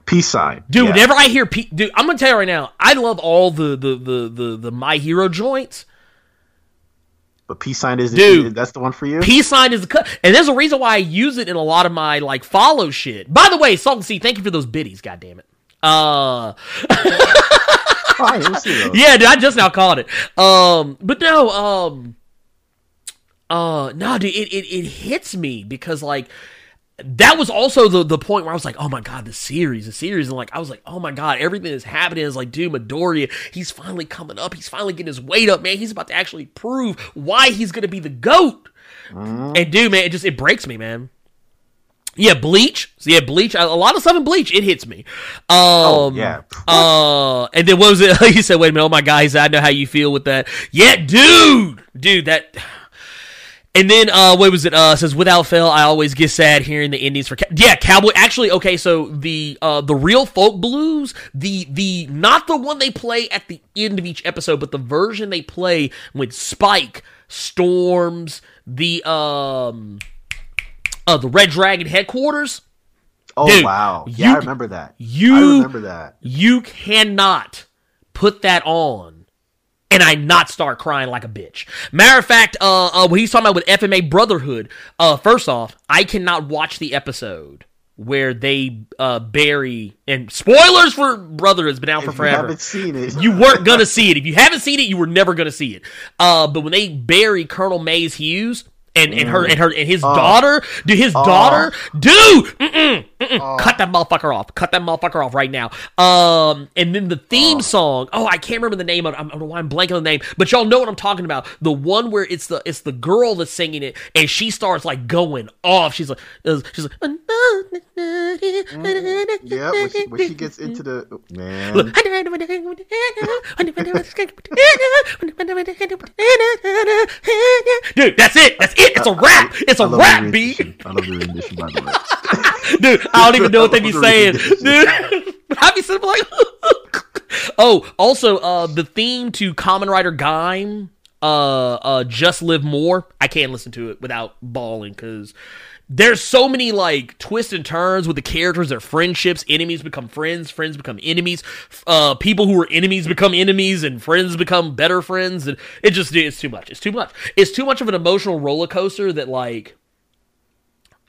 Peace sign, Dude, Yeah. whenever I hear, P- dude, I'm gonna tell you right now, I love all the the the the, the My Hero joints. But peace sign is Dude. that's the one for you. Peace sign is the cut, and there's a reason why I use it in a lot of my like follow shit. By the way, Salt and Sea, thank you for those biddies. God damn it. Uh, Oh, I didn't see those. yeah, dude, I just now caught it. Um, but no, um, uh, no, dude, it, it it hits me because like that was also the the point where I was like, oh my god, the series, the series, and like I was like, oh my god, everything that's happening is like, dude, Midoriya, he's finally coming up, he's finally getting his weight up, man. He's about to actually prove why he's gonna be the goat. And dude, man, it just it breaks me, man. Yeah, Bleach. So yeah, Bleach. A, lot of stuff in Bleach. It hits me. Um, yeah. Uh, and then what was it? you said, "Wait a minute, oh my guys, I know how you feel with that." Yeah, dude, dude, that. And then uh, what was it? Uh, says without fail, I always get sad hearing the endings for Cow- yeah cowboy. Actually, okay, so the uh, the real folk blues, the the not the one they play at the end of each episode, but the version they play with Spike, Storms, the um, uh, the Red Dragon headquarters. Oh Dude, wow. you- Yeah, I remember that. you- I remember that. You cannot put that on and I not start crying like a bitch. Matter of fact, uh, uh what he's talking about with FMA Brotherhood, uh, first off, I cannot watch the episode where they uh bury and spoilers for Brotherhood's been out for If you forever. haven't seen it, You weren't gonna see it. If you haven't seen it, you were never gonna see it. Uh, but when they bury Colonel Maes Hughes and, and her and her and his daughter, dude, his daughter, dude, mm-mm, mm-mm, cut that motherfucker off. Cut that motherfucker off right now. Um, and then the theme song. Oh, I can't remember the name of. I don't know why I'm blanking on the name, but y'all know what I'm talking about. The one where it's the it's the girl that's singing it, and she starts like going off. She's like, she's like. yeah, when she, when she gets into the man, Dude, that's it. That's it. It's a rap. It's a rap beat. I love the rendition, by the way. Dude, I don't even know what they be I love the saying. Dude, I be sitting like, oh, also, uh, the theme to Kamen Rider Gaim, uh, uh, Just Live More. I can't listen to it without bawling because there's so many like twists and turns with the characters, their friendships, enemies become friends, friends become enemies, uh, people who were enemies become enemies, and friends become better friends, and it just it's too much. It's too much. It's too much of an emotional roller coaster that like.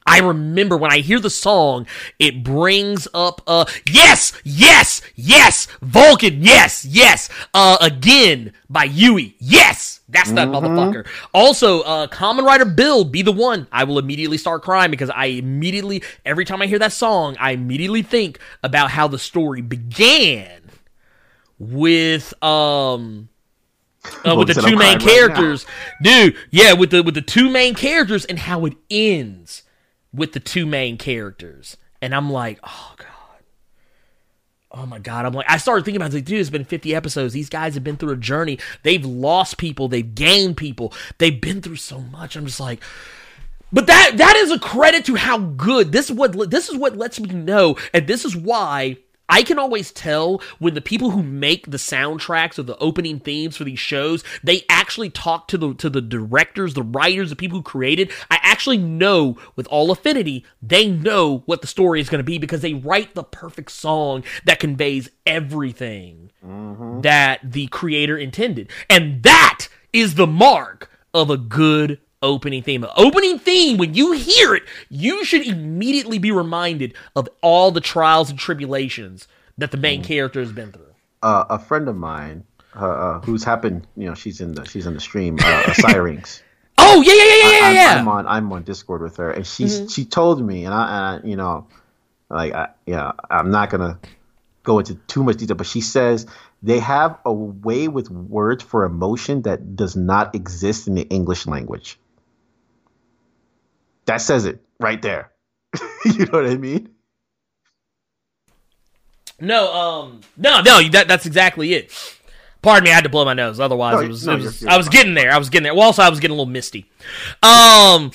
I remember when I hear the song, it brings up uh yes, yes, yes, Vulcan, yes, yes, uh again by Yui. Yes, that's that motherfucker. Also, uh Kamen Rider Build, be the one. I will immediately start crying because I immediately every time I hear that song, I immediately think about how the story began with um uh, with the two main crying right characters, dude. Yeah, with the with the two main characters and how it ends with the two main characters, and I'm like, oh god, oh my god. I'm like, I started thinking about it, like, dude. It's been 50 episodes. These guys have been through a journey. They've lost people. They've gained people. They've been through so much. I'm just like. But that that is a credit to how good this is what this is what lets me know, and this is why I can always tell when the people who make the soundtracks or the opening themes for these shows, they actually talk to the to the directors, the writers, the people who created. Actually know with all affinity, they know what the story is going to be because they write the perfect song that conveys everything that the creator intended. And that is the mark of a good opening theme. An opening theme, when you hear it, you should immediately be reminded of all the trials and tribulations that the main character has been through. uh, a friend of mine, uh, uh, who's happened, you know, she's in the she's in the stream, uh, Sirens. Oh yeah, yeah, yeah, yeah, I'm, yeah. I'm on I'm on Discord with her, and she's she told me, and I, and I you know, like I yeah, I'm not gonna go into too much detail, but she says they have a way with words for emotion that does not exist in the English language. That says it right there. you know what I mean? No, um, no, no, that that's exactly it. Pardon me, I had to blow my nose. Otherwise, No, it was, no, it was I was getting there. I was getting there. Well, also, I was getting a little misty. Um,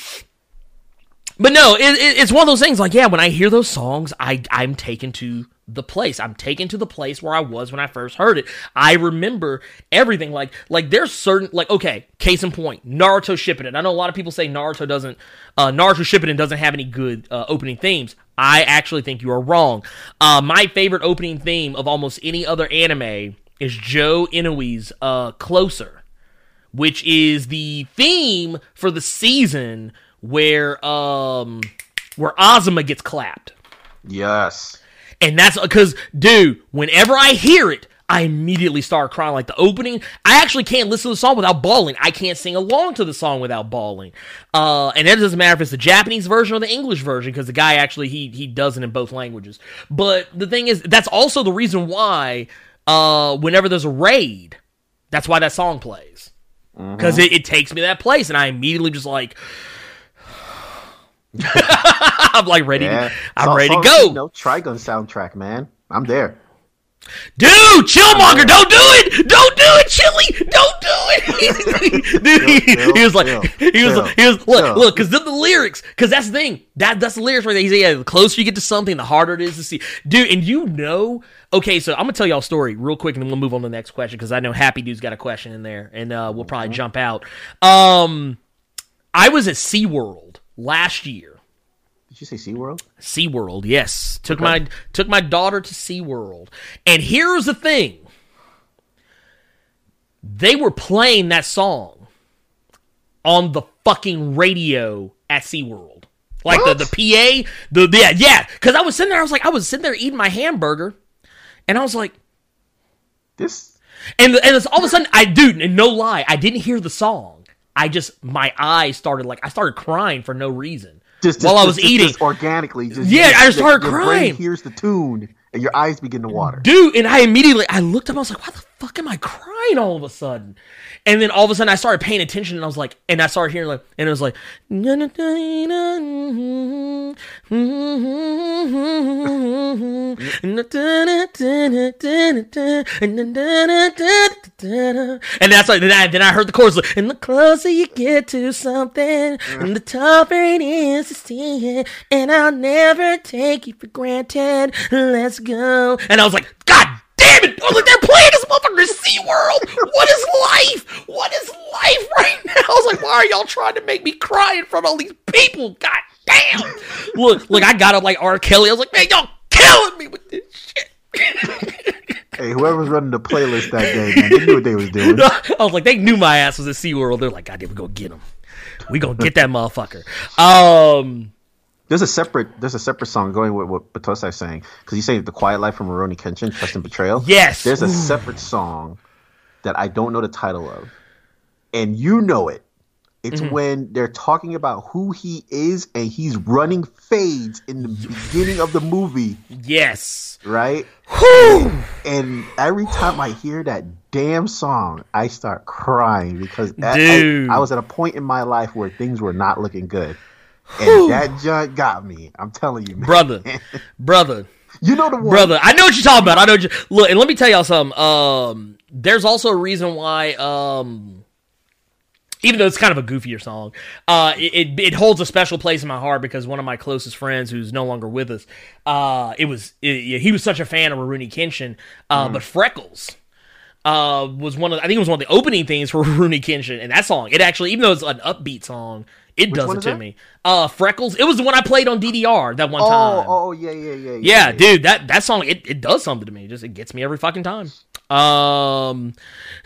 but no, it, it, it's one of those things. Like, yeah, when I hear those songs, I I'm taken to the place. I'm taken to the place where I was when I first heard it. I remember everything. Like, like there's certain like okay, case in point, Naruto Shippuden. I know a lot of people say Naruto doesn't, uh, Naruto Shippuden doesn't have any good uh, opening themes. I actually think you are wrong. Uh, my favorite opening theme of almost any other anime is Joe Inoue's uh, "Closer." which is the theme for the season where um where Asuma gets clapped. Yes. And that's because dude, whenever I hear it, I immediately start crying like the opening. I actually can't listen to the song without bawling. I can't sing along to the song without bawling. Uh, and it doesn't matter if it's the Japanese version or the English version because the guy actually he he does it in both languages. But the thing is, that's also the reason why uh, whenever there's a raid, that's why that song plays because it, it takes me to that place, and I immediately just like. I'm like ready. Yeah. To, I'm Saw- ready to go. You know, Trigun soundtrack, man. I'm there. Dude, Chillmonger, don't do it! Don't do it, Chili! Don't do it! Dude, he, he was like, he was, like, he was look, look, because the, the lyrics, because that's the thing, that that's the lyrics right there. He said, yeah, the closer you get to something, the harder it is to see, dude. And you know, okay, so I'm gonna tell y'all a story real quick, and then we'll move on to the next question because I know Happy Dude's got a question in there, and uh, we'll Mm-hmm. probably jump out. Um, I was at SeaWorld last year. Did you say SeaWorld? SeaWorld, yes. Took my took my daughter to SeaWorld. And here's the thing. They were playing that song on the fucking radio at SeaWorld. Like What? the, the PA, the, the yeah, yeah. Cause I was sitting there, I was like, I was sitting there eating my hamburger, and I was like, This and and it's all of a sudden I dude, and no lie, I didn't hear the song. I just my eyes started like I started crying for no reason. just, just while I was just- eating. just organically. Just, Yeah, I your- started your brain crying. hears the tune, and your eyes begin to water. dude and i immediately i looked up i was like why the fuck am i crying all of a sudden? And then all of a sudden i started paying attention and i was like and i started hearing like and it was like and that's like then I, then I heard the chorus like, and the closer you get to something and the tougher it is to see it and I'll never take you for granted. Let's go. And I was like god damn it I was like they're playing this motherfucker at SeaWorld what is life what is life right now I was like why are y'all trying to make me cry in front of all these people god damn look look I got up like R Kelly I was like man y'all killing me with this shit Hey, whoever's running the playlist that day, man, they knew what they was doing. I was like, they knew my ass was at SeaWorld. They're like, God damn, we gonna get him. We gonna get that motherfucker. Um, There's a separate there's a separate song going with what Batosai's saying because he's saying the Quiet Life from Rurouni Kenshin, Trust and Betrayal. Yes. There's a separate song that I don't know the title of, and you know it. It's Mm-hmm. when they're talking about who he is and he's running fades in the beginning of the movie, yes. right? Whew. And every time I hear that damn song, I start crying because I- I- I, was at a point in my life where things were not looking good. And that junk got me. I'm telling you, man. brother, brother, You know the one. brother. I know what you're talking about. I know. What you, look, and let me tell y'all something. Um, there's also a reason why. Um, even though it's kind of a goofier song, uh, it, it holds a special place in my heart because one of my closest friends, who's no longer with us, uh, it was it, he was such a fan of Rurouni Kenshin, uh, Mm. but Freckles. uh, was one of I think it was one of the opening themes for Rurouni Kenshin, and that song it actually even though it's an upbeat song, it does it to that? me. Uh, Freckles, it was the one I played on DDR that one Oh, time. oh, yeah, yeah, yeah, Yeah, dude, that that song it, it does something to me. Just it gets me every fucking time. Um,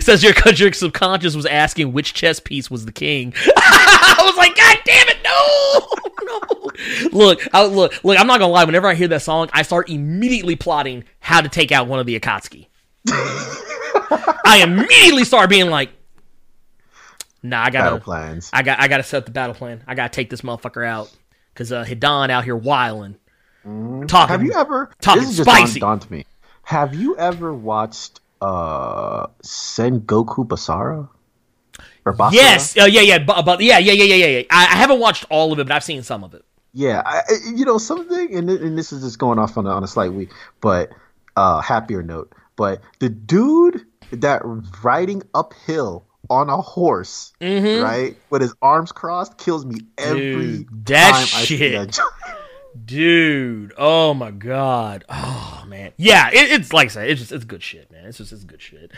says your your subconscious was asking which chess piece was the king. I was like, God damn it, no, no. Look, I, look, look. I'm not gonna lie. Whenever I hear that song, I start immediately plotting how to take out one of the Akatsuki. I immediately start being like, Nah, I gotta, plans. I got, I gotta set up the battle plan. I gotta take this motherfucker out because uh, Hidan out here wiling, talking. Have you ever? talking this is just spicy. dawned to me. Have you ever watched uh Sengoku Basara? Or Basara? Yes, uh, yeah, yeah, but, but yeah, yeah, yeah, yeah, yeah. I, I haven't watched all of it, but I've seen some of it. Yeah, I- you know something, and, and this is just going off on a, on a slight week, but uh, happier note. But the dude that riding uphill on a horse, right, with his arms crossed, kills me every Dude, that time I see shit. that. Dude, oh my god, oh man, yeah, it, it's like I said, it's just it's good shit, man. It's just it's good shit.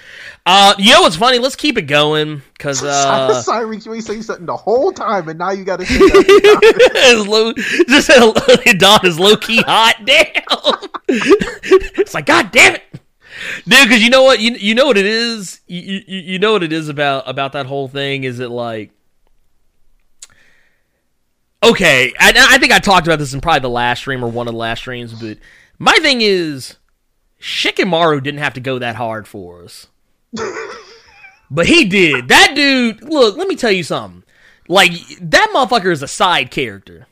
Uh, you know what's funny? Let's keep it going because uh, Cyrus, you ain't saying something the whole time, and now you got to say that. low, just Don is low key hot. Damn, it's like god damn it, dude. Because you know what, you you know what it is. You, you you know what it is about about that whole thing. Is it like okay? I, I think I talked about this in probably the last stream or one of the last streams, but my thing is Shikamaru didn't have to go that hard for us. But he did. That dude, look, let me tell you something. Like, that motherfucker is a side character.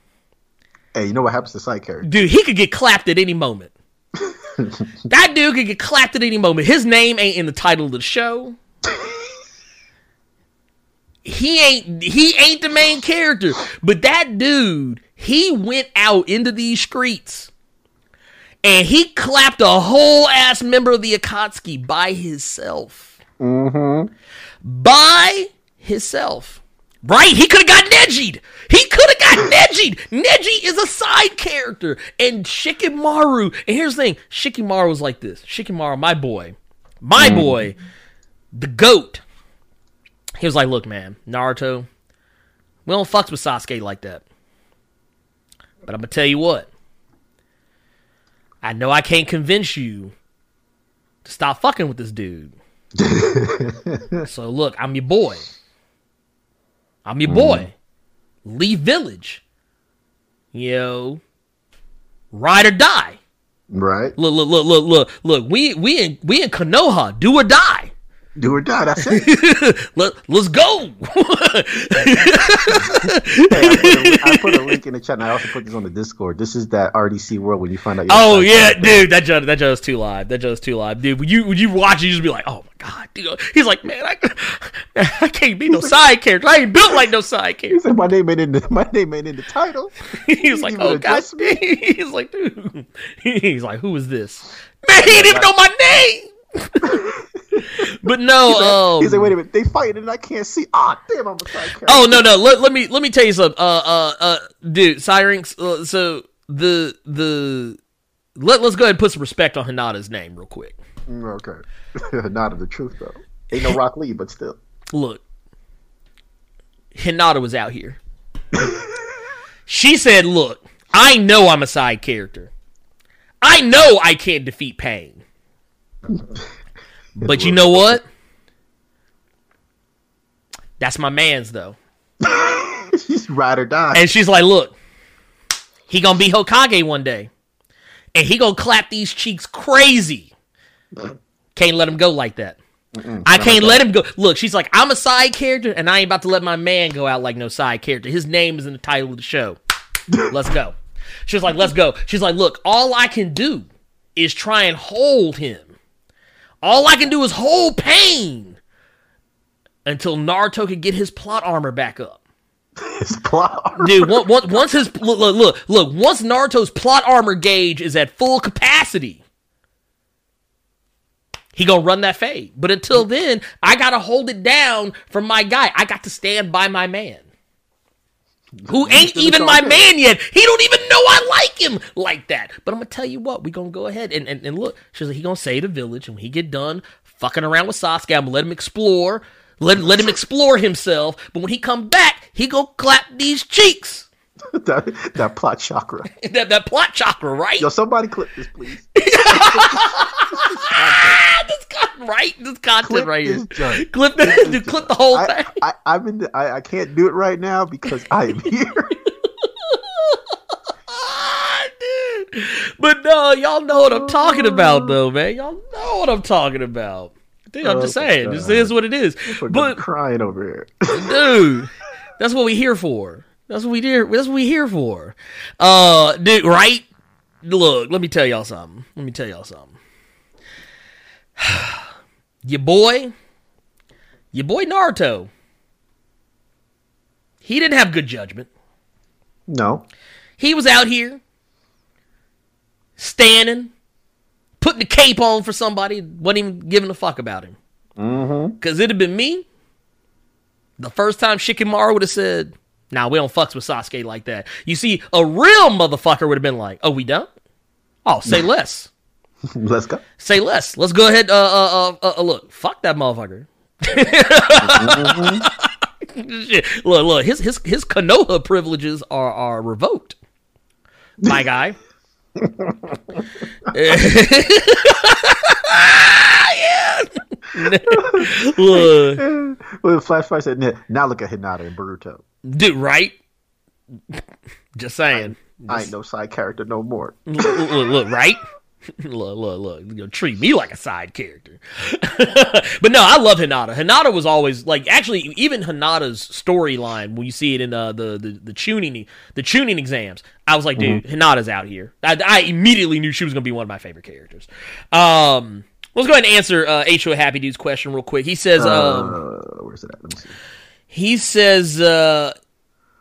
hey, you know what happens to side character? Dude, he could get clapped at any moment. that dude could get clapped at any moment. His name ain't in the title of the show. He ain't he ain't the main character. But that dude, He went out into these streets and he clapped a whole ass member of the Akatsuki by himself. Mm-hmm. By himself. Right? He could have got Neji'd. He could have got Neji'd. Neji is a side character. And Shikamaru, and here's the thing Shikamaru was like this. Shikamaru, my boy, my hmm. boy, the GOAT. He was like, look, man, Naruto, we don't fucks with Sasuke like that. But I'm going to tell you what. I know I can't convince you to stop fucking with this dude. so look, I'm your boy. I'm your boy. Mm-hmm. Leave village. Yo. Ride or die. Right? Look, look, look, look, look, look. We we in we in Konoha. Do or die. Do or die. That's it. Let, let's go. Hey, I, put a, I put a link in the chat, and I also put this on the Discord. This is that RDC world when you find out. oh yeah, dude, that just that just too live. That just too live, dude. When you when you watch it, you just be like, oh my god, dude. He's like, man, I, I can't be no side character. I ain't built like no side character. He said my name ain't in the my name ain't in the title. He's like, oh god, me? he's like, dude. He's like, who is this? Man, he didn't even know my name. but no, um, He's like, wait a minute, they fighting and I can't see. Ah, damn, I'm a side character. Oh no no let, let me let me tell you something. Uh uh uh dude, Syrinx uh, so the the let let's go ahead and put some respect on Hinata's name real quick. Mm, okay, of the truth though. Ain't no Rock Lee, but still. Look. Hinata was out here. she said, "Look, I know I'm a side character. I know I can't defeat Pain. But you know what? That's my man's though." She's ride or die. And she's like, "Look, he gonna be Hokage one day, and he gonna clap these cheeks crazy. Can't let him go like that. I can't let him go. Look, she's like, I'm a side character, and I ain't about to let my man go out like no side character. His name is in the title of the show. Let's go. She's like, let's go. She's like, look, all I can do is try and hold him. All I can do is hold pain until Naruto can get his plot armor back up. His plot. Dude, once, once, once his look, look, look, look, once Naruto's plot armor gauge is at full capacity, he gonna run that fade. But until then, I gotta hold it down for my guy. I got to stand by my man, who ain't even my man yet. He don't even know I like him like that. But I'm gonna tell you what, we gonna go ahead and and, and look. She's like, he gonna save the village, and when he get done fucking around with Sasuke, I'm gonna let him explore. Let, let him explore himself, but when he come back, he gonna clap these cheeks. that, that plot chakra. that that plot chakra, right? Yo, somebody clip this, please. Ah, this content, right? This content Clip right this here. joint. Clip the, dude, clip the whole I, thing. I, I'm in the, I, I can't do it right now because I am here. Ah. But no, y'all know what I'm talking about, though, man. Y'all know what I'm talking about. Dude, I'm just saying, this is what it is. But But crying over here. dude, that's what we here for. That's what we here. That's what we here for. Uh, dude, right? Look, let me tell y'all something. Let me tell y'all something. your boy, your boy Naruto. He didn't have good judgment. No. He was out here standing, putting the cape on for somebody, wasn't even giving a fuck about him. Mm-hmm. Cause it'd have been me. The first time Shikamaru would have said, "Nah, we don't fucks with Sasuke like that." You see, a real motherfucker would have been like, "Oh, we don't? Oh, say less, Let's go. say less. Let's go ahead. Uh, uh, uh, uh, uh look, fuck that motherfucker." Shit. Look, look, his his his Konoha privileges are are revoked. My guy. yeah. look, Well, Flash Fire said, now look at Hinata and Boruto. Dude, right? Just saying. I ain't no side character no more. look, look, look, right? Look, look, look. You know, treat me like a side character. but no, I love Hinata. Hinata was always like actually even Hinata's storyline when you see it in uh, the the the Chunin the Chunin exams. I was like, dude, Hinata's out here. I, I immediately knew she was gonna be one of my favorite characters. Um, let's go ahead and answer uh, Ho Happy Dude's question real quick. He says, um, Uh, where's it at? He says, uh,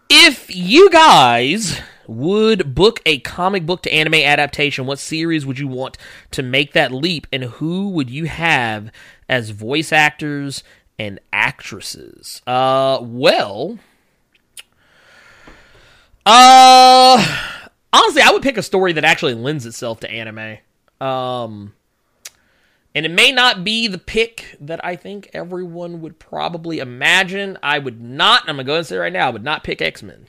if you guys would book a comic book to anime adaptation, what series would you want to make that leap, and who would you have as voice actors and actresses? Uh, well, uh, honestly, I would pick a story that actually lends itself to anime. Um, and it may not be the pick that I think everyone would probably imagine. I would not, I'm going to go and say right now, I would not pick X Men.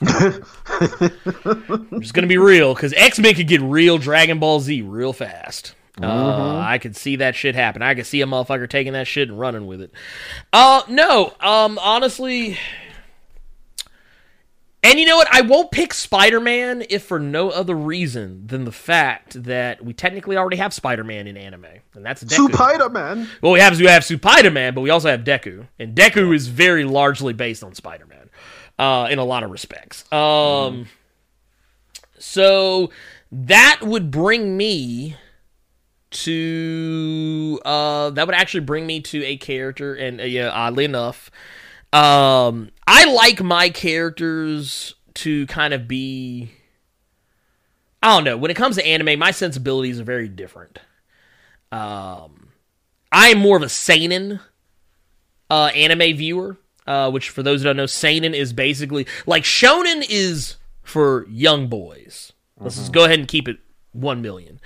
I'm just going to be real because X Men could get real Dragon Ball Z real fast. Uh, I could see that shit happen. I could see a motherfucker taking that shit and running with it. Uh, no, um, honestly. And you know what? I won't pick Spider Man if for no other reason than the fact that we technically already have Spider Man in anime, and that's Deku. Spider Man. Well, we have we have Spider Man, but we also have Deku, and Deku is very largely based on Spider Man, uh, in a lot of respects. Um, so that would bring me to uh, that would actually bring me to a character, and uh, yeah, oddly enough, um, I like my characters to kind of be. I don't know. When it comes to anime, my sensibilities are very different. Um, I am more of a seinen uh, anime viewer, uh, which for those who don't know, seinen is basically like shonen is for young boys. Let's just go ahead and keep it one million.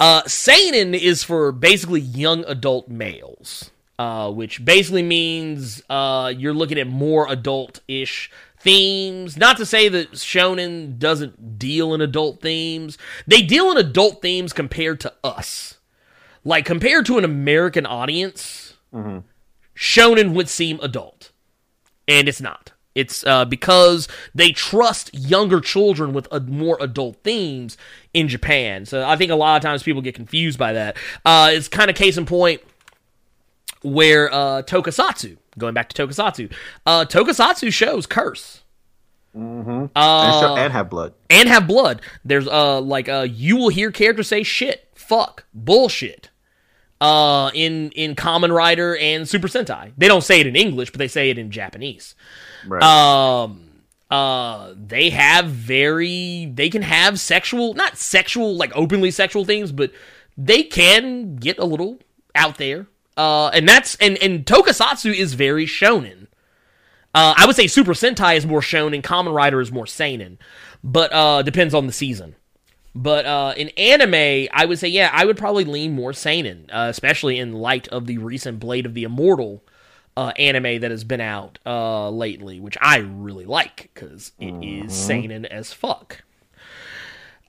Uh, seinen is for basically young adult males, uh, which basically means uh, you're looking at more adult-ish themes. Not to say that shonen doesn't deal in adult themes; they deal in adult themes compared to us. Like compared to an American audience, shonen would seem adult, and it's not. It's uh, because they trust younger children with more adult themes in Japan. So I think a lot of times people get confused by that. Uh, it's kind of case in point where uh, Tokusatsu, going back to Tokusatsu, uh, Tokusatsu shows curse and, Uh, show, and have blood. and have blood. There's uh like uh you will hear characters say shit, fuck, bullshit. Uh in in Kamen Rider and Super Sentai. They don't say it in English, but they say it in Japanese. Right. Um uh they have very they can have sexual not sexual like openly sexual things, but they can get a little out there. Uh and that's and and Tokusatsu is very shonen. Uh, I would say Super Sentai is more shonen, Kamen Rider is more seinen, but uh, depends on the season. But uh, in anime, I would say yeah, I would probably lean more seinen, uh, especially in light of the recent Blade of the Immortal uh, anime that has been out uh, lately, which I really like because it is seinen as fuck.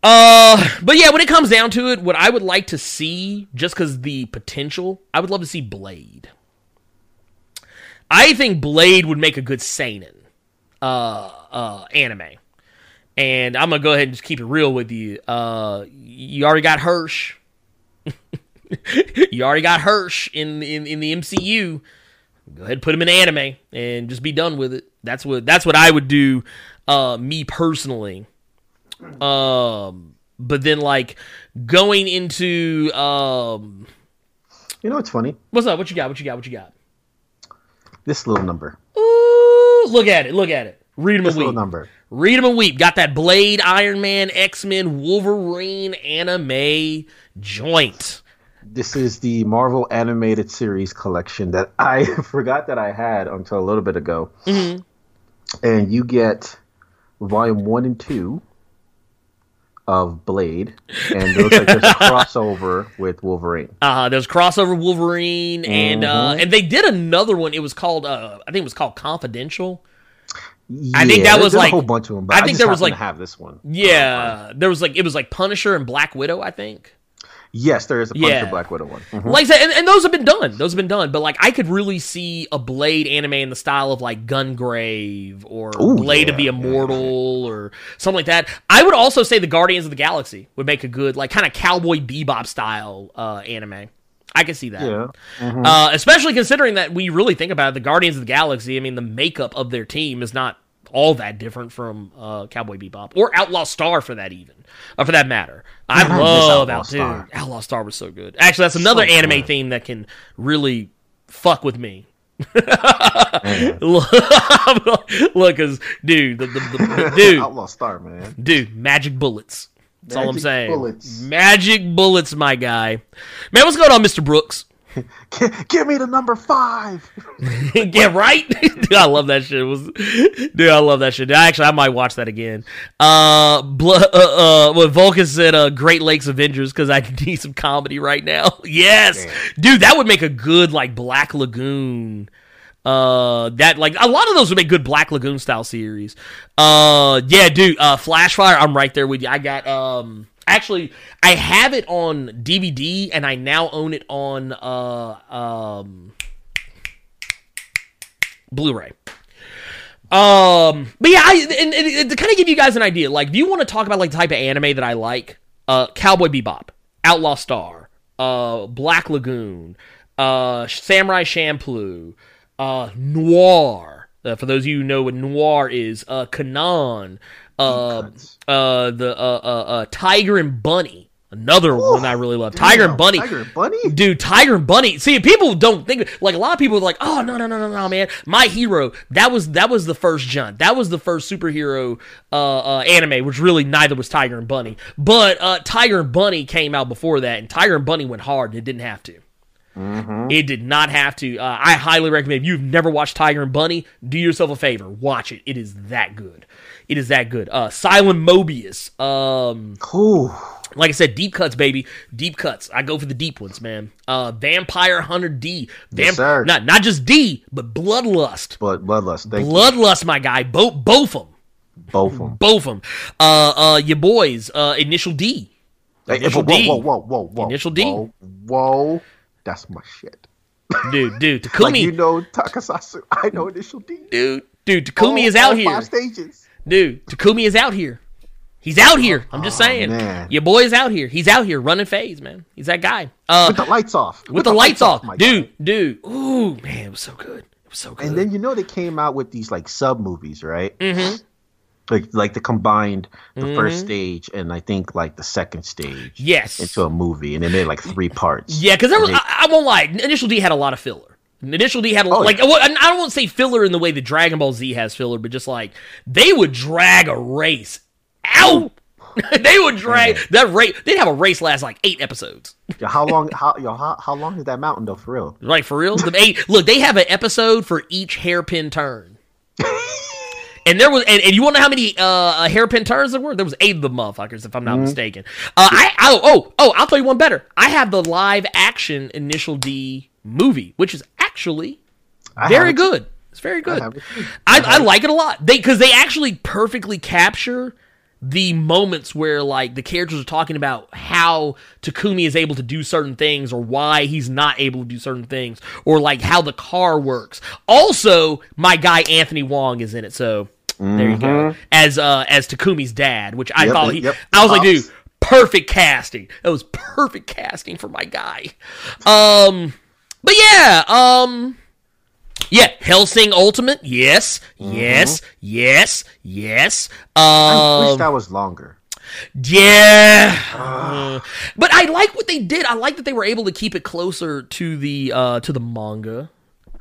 Uh, but yeah, when it comes down to it, what I would like to see, just because the potential, I would love to see Blade. I think Blade would make a good seinen uh, uh, anime. And I'm gonna go ahead and just keep it real with you. Uh, you already got Hirsch. you already got Hirsch in, in in the MCU. Go ahead, put him in anime, and just be done with it. That's what that's what I would do. Uh, me personally. Um, but then like going into um, You know what's funny? what's up? What you got? What you got? What you got? This little number. Ooh, look at it. Look at it. Read them This and little weep. number. Read them and weep. Got that Blade, Iron Man, X Men, Wolverine anime joint. This is the Marvel animated series collection that I forgot that I had until a little bit ago. And you get volume one and two of Blade, and it looks like there's a crossover with Wolverine. Uh, there's crossover Wolverine, and uh, and they did another one. It was called, uh, I think it was called Confidential. I think that was like- a whole bunch of them. I I, think there was, like- have this one. Yeah, there was like it was like Punisher and Black Widow. I think. Yes, there is a Punisher Yeah. Black Widow one. Mhm. Like I said, and, and those have been done. Those have been done. But like, I could really see a Blade anime in the style of like Gungrave or Ooh, Blade of yeah, the yeah, Immortal or something like that. I would also say the Guardians of the Galaxy would make a good like kind of Cowboy Bebop style uh, anime. I could see that. Yeah. Uh, especially considering that we really think about it, the Guardians of the Galaxy. I mean, the makeup of their team is not all that different from uh, Cowboy Bebop or Outlaw Star for that even, uh, for that matter. I love Outlaw dude. Star. Outlaw Star was so good. Actually, that's another So anime good. theme that can really fuck with me. Look, cause dude, the, the, the, dude, Outlaw Star, man. dude, magic bullets. That's all I'm saying. bullets. Magic bullets, my guy. Man, what's going on, Mr. Brooks? Give me the number five. yeah, right. dude, I love that shit. It was, dude, I love that shit. Actually, I might watch that again. Uh, bl- uh, uh what Vulcan said, uh, Great Lakes Avengers, because I need some comedy right now. yes, dude, that would make a good like Black Lagoon. Uh, that like a lot of those would make good Black Lagoon style series. Uh, yeah, dude. Uh, Flashfire, I'm right there with you. I got um. Actually, I have it on DVD, and I now own it on uh um Blu-ray. Um, but yeah, I and, and, to kind of give you guys an idea, like, if you want to talk about like the type of anime that I like, uh, Cowboy Bebop, Outlaw Star, uh, Black Lagoon, uh, Samurai Champloo, uh, Noir. Uh, for those of you who know what Noir is, uh, Canaan, uh, uh, the uh, uh, uh, Tiger and Bunny, another one I really love. Tiger and Bunny, Tiger and Bunny? dude tiger and bunny see people don't think like a lot of people are like oh no no no no no man my hero that was that was the first jump that was the first superhero uh, uh anime which really neither was tiger and bunny but uh tiger and bunny came out before that and tiger and bunny went hard and it didn't have to it did not have to. Uh, I highly recommend. If you've never watched Tiger and Bunny, do yourself a favor, watch it. It is that good. It is that good. Uh, Silent Mobius. Um, Ooh. like I said, deep cuts, baby, deep cuts. I go for the deep ones, man. Uh, Vampire Hunter D, Yes, sir. not not just D, but Bloodlust, But Bloodlust. Thank you. Bloodlust, my guy. Both both of them, Both of them. both of them. Uh, uh, your boys, uh, Initial D, Hey, Initial whoa, D. whoa, whoa, whoa, whoa. Initial D. Whoa, whoa. That's my shit. dude, dude, Takumi, Like you know Takasasu. I know Initial D. dude, dude, Takumi All- is out all here, Five stages. Dude. Takumi is out here. He's out here. I'm just saying, man. your boy is out here. He's out here running phase, man. He's that guy. Uh, With the lights off. with, the, lights off, my dude, guy. dude. Ooh, man, it was so good. It was so good. And then you know they came out with these like sub movies, right? Mm-hmm. Like like the combined the Mm-hmm. first stage and I think like the second stage yes, into a movie, and they made like three parts. Yeah, because there was, And they- I, I won't lie. Initial D had a lot of filler. Initial D had a, Oh, like yeah. I don't want to say filler in the way that Dragon Ball Z has filler, but just like they would drag a race out. they would drag that race. They'd have a race last like eight episodes. Yo, how long? How yo? How, how long is that mountain though? For real? Like for real, the eight. Look, they have an episode for each hairpin turn. And there was, and, and you want to know how many uh, hairpin turns there were? There was eight of the motherfuckers, if I'm Mm-hmm. not mistaken. Uh, I oh oh oh, I'll tell you one better. I have the live action Initial D movie, which is actually I very good. It's very good. it. I, I like it a lot. They because they actually perfectly capture the moments where like the characters are talking about how Takumi is able to do certain things or why he's not able to do certain things or like how the car works. Also, my guy Anthony Wong is in it, so there you go. As uh as Takumi's dad, which I Yep, thought he yep. I was like, dude, perfect casting. That was perfect casting for my guy. Um but yeah, um yeah, Hellsing Ultimate. Yes, yes, yes, yes. I wish Um, that was longer. yeah. Uh, but I like what they did. I like that they were able to keep it closer to the uh to the manga.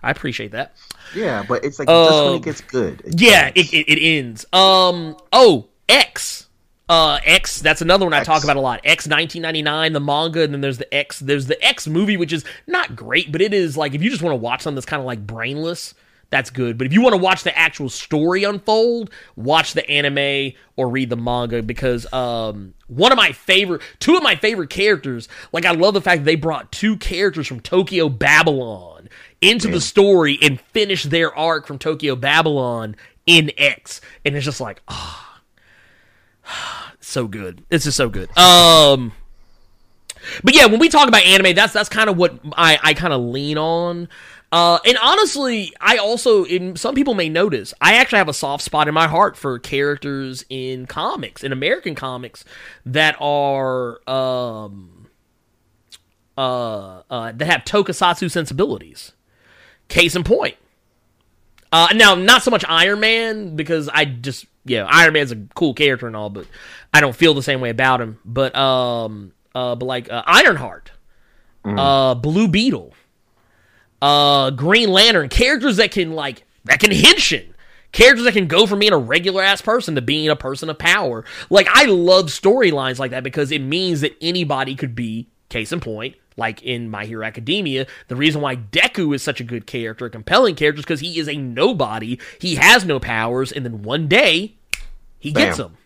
I appreciate that. Yeah, but it's like just when um, it gets good. it Yeah, it, it, it ends. Um. Oh, X. Uh, X. That's another one I talk about a lot. X, nineteen ninety nine, the manga, and then there's the X. There's the X movie, which is not great, but it is like if you just want to watch something that's kind of like brainless, that's good. But if you want to watch the actual story unfold, watch the anime or read the manga because um one of my favorite, two of my favorite characters. Like I love the fact that they brought two characters from Tokyo Babylon into the story and finished their arc from Tokyo Babylon in X, and it's just like ah so good. It's just so good. Um, but yeah, when we talk about anime, that's that's kind of what I I kind of lean on. Uh, and honestly, I also, in some people may notice, I actually have a soft spot in my heart for characters in comics, in American comics, that are um, uh, uh, that have tokusatsu sensibilities. Case in point. Uh, now, not so much Iron Man because I just yeah, Iron Man's a cool character and all, but I don't feel the same way about him. But um, uh, but like uh, Ironheart, uh, Blue Beetle, uh, Green Lantern, characters that can like that can henshin. Characters that can go from being a regular ass person to being a person of power. Like I love storylines like that because it means that anybody could be case in point, like in My Hero Academia, the reason why Deku is such a good character, a compelling character, is because he is a nobody. He has no powers, and then one day he gets Bam. them.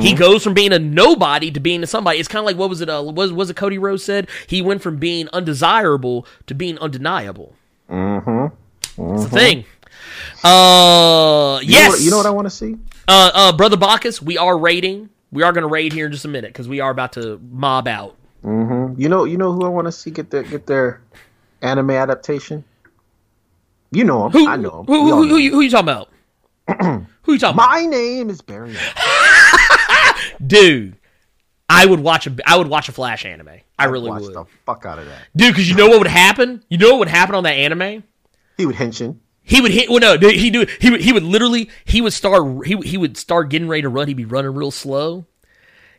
He goes from being a nobody to being a somebody. It's kind of like what was it? Uh, was was it Cody Rhodes said? He went from being undesirable to being undeniable. Mm-hmm. It's the thing. Uh, You know yes. what, you know what I want to see? uh, uh, brother Bacchus, we are raiding. We are going to raid here in just a minute because we are about to mob out. Mm-hmm. You know, you know who I want to see get their get their anime adaptation. You know him. Who? I know him. Who? Who, know who, him. you, who you talking about? who you talking about, My name is Barry. dude? I would watch a. I would watch a Flash anime. I really Watch would, the fuck out of that. dude. Because you know what would happen? You know what would happen on that anime? He would henshin. He would hit. Well, no, he do. He would. He would literally. He would start. He he would start getting ready to run. He'd be running real slow,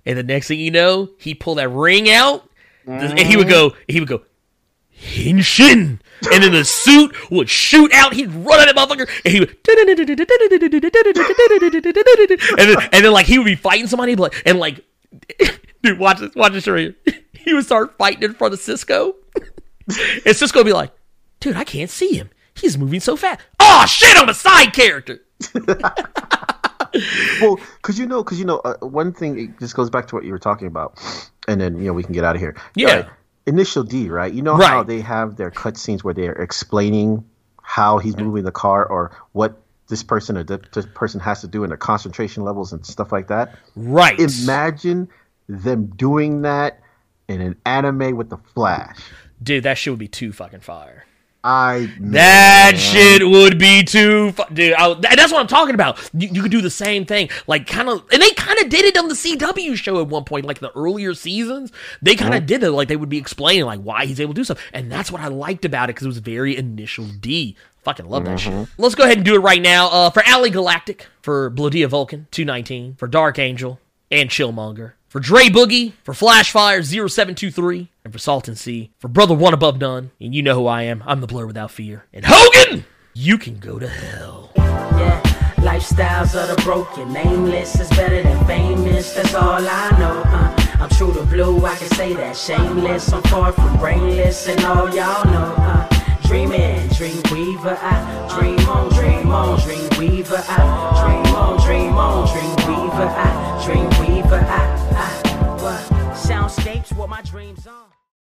and the next thing you know, he pull that ring out, and he would go. He would go. Henshin, and then the suit would shoot out. He'd run at that motherfucker, and he would. And then, and then, like he would be fighting somebody, and like, dude, watch this. Watch this. Show you. He would start fighting in front of Cisco, and Cisco would be like, dude, I can't see him. He's moving so fast. Oh shit, I'm a side character. Well, because you know, because you know, uh, one thing it just goes back to what you were talking about, and then you know we can get out of here. Yeah. Right. Initial D, right? You know how they have their cutscenes where they're explaining how he's moving the car or what this person or this person has to do in their concentration levels and stuff like that. Right. Imagine them doing that in an anime with the Flash. Dude, that shit would be too fucking fire. I That man. shit would be too, fu- dude. I, that's what I'm talking about. You, you could do the same thing, like kind of, and they kind of did it on the CW show at one point, like the earlier seasons. They kind of did it, like they would be explaining like why he's able to do stuff, and that's what I liked about it because it was very initial D. Fucking love that shit. Let's go ahead and do it right now. Uh, for Ali Galactic, for Blodia Vulcan 219, for Dark Angel and Chillmonger, for Dre Boogie, for Flashfire0723, and for Salt and Sea, for Brother One Above None, and you know who I am, I'm the Blur Without Fear. And Hogan, you can go to hell. Yeah. Lifestyles of the broken, nameless is better than famous, that's all I know. Uh. I'm true to blue, I can say that. Shameless, I'm far from brainless, and all y'all know. Uh dreaming, dream weaver, I dream on, dream on, dream weaver, I dream on, dream on, dream weaver, I dream weaver but I, I, what? Soundscapes, what my dreams are.